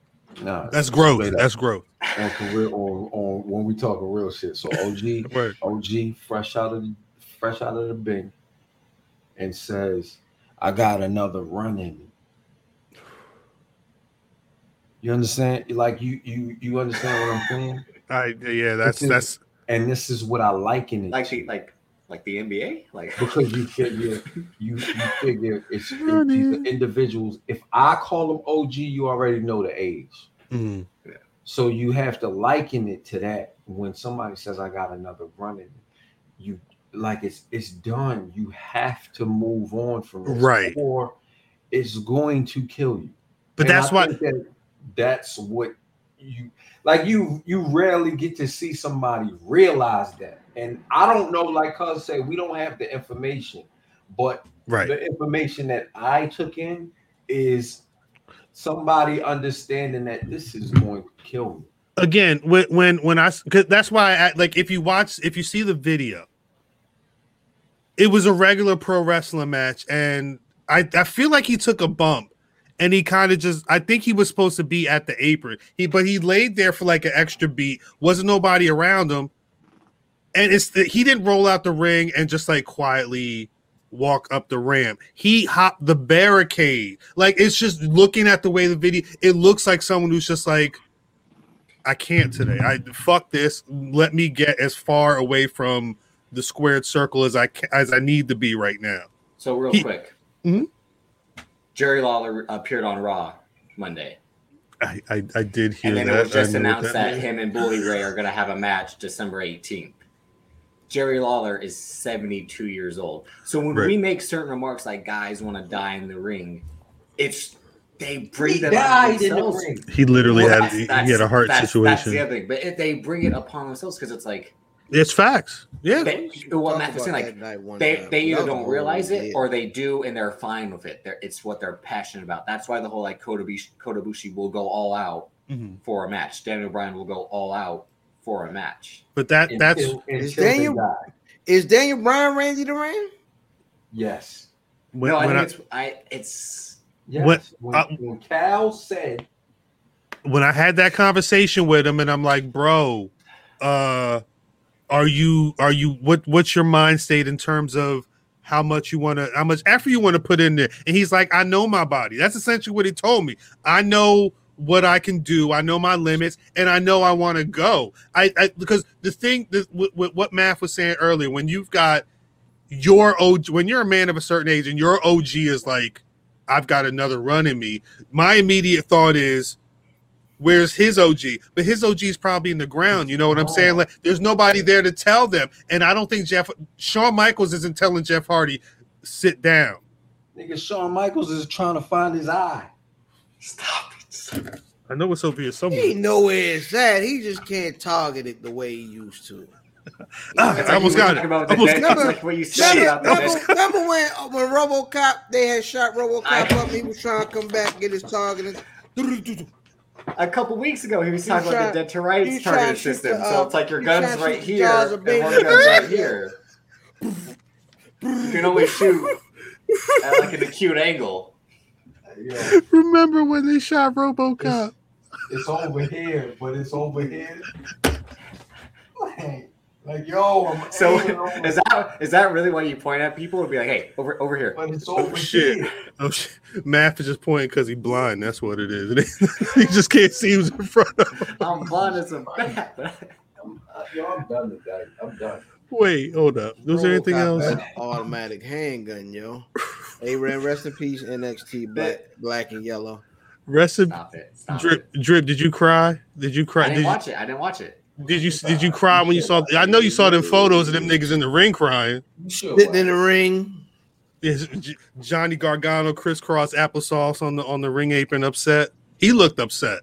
Nah, That's growth. up. That's growth. on real on, on when we talking real shit. So OG. OG, fresh out of the fresh out of the bin, and says, "I got another run in me." You understand? Like you you you understand what I'm saying? I yeah, that's is- that's And this is what I liken it like to. the like like the NBA. Like because you figure you you figure it's it, these are individuals. If I call them OG, you already know the age. mm, So you have to liken it to that. When somebody says, "I got another run in," you like it's it's done. You have to move on from this, Right. or it's going to kill you. but And that's I why that that's what you like. You you rarely get to see somebody realize that. And I don't know, like Cuz said, we don't have the information, but right. the information that I took in is somebody understanding that this is going to kill me. again when when when I because that's why I like if you watch if you see the video, it was a regular pro wrestling match, and I I feel like he took a bump, and he kind of just I think he was supposed to be at the apron, he but he laid there for like an extra beat, wasn't nobody around him, and it's the, he didn't roll out the ring and just like quietly walk up the ramp. He hopped the barricade. Like it's just looking at the way the video, it looks like someone who's just like, I can't today. I fuck this. Let me get as far away from the squared circle as I as I need to be right now. so real He- quick. Mhm. Jerry Lawler appeared on Raw Monday, I I, I did hear that. and then that. it was just I announced that meant. him and Bully Ray are going to have a match December 18th. Jerry Lawler is 72 years old. So when Right. we make certain remarks like guys want to die in the ring, it's they bring He that died on in the themselves. ring. he literally Well, had he, he had a heart that's- That's situation. the other thing, but if they bring it upon themselves because it's like it's facts. Yeah. they, what Matt was saying, like they they either don't realize it or they do and they're fine with it. They're, it's what they're passionate about. That's why the whole like Kota Ibushi, Kotobushi will go all out Mhm. for a match. Daniel Bryan will go all out for a match. But that that's Until- Is until they Daniel- Is Daniel Bryan Randy the Ram? Yes. when, no, I think I, it's I it's Yes. What- when, uh, when Cal said, when I had that conversation with him, and I'm like, bro, uh, are you are you what what's your mind state in terms of how much you want to how much effort you want to put in there? And he's like, I know my body. That's essentially what he told me. I know what I can do. I know my limits, and I know I want to go. I, I because the thing that with, with what Math was saying earlier, when you've got your OG, when you're a man of a certain age, and your OG is like, I've got another run in me. My immediate thought is, where's his OG? But his OG is probably in the ground. You know what I'm saying? Like, there's nobody there to tell them. And I don't think Jeff Shawn Michaels isn't telling Jeff Hardy, sit down. nigga, Shawn Michaels is trying to find his eye. stop it. I know it's over here somewhere. He know where it's at. He just can't target it the way he used to. Ah, I almost got it. about the Almost dead- got like what you said Remember, about the remember, remember when uh, when RoboCop they had shot RoboCop I- up, he was trying to come back get his target. and- A couple weeks ago, he was He talking was about the trying- dead to rights he was trying targeting to shoot system. so uh, it's like your gun's right here, and baby one gun's right here. You can only shoot at like an acute angle. Yeah, Remember when they shot RoboCop? it's over here, but it's over here. Like, like yo, I'm So is that is that really why you point at people and be like, "Hey, over over here"? but it's Oh shit! here. Oh shit! Math is just pointing because he's blind. That's what it is. he just can't see who's in front of him. I'm blind as a bat. but- I'm, uh, yo, I'm done today. I'm done. Wait, hold up. Was there anything else? Automatic handgun, yo. They ran rest in peace NXT black, black and yellow. Rest in Stop it! Stop drip. it! Drip. Did you cry? Did you cry? I Did didn't you, watch it. I didn't watch it. Did you did you cry when you saw? I know you saw them photos of them niggas in the ring crying. You. Sitting in the ring. Is Johnny Gargano crisscross applesauce on the on the ring apron upset? He looked upset.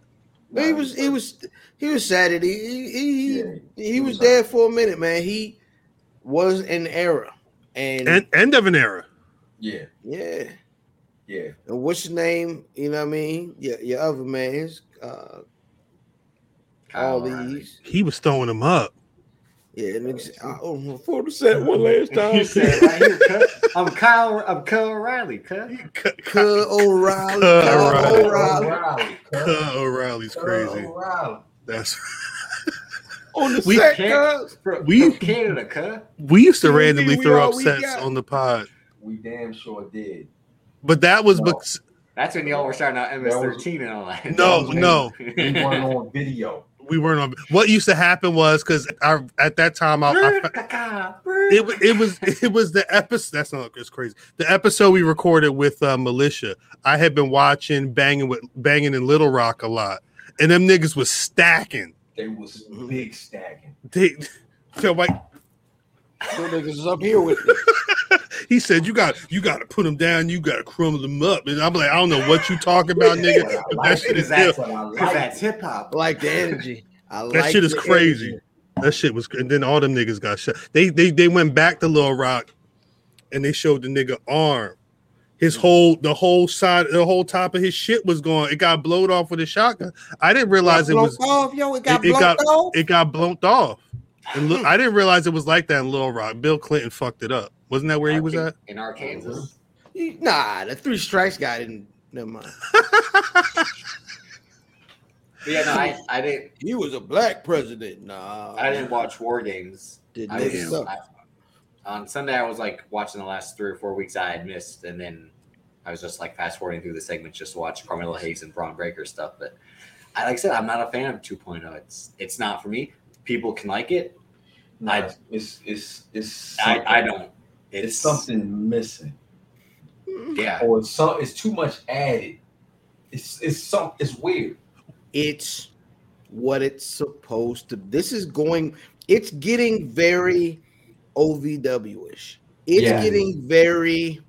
He was he was he was sad that he he he, Yeah, he, he was was there for a minute, man. He was an era, and, End, end of an era. Yeah, yeah. yeah. And what's your name? You know what I mean? Your your other man's uh, all Kyle these. He was throwing them up. Yeah, niggas. I oh, for the set one last time. You said right here, cut. I'm Kyle. I'm Kyle O'Reilly. Cut. Cud O'Reilly. Cud Cud O'Reilly. O'Reilly. O'Reilly. Uh, O'Reilly's crazy. O'Reilly. That's On the We set, cuz. From, We- from Canada, cut. we used to we- randomly throw up sets got. on the pod, We damn sure did. but that was No. because That's when y'all were starting out MS-13 and all that. No, was no. We weren't on video. We weren't on. What used to happen was because at that time I, I, it wa- it was it was the episode. That's not it's crazy. The episode we recorded with uh, Militia. I had been watching banging with banging in Little Rock a lot, and them niggas was stacking. They was Mhm. big stacking. They, so like So niggas is up here with me. he said, you got you got to put them down. You got to crumble them up. And I'm like, I don't know what you talking about, nigga. But like that shit is is that- ill. What like. that's hip hop. Like the energy. I That like shit is crazy. energy. That shit was. And then all them niggas got shot. They they they went back to Little Rock, and they showed the nigga arm. His whole the whole side the whole top of his shit was gone. It got blowed off with a shotgun. I didn't realize it Blown was off, yo. It got it, it blown got off. it got blown off. And look, I didn't realize it was like that in Little Rock. Bill Clinton fucked it up. Wasn't that where he was at? In Arkansas. Nah, the three strikes guy didn't. Never mind. Yeah, no, I, I didn't. He was a black president. Nah, I didn't watch War Games. Did I was, suck. I, on Sunday, I was like watching the last three or four weeks I had missed, and then I was just like fast forwarding through the segments just to watch Carmelo Hayes and Bron Breakker stuff. But I, like I said, I'm not a fan of 2.0. It's it's not for me. People can like it. No, I- it's it's it's I, I don't. It's It's, something missing, Yeah. or it's some. It's too much added. It's it's some. It's weird. It's what it's supposed to. This is going. It's getting very OVW-ish. It's Yeah. getting very.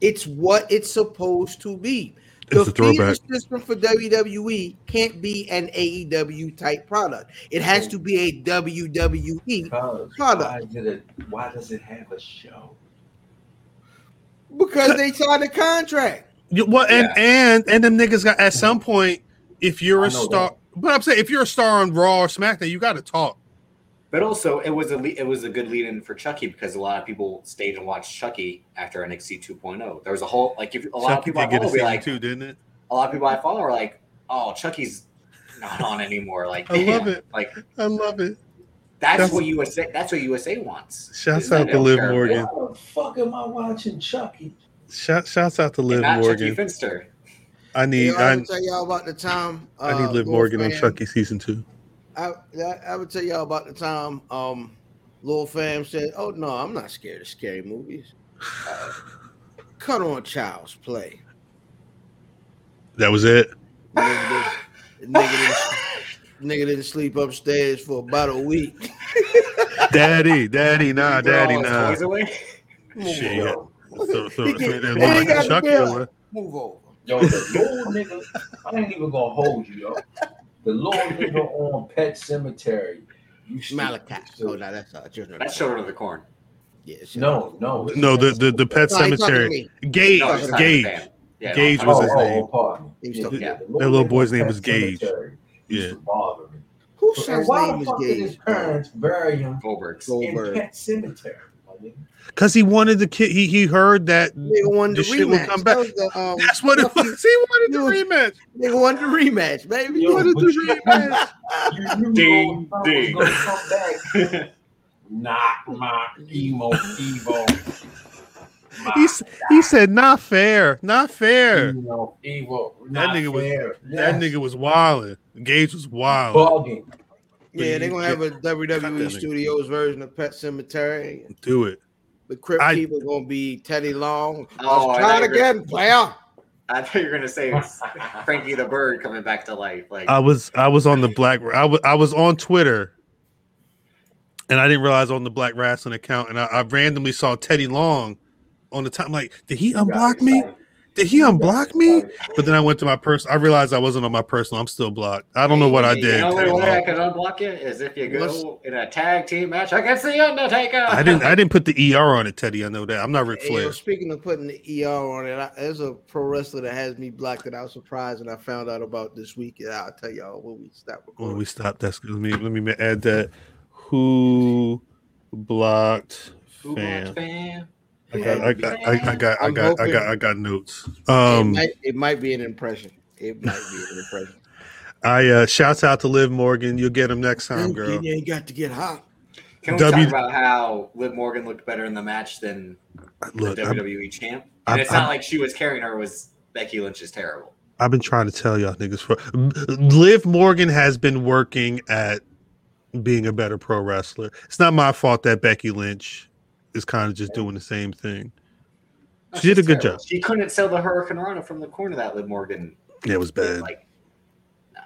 It's what it's supposed to be. The It's a throwback. feeder system for WWE can't be an AEW type product. It has to be a WWE Because Product. why did it? Why does it have a show? because they signed a contract. You- Well, and Yeah. and and them niggas got at some point. If you're I a know star, but I'm saying if you're a star on Raw or SmackDown, you got to talk. But also, it was a le- it was a good lead in for Chucky because a lot of people stayed and watched Chucky after NXT 2.0. There was a whole like if a lot of people I did get follow be season like two, didn't it? a lot of people I follow are like, oh, Chucky's not on anymore. Like I love it. Like I love it. that's, That's- what USA that's what USA wants. Shouts out to don't Liv care. Morgan. Why the fuck am I watching Chucky? Shout, shouts out to And Liv not Chucky Morgan. Finster. I Hey, need I I, tell y'all about the time. I need uh, Liv Lil Morgan on Fam- Chucky season two. I, I I would tell y'all about the time um Lil Fam said, "Oh no, I'm not scared of scary movies. Cut on Child's Play." That was it. Nigga didn't, nigga, didn't, nigga didn't sleep upstairs for about a week. Daddy, daddy, nah, daddy, nah. Move Shit. over. So, so, He so get- that he look like got the Chucky bill. or what? Move over. Yo, the little nigga, I ain't even gonna hold you, yo. The little nigga on Pet Cemetery You stupid. Malachi. So- Oh, no, that's uh, children. That's Children of the Corn. Yeah, No, no, No, the the, the pet No, he's talking to cemetery. Gage, No, it's Gage. Yeah, Gage no, was oh, his oh, name. Oh, pardon. me. He was Yeah, That little boy's name was Gage. Cemetery used Yeah. to bother me. Whose And son's why name the is fuck did his parents bury him Goldberg's. In Goldberg. Pet Cemetery? My nigga? Because he wanted the kid. He he heard that Nigga wanted the the shit will come back. That the, um, That's what it was. He wanted the rematch. Nigga wanted the rematch, baby. He Yo, wanted but the rematch. You knew Ding, ding. come. Not my emo Evo. My He s- he said, "Not fair, not fair." emo Evo. That Not nigga was- fair. That nigga was wilding. Gage was wild. bugging. Yeah, they're gonna have a WWE. Studios version of Pet Sematary. Do it. The Crypt I- Keeper gonna be Teddy Long. Oh, Let's I try thought it you were- again, player. I thought you were gonna say Frankie the Bird coming back to life. Like I was I was on the black. I was I was on Twitter, and I didn't realize on the Black Wrestling account, and I, I randomly saw Teddy Long on the time. Like, did he unblock me? Did he unblock me? But then I went to my personal. I realized I wasn't on my personal. I'm still blocked. I don't know what I did. The did. only way I Long. can unblock you is if you Let's- go in a tag team match against the Undertaker. I didn't. I didn't put the ER on it, Teddy. I know that. I'm not Ric Hey, yo, Flair. speaking of putting the ER on it, I, there's a pro wrestler that has me blocked that I was surprised and I found out about this week. Yeah, I'll tell y'all when we stop When we stop, that's let me let me add that. Who blocked Who fan? wants fan? I got, I got, I, I got, I got, I got, I got notes. it, Um, might, it might be an impression. It might be an impression. I uh shouts out to Liv Morgan. You'll get him next time, girl. You ain't got to get hot. Can we W- talk about how Liv Morgan looked better in the match than Look, the I've, WWE champ? I'm- And it's I'm- not like she was carrying her. Was Becky Lynch is terrible? I've been trying to tell y'all niggas for Liv Morgan has been working at being a better pro wrestler. It's not my fault that Becky Lynch is kind of just doing the same thing. No, She did a good terrible. job. She couldn't sell the hurricanrana from the corner that Liv Morgan Yeah, it was did. bad. Like Yeah,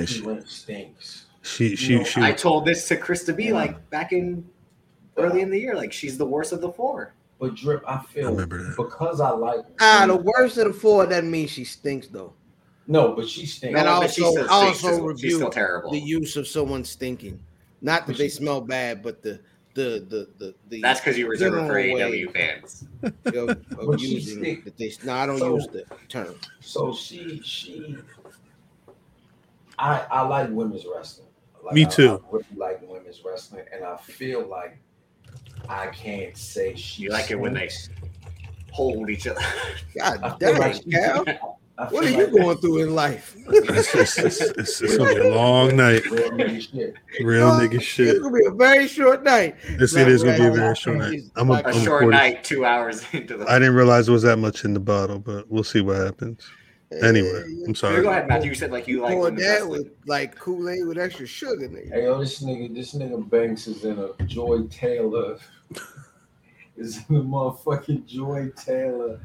Becky she- stinks. She, she, No, she. I told this to Krista B Yeah. like back in early in the year. Like she's the worst of the four. But drip, I I feel remember that. because I like Ah, the worst of the four doesn't mean she stinks though. No, but she stinks. And also- but she still also stinks. She's- she's rebuke still terrible. The use of someone stinking, not that they smell bad, but the the the the, the That's because you reserve it for general AEW way fans. of, of But she using stink. that they. No, I don't So- use the term. So she she I I like women's wrestling. Like, Me too. I really like women's wrestling, and I feel like I can't say she You like it when they hold each other. God feel dang, like- Cal. I What feel are you like going through in life? It's, it's, it's, it's, it's gonna be a long night. Real nigga shit. Real nigga It's gonna be a very short night. This it is gonna be a very short night. I'm a, A I'm short recording. night, two hours into the. I didn't realize there was that much in the bottle, but we'll see what happens. Anyway, I'm sorry. Go ahead, Matthew. You said like you like Pour that wrestling. with like Kool Aid with extra sugar, nigga. Hey yo, this nigga, this nigga Banks is in a Joy Taylor. is in a motherfucking Joy Taylor.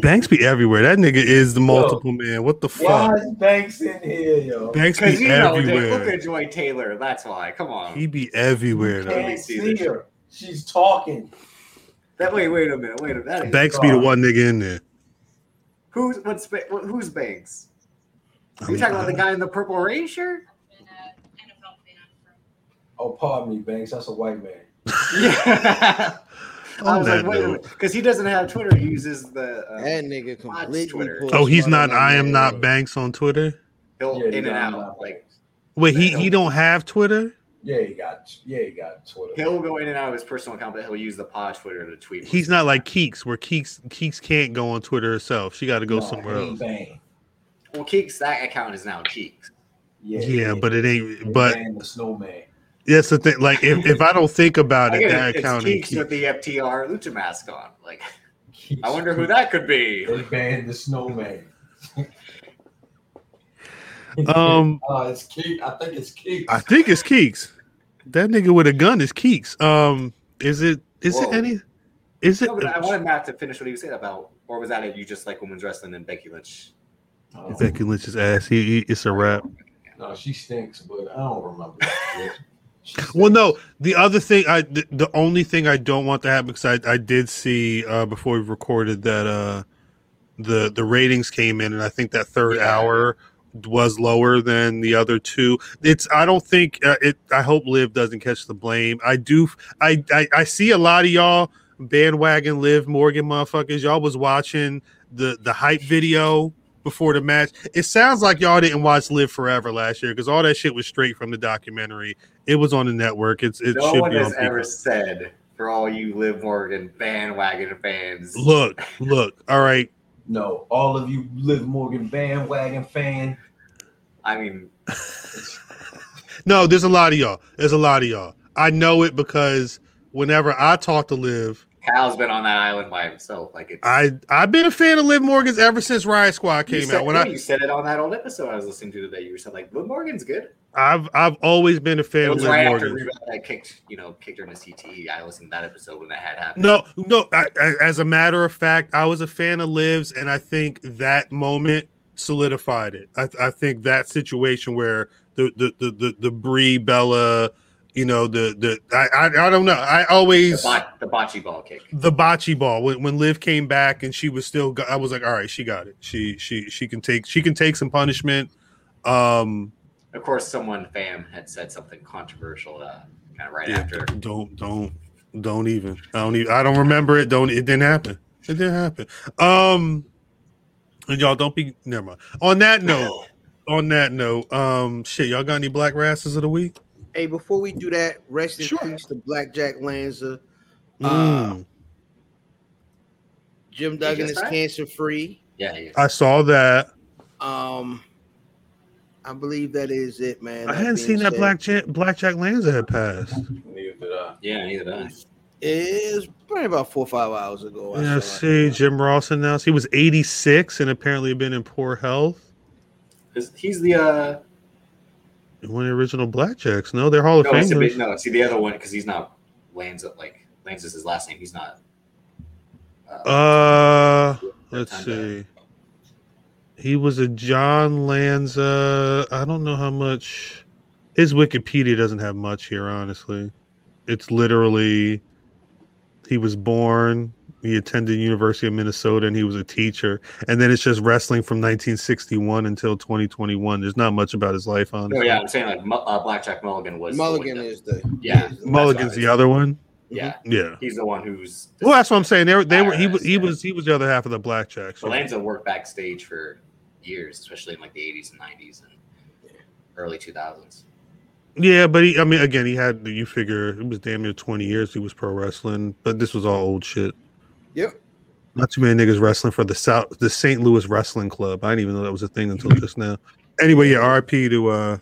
Banks be everywhere. That nigga is the multiple man. What the fuck? Why fuck? is Banks in here, yo? Banks Because be you know, look everywhere. at Joy Taylor. That's why. Come on. He be everywhere. You Can't can't see see her. She's talking. That wait, wait a minute, wait a minute. That is- Banks be the one nigga in there. Who's what's who's Banks? Are you talking about the guy in the purple rain shirt? and NFL fan from Oh, pardon me, Banks. That's a white man. Yeah. I On was like, wait note. because he doesn't have Twitter. He uses the. Uh, That nigga completely. Twitter. Oh, he's not. I am not Banks on Twitter. he'll Yeah, in you and out. him. Like Wait, he he don't have Twitter. Yeah, he got. Yeah, he got Twitter. he'll go in and out of his personal account, but he'll use the pod Twitter to tweet. He's not like Keeks, where Keeks Keeks can't go on Twitter herself. She got to go No, somewhere he else. banned. Well, Keeks, that account is now Keeks. Yeah, Yeah, but it ain't. But banned the snowman. That's the thing. Like if, if I don't think about it, that it, it's account ain't Keeks with the FTR Lucha mask on. Like, I wonder who that could be. They banned the snowman. Um, uh, it's Keek. I think it's Keeks. I think it's Keeks. That nigga with a gun is Keeks. Um, is it? Is Whoa. it any? Is it? No, but I wanted Matt to finish what he was saying about, or was that it? You just like women's wrestling and Becky Lynch? Oh, Becky Lynch's ass. He, he- it's a wrap. no, she stinks, but I don't remember. Well, no. The other thing, I the, the only thing I don't want to happen because I, I did see uh, before we recorded that uh, the the ratings came in, and I think that third Yeah. hour was lower than the other two. It's I don't think uh, it. I hope Liv doesn't catch the blame. I do. I I, I see a lot of y'all bandwagon Liv Morgan motherfuckers. Y'all was watching the the hype video before the match. It sounds like y'all didn't watch Liv Forever last year because all that shit was straight from the documentary. It was on the network. It's it no should one be on has ever Peacock. said for all you Liv Morgan bandwagon fans. Look, look. All right. No, all of you Liv Morgan bandwagon fan. I mean, No, there's a lot of y'all. There's a lot of y'all. I know it because whenever I talk to Liv, Cal's been on that island by himself. Like it's. I I've been a fan of Liv Morgan's ever since Riott Squad came said, out. When yeah, I you said it on that old episode I was listening to today. You said like Liv Morgan's good. I've I've always been a fan of Liv right Morgan. Reba had kicked, you know, kicked her in the CTE. I listened to that episode when that had happened. No, no. I, I, as a matter of fact, I was a fan of Liv's, and I think that moment solidified it. I, I think that situation where the the the the, the Brie Bella, you know, the the I, I I don't know. I The, always bot, the bocce ball kick. the bocce ball when, when Liv came back and she was still. I was like, all right, she got it. She she she can take she can take some punishment. Um, Of course, someone fam had said something controversial, uh, kind of right Yeah. after. don't don't don't even i don't even i don't remember it don't it didn't happen it didn't happen um and y'all don't be never mind on that note on that note um shit y'all got any black rasses of the week Hey, before we do that, rest in Sure. peace to Blackjack Lanza. Mm, Jim Duggan is cancer free. Yeah, yeah. i saw that Um, I believe that is it, man. i That hadn't seen that said, black Jack, blackjack lanza had passed Neither did I. Yeah, neither did I. It was probably about four or five hours ago. I yeah see it. jim ross announced he was 86 and apparently been in poor health He's the uh one of the original blackjacks no they're hall of no, famers bit, no, see the other one because he's not Lanza like Lanza's his last name. He's not. Uh, Uh, let's see. He was a John Lanza. I don't know how much. His Wikipedia doesn't have much here, honestly. It's literally he was born. He attended University of Minnesota and he was a teacher. And then it's just wrestling from 1961 until 2021. There's not much about his life, on. no, yeah, I'm saying like Mu- uh, Blackjack Mulligan was the one Mulligan that- is the Yeah. is the- Mulligan's the other one. yeah. Yeah. He's the one who's. Well, that's what I'm saying. They were. They were. He was. He was. He was the other half of the blackjacks. But Lanza worked backstage for years, especially in like the 80s and 90s and early 2000s. Yeah, but he, I mean, again, he had you figure it was damn near twenty years he was pro wrestling, but this was all old shit. Yep. Not too many niggas wrestling for the South, the St. Louis Wrestling Club. I didn't even know that was a thing until just now. Anyway, yeah, RP to uh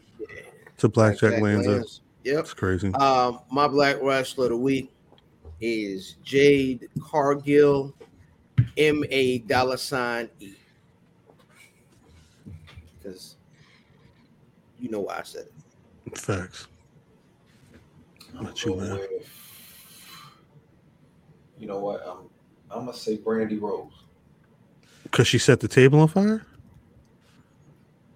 to Blackjack Lanza. Lanza. Yep. That's crazy. Um, my black wrestler of the week is Jade Cargill, M A dollar sign E. Because you know why I said it. Facts. I'm What you, man? with- You know what? I'm I'm gonna say Brandy Rose. Because she set the table on fire.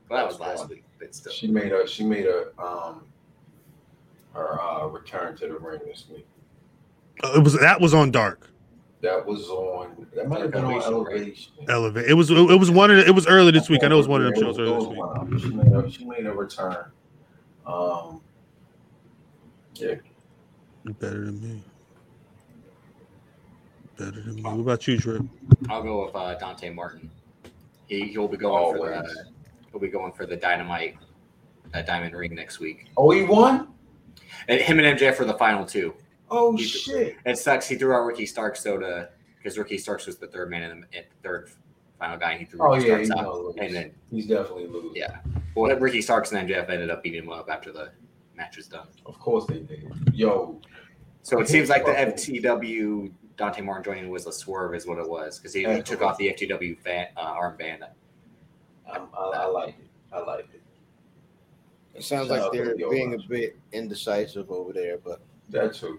Well, that was last week, but still. She made a she made a um her uh return to the ring this week. Uh, It was that was on Dark That was on that might have been on Elevation, right? Elevation. Elevate. It was it was one of the, it was early this week. I know it was one of them shows early this week. one of them. She made a she made a return. Um yeah, Better than me. Better than me. What about you, Drip? I'll go with uh, Dante Martin. He he'll be going for the he'll be going for the dynamite uh, diamond ring next week. Oh, he won? And him and MJF for the final two. Oh He's- shit. It sucks. He threw out Ricky Starks though to because Ricky Starks was the third man in the, and third final guy. And he threw Oh Ricky yeah, Starks he's out, and then He's definitely losing. Yeah. well, Ricky Starks and MJF ended up beating him up after the match was done. Of course they did. Yo, So it seems like the FTW Dante Martin joining was a swerve, is what it was, because he, he took off the FTW fan, uh, armband. I'm, I, I like it. I like it. It sounds Shout like they're the being a bit indecisive over there, but that's who.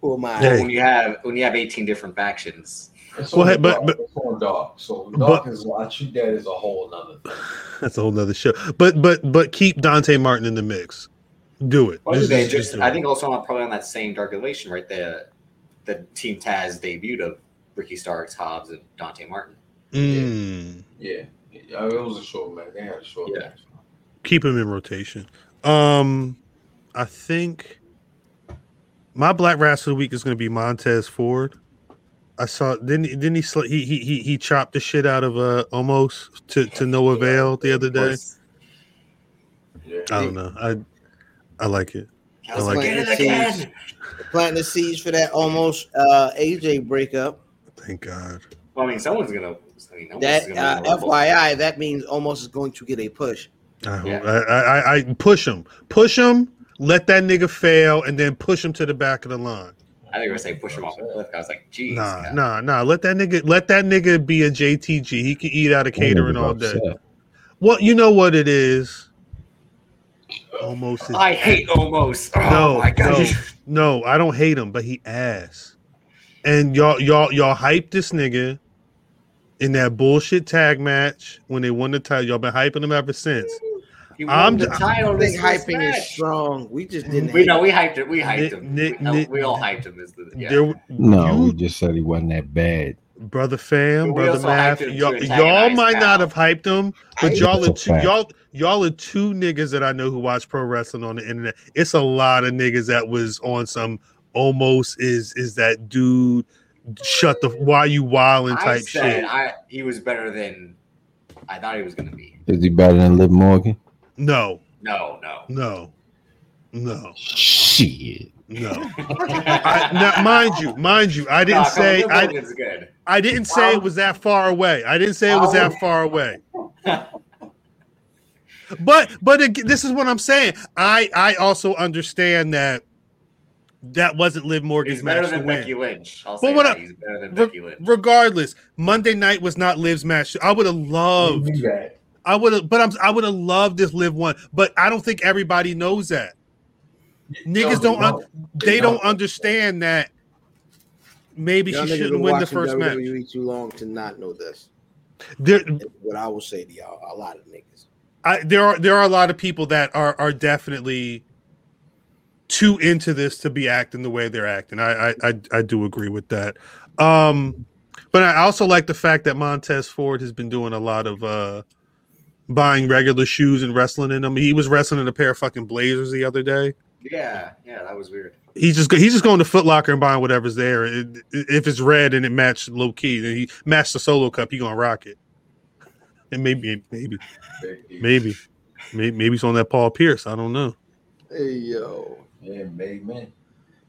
who am I? Hey. When you have when you have 18 different factions, It's Well, hey, but- dark. but- it's on dark. So but- is I treat that as a whole nother thing. That's a whole nother show. But but but keep Dante Martin in the mix. Do it. Well, Just- just- just, just do I it. think also on probably on that same Dark Elevation, right? The the Team Taz debuted of Ricky Starks, Hobbs, and Dante Martin. Mm. Yeah, yeah, it was a short match. They had a short Yeah. match. Keep him in rotation. Um, I think my Black Wrestler of the Week is going to be Montez Ford. I saw didn't he- didn't he sl- he he he, he chopped the shit out of uh Omos to to no avail the other day. Yeah, I don't know. I I like it. I was like like, it. get. Planting the seeds for that Omos uh, AJ breakup. Thank God. Well, I mean, someone's gonna. I mean, no That gonna uh, win the Rumble. FYI, that means Omos is going to get a push. I, Yeah. I, I I I push him, push him, let that nigga fail, and then push him to the back of the line. I think you were gonna say push him off the cliff. I was like, geez. Nah, God. nah, nah. Let that nigga let that nigga be a JTG. He can eat out of catering all day. Well, you know what it is. Omos. Is, I hate Omos. Oh no, my god. no, no. I don't hate him, but he ass. And y'all, y'all, y'all hyped this nigga in that bullshit tag match when they won the title. Y'all been hyping him ever since. He won I'm the j- title. I think this first hyping is strong. We just didn't. We know we hyped it. We hyped Nick- him. Nick- we, no, Nick- we all hyped him. As the yeah. There, No, you- we just said he wasn't that bad. Brother fam, brother also math. hyped him to Y'all, y'all might Cal. not have hyped him, but I- y'all are two, fact. y'all y'all are two niggas that I know who watch pro wrestling on the internet. It's a lot of niggas that was on some almost is is that dude shut the why you wildin' I type said shit. I, he was better than I thought he was gonna be. Is he better than Liv Morgan? No, No, no. no, no, Shit. No. I, now, mind you, mind you, I didn't Nah, come on, say I, good. I didn't say it was that far away. I didn't say it was that oh. far away. But but ag- this is what I'm saying. I I also understand that that wasn't Liv Morgan's He's better match to than win. Becky Lynch. I'll But what that. I- He's better than Re- Becky Lynch. regardless, Monday night was not Liv's match. I would have loved. We knew that. I would have, but I'm. I would have loved this Liv one. But I don't think everybody knows that. Niggas don't. Un- they don't understand that. Maybe Y'all she shouldn't win the first match. WWE too long to not know this. There, What I will say to y'all, a lot of niggas. I, there are there are a lot of people that are are definitely too into this to be acting the way they're acting. I I I, I do agree with that. Um, but I also like the fact that Montez Ford has been doing a lot of uh buying regular shoes and wrestling in them. He was wrestling in a pair of fucking blazers the other day. Yeah, yeah, that was weird. He's just he's just going to Foot Locker and buying whatever's there. It- if it's red and it matched low key, then he matched the solo cup. He gonna rock it. And maybe maybe maybe maybe maybe it's on that Paul Pierce. I don't know. Hey yo, Yeah, made man.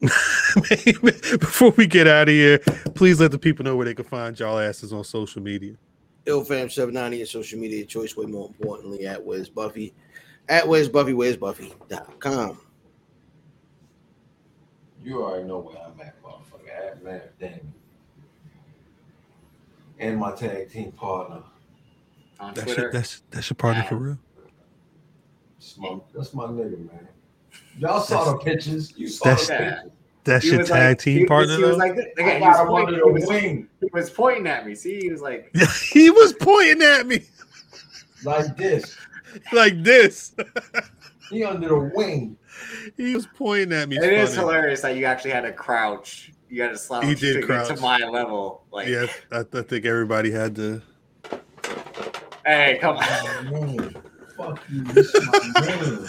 Before we get out of here, please let the people know where they can find y'all asses on social media. IlFam790 at social media choice. Way more importantly, at Where's Buffy, at Where's Buffy, Where's Buffy.com. You already know where I'm at, motherfucker. At man, damn. And my tag team partner. On That's Twitter. your, that's that's your partner for real. That's my, that's my nigga, man. Y'all saw the pictures. You saw That's- the pictures. That's He your tag like- team he partner He was like, this- I again, he got was, pointing, under he, the was, wing he was pointing at me. See, he was like, he was pointing at me like this. like this. He under the wing. He was pointing at me. it is funny. hilarious that you actually had to crouch. You got to slouch He did to get crouch. to my level. Like, Yeah, I, I think everybody had to. hey, come oh, on. Oh, man. Fuck you. This is my man.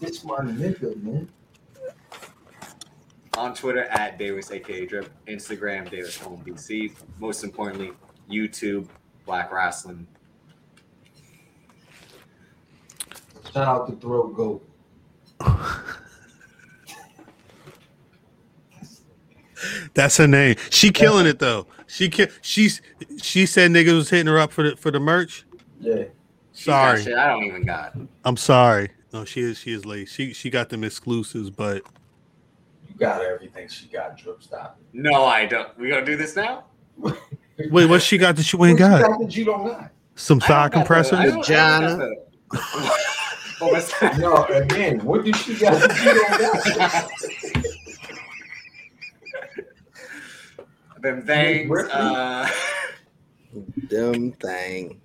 This my nigga, man. on Twitter at Davis aka Drip, Instagram Davis Home BC. Most importantly, YouTube Black Rasslin'. Shout out to Throat Goat. That's her name. She killing it though. She ki- she's she said niggas was hitting her up for the for the merch. Yeah. She's Sorry. shit I don't even got. I'm sorry. No, she is she is late. She she got them exclusives, but You got everything she got, Drip. Stop. No, I don't. We gonna do this now? wait, what she got that you ain't What you got? that you don't got? Some I thigh don't compressors? I don't- I don't Vagina. got the- What that? No, again, what did she got that you don't got? Them things. Ripley? Uh, Dumb thing.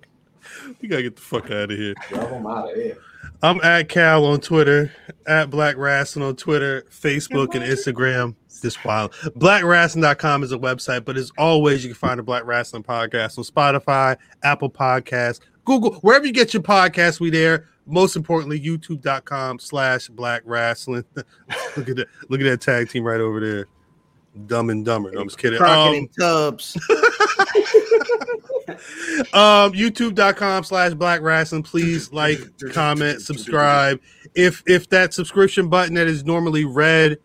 We gotta get the fuck out of here. Drop them out of here. I'm at Cal on Twitter, at Black Rasslin' on Twitter, Facebook, and Instagram. This wild. BlackRasslin.com is a website, but as always, you can find the Black Rasslin' Podcast on Spotify, Apple Podcasts, Google, wherever you get your podcasts, we there. Most importantly, youtube.com slash black rasslin'. look at that, look at that tag team right over there. Dumb and dumber. No, I'm just kidding. Crockett Um, and Tubbs. um youtube.com slash black rasslin' please like comment subscribe if if that subscription button that is normally red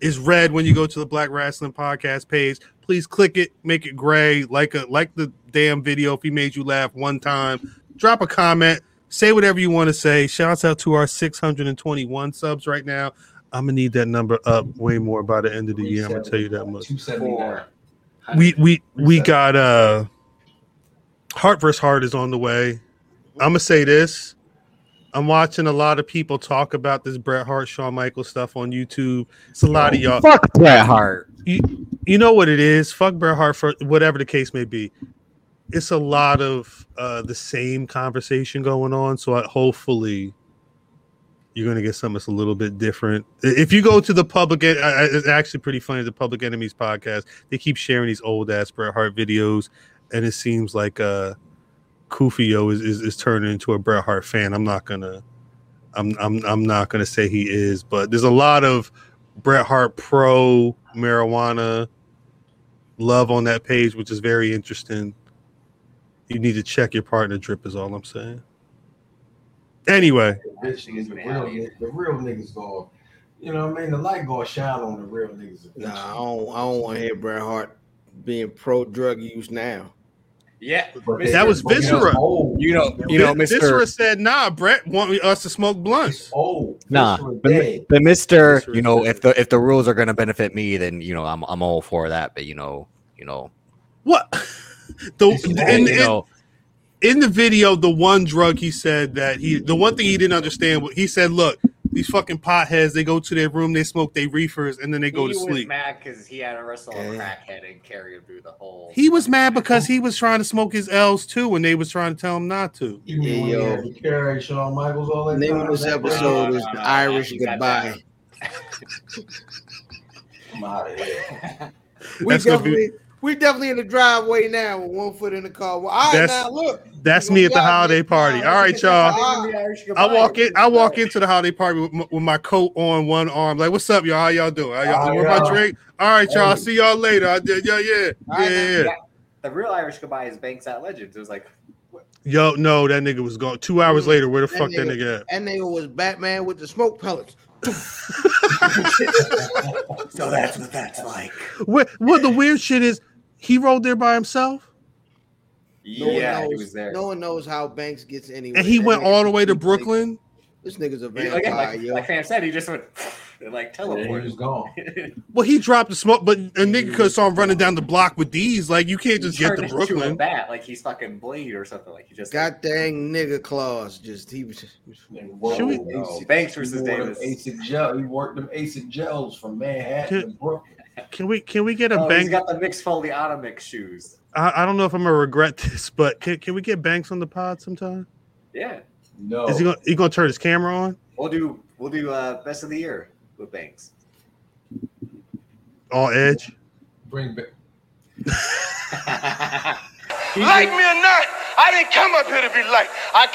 is red when you go to the black rasslin' podcast page please click it make it gray like a like the damn video if he made you laugh one time drop a comment say whatever you want to say. Shouts out to our 621 subs right now. I'm gonna need that number up way more by the end of the year. I'm gonna tell you that much. 279. We we we got uh heart versus heart is on the way. I'm gonna say this. I'm watching a lot of people talk about this bret hart shawn michaels stuff on youtube. It's a lot of y'all Fuck Bret Hart. You, you know what it is. Fuck bret hart for whatever the case may be it's a lot of uh the same conversation going on so I, hopefully you're going to get something that's a little bit different. If you go to the public, it's actually pretty funny. The Public Enemies podcast, they keep sharing these old ass Bret Hart videos, and it seems like uh, Kufio is, is is turning into a Bret Hart fan. I'm not gonna, I'm I'm I'm not gonna say he is, but there's a lot of Bret Hart pro marijuana love on that page, which is very interesting. You need to check your partner drip, is all I'm saying. Anyway, the real, nigg- the real niggas go. You know what I mean? The light go shine on the real niggas. eventually. Nah, I don't, I don't want to hear Bret Hart being pro drug use now. Yeah. But Mr. That was but Viscera. old. You know, you know, Vis- Mr. Viscera said, "Nah, Bret want us to smoke blunts." Oh. Nah, but, but Mister, Mr. you know, Said. if the if the rules are gonna benefit me, then you know, I'm I'm all for that. But you know, you know, What? The It's in, in, in the video, the one drug he said that he, the one thing he didn't understand, he said, "Look, these fucking potheads, they go to their room, they smoke their reefers, and then they go he to was sleep." mad because he had to wrestle a crackhead and carry him through the whole. He was mad because he was trying to smoke his L's too, when they was trying to tell him not to. Yeah, when yo. carry Shawn Michaels all that The name of this episode no, is no, the Irish Goodbye. I'm out of here. We That's gonna be- definitely, we definitely in the driveway now with one foot in the car. Well, all right, That's- now look. That's me at the holiday me? party. All right, y'all. fine. I walk in. I walk into the holiday party with my, with my coat on one arm. Like, what's up, y'all? How y'all doing? How y'all, Oh, where my yeah. drink? All right, y'all. Hey. See y'all later. I did. Yeah, yeah, All right, yeah, yeah. The real Irish goodbye is Banks at Legends. It was like, Yo, no, that nigga was gone. Two hours later, where the that fuck that nigga- nigga at? That nigga was Batman with the smoke pellets. so that's what that's like. What? What the weird shit is? He rode there by himself, No one yeah, he knows- was there. No one knows how Banks gets anywhere. and he That went all the way to completely- Brooklyn. This nigga's a He- vampire, Again, like, yo. like Fam said, he just went and like Yeah, he teleported. was gone. Well, he dropped the smoke, but a nigga could have saw him running down the block with these. Like, you can't He just get to into a Brooklyn. bat like he's fucking Blade or something. Like he just God dang nigga claws. Just he was. Nigga, whoa, Should we- no. Banks He versus wore them Davis. Asics gel. He worked them Asics gels from Manhattan to Brooklyn. Can we? Can we get a Oh, he's bank? got the mixed Foley mix shoes. I, I don't know if I'm gonna regret this, but can, can we get Banks on the pod sometime? Yeah, No. Is he gonna? He gonna turn his camera on? we'll do we'll do uh best of the year with Banks. All edge. Bring back. Like me or not, I didn't come up here to be liked. I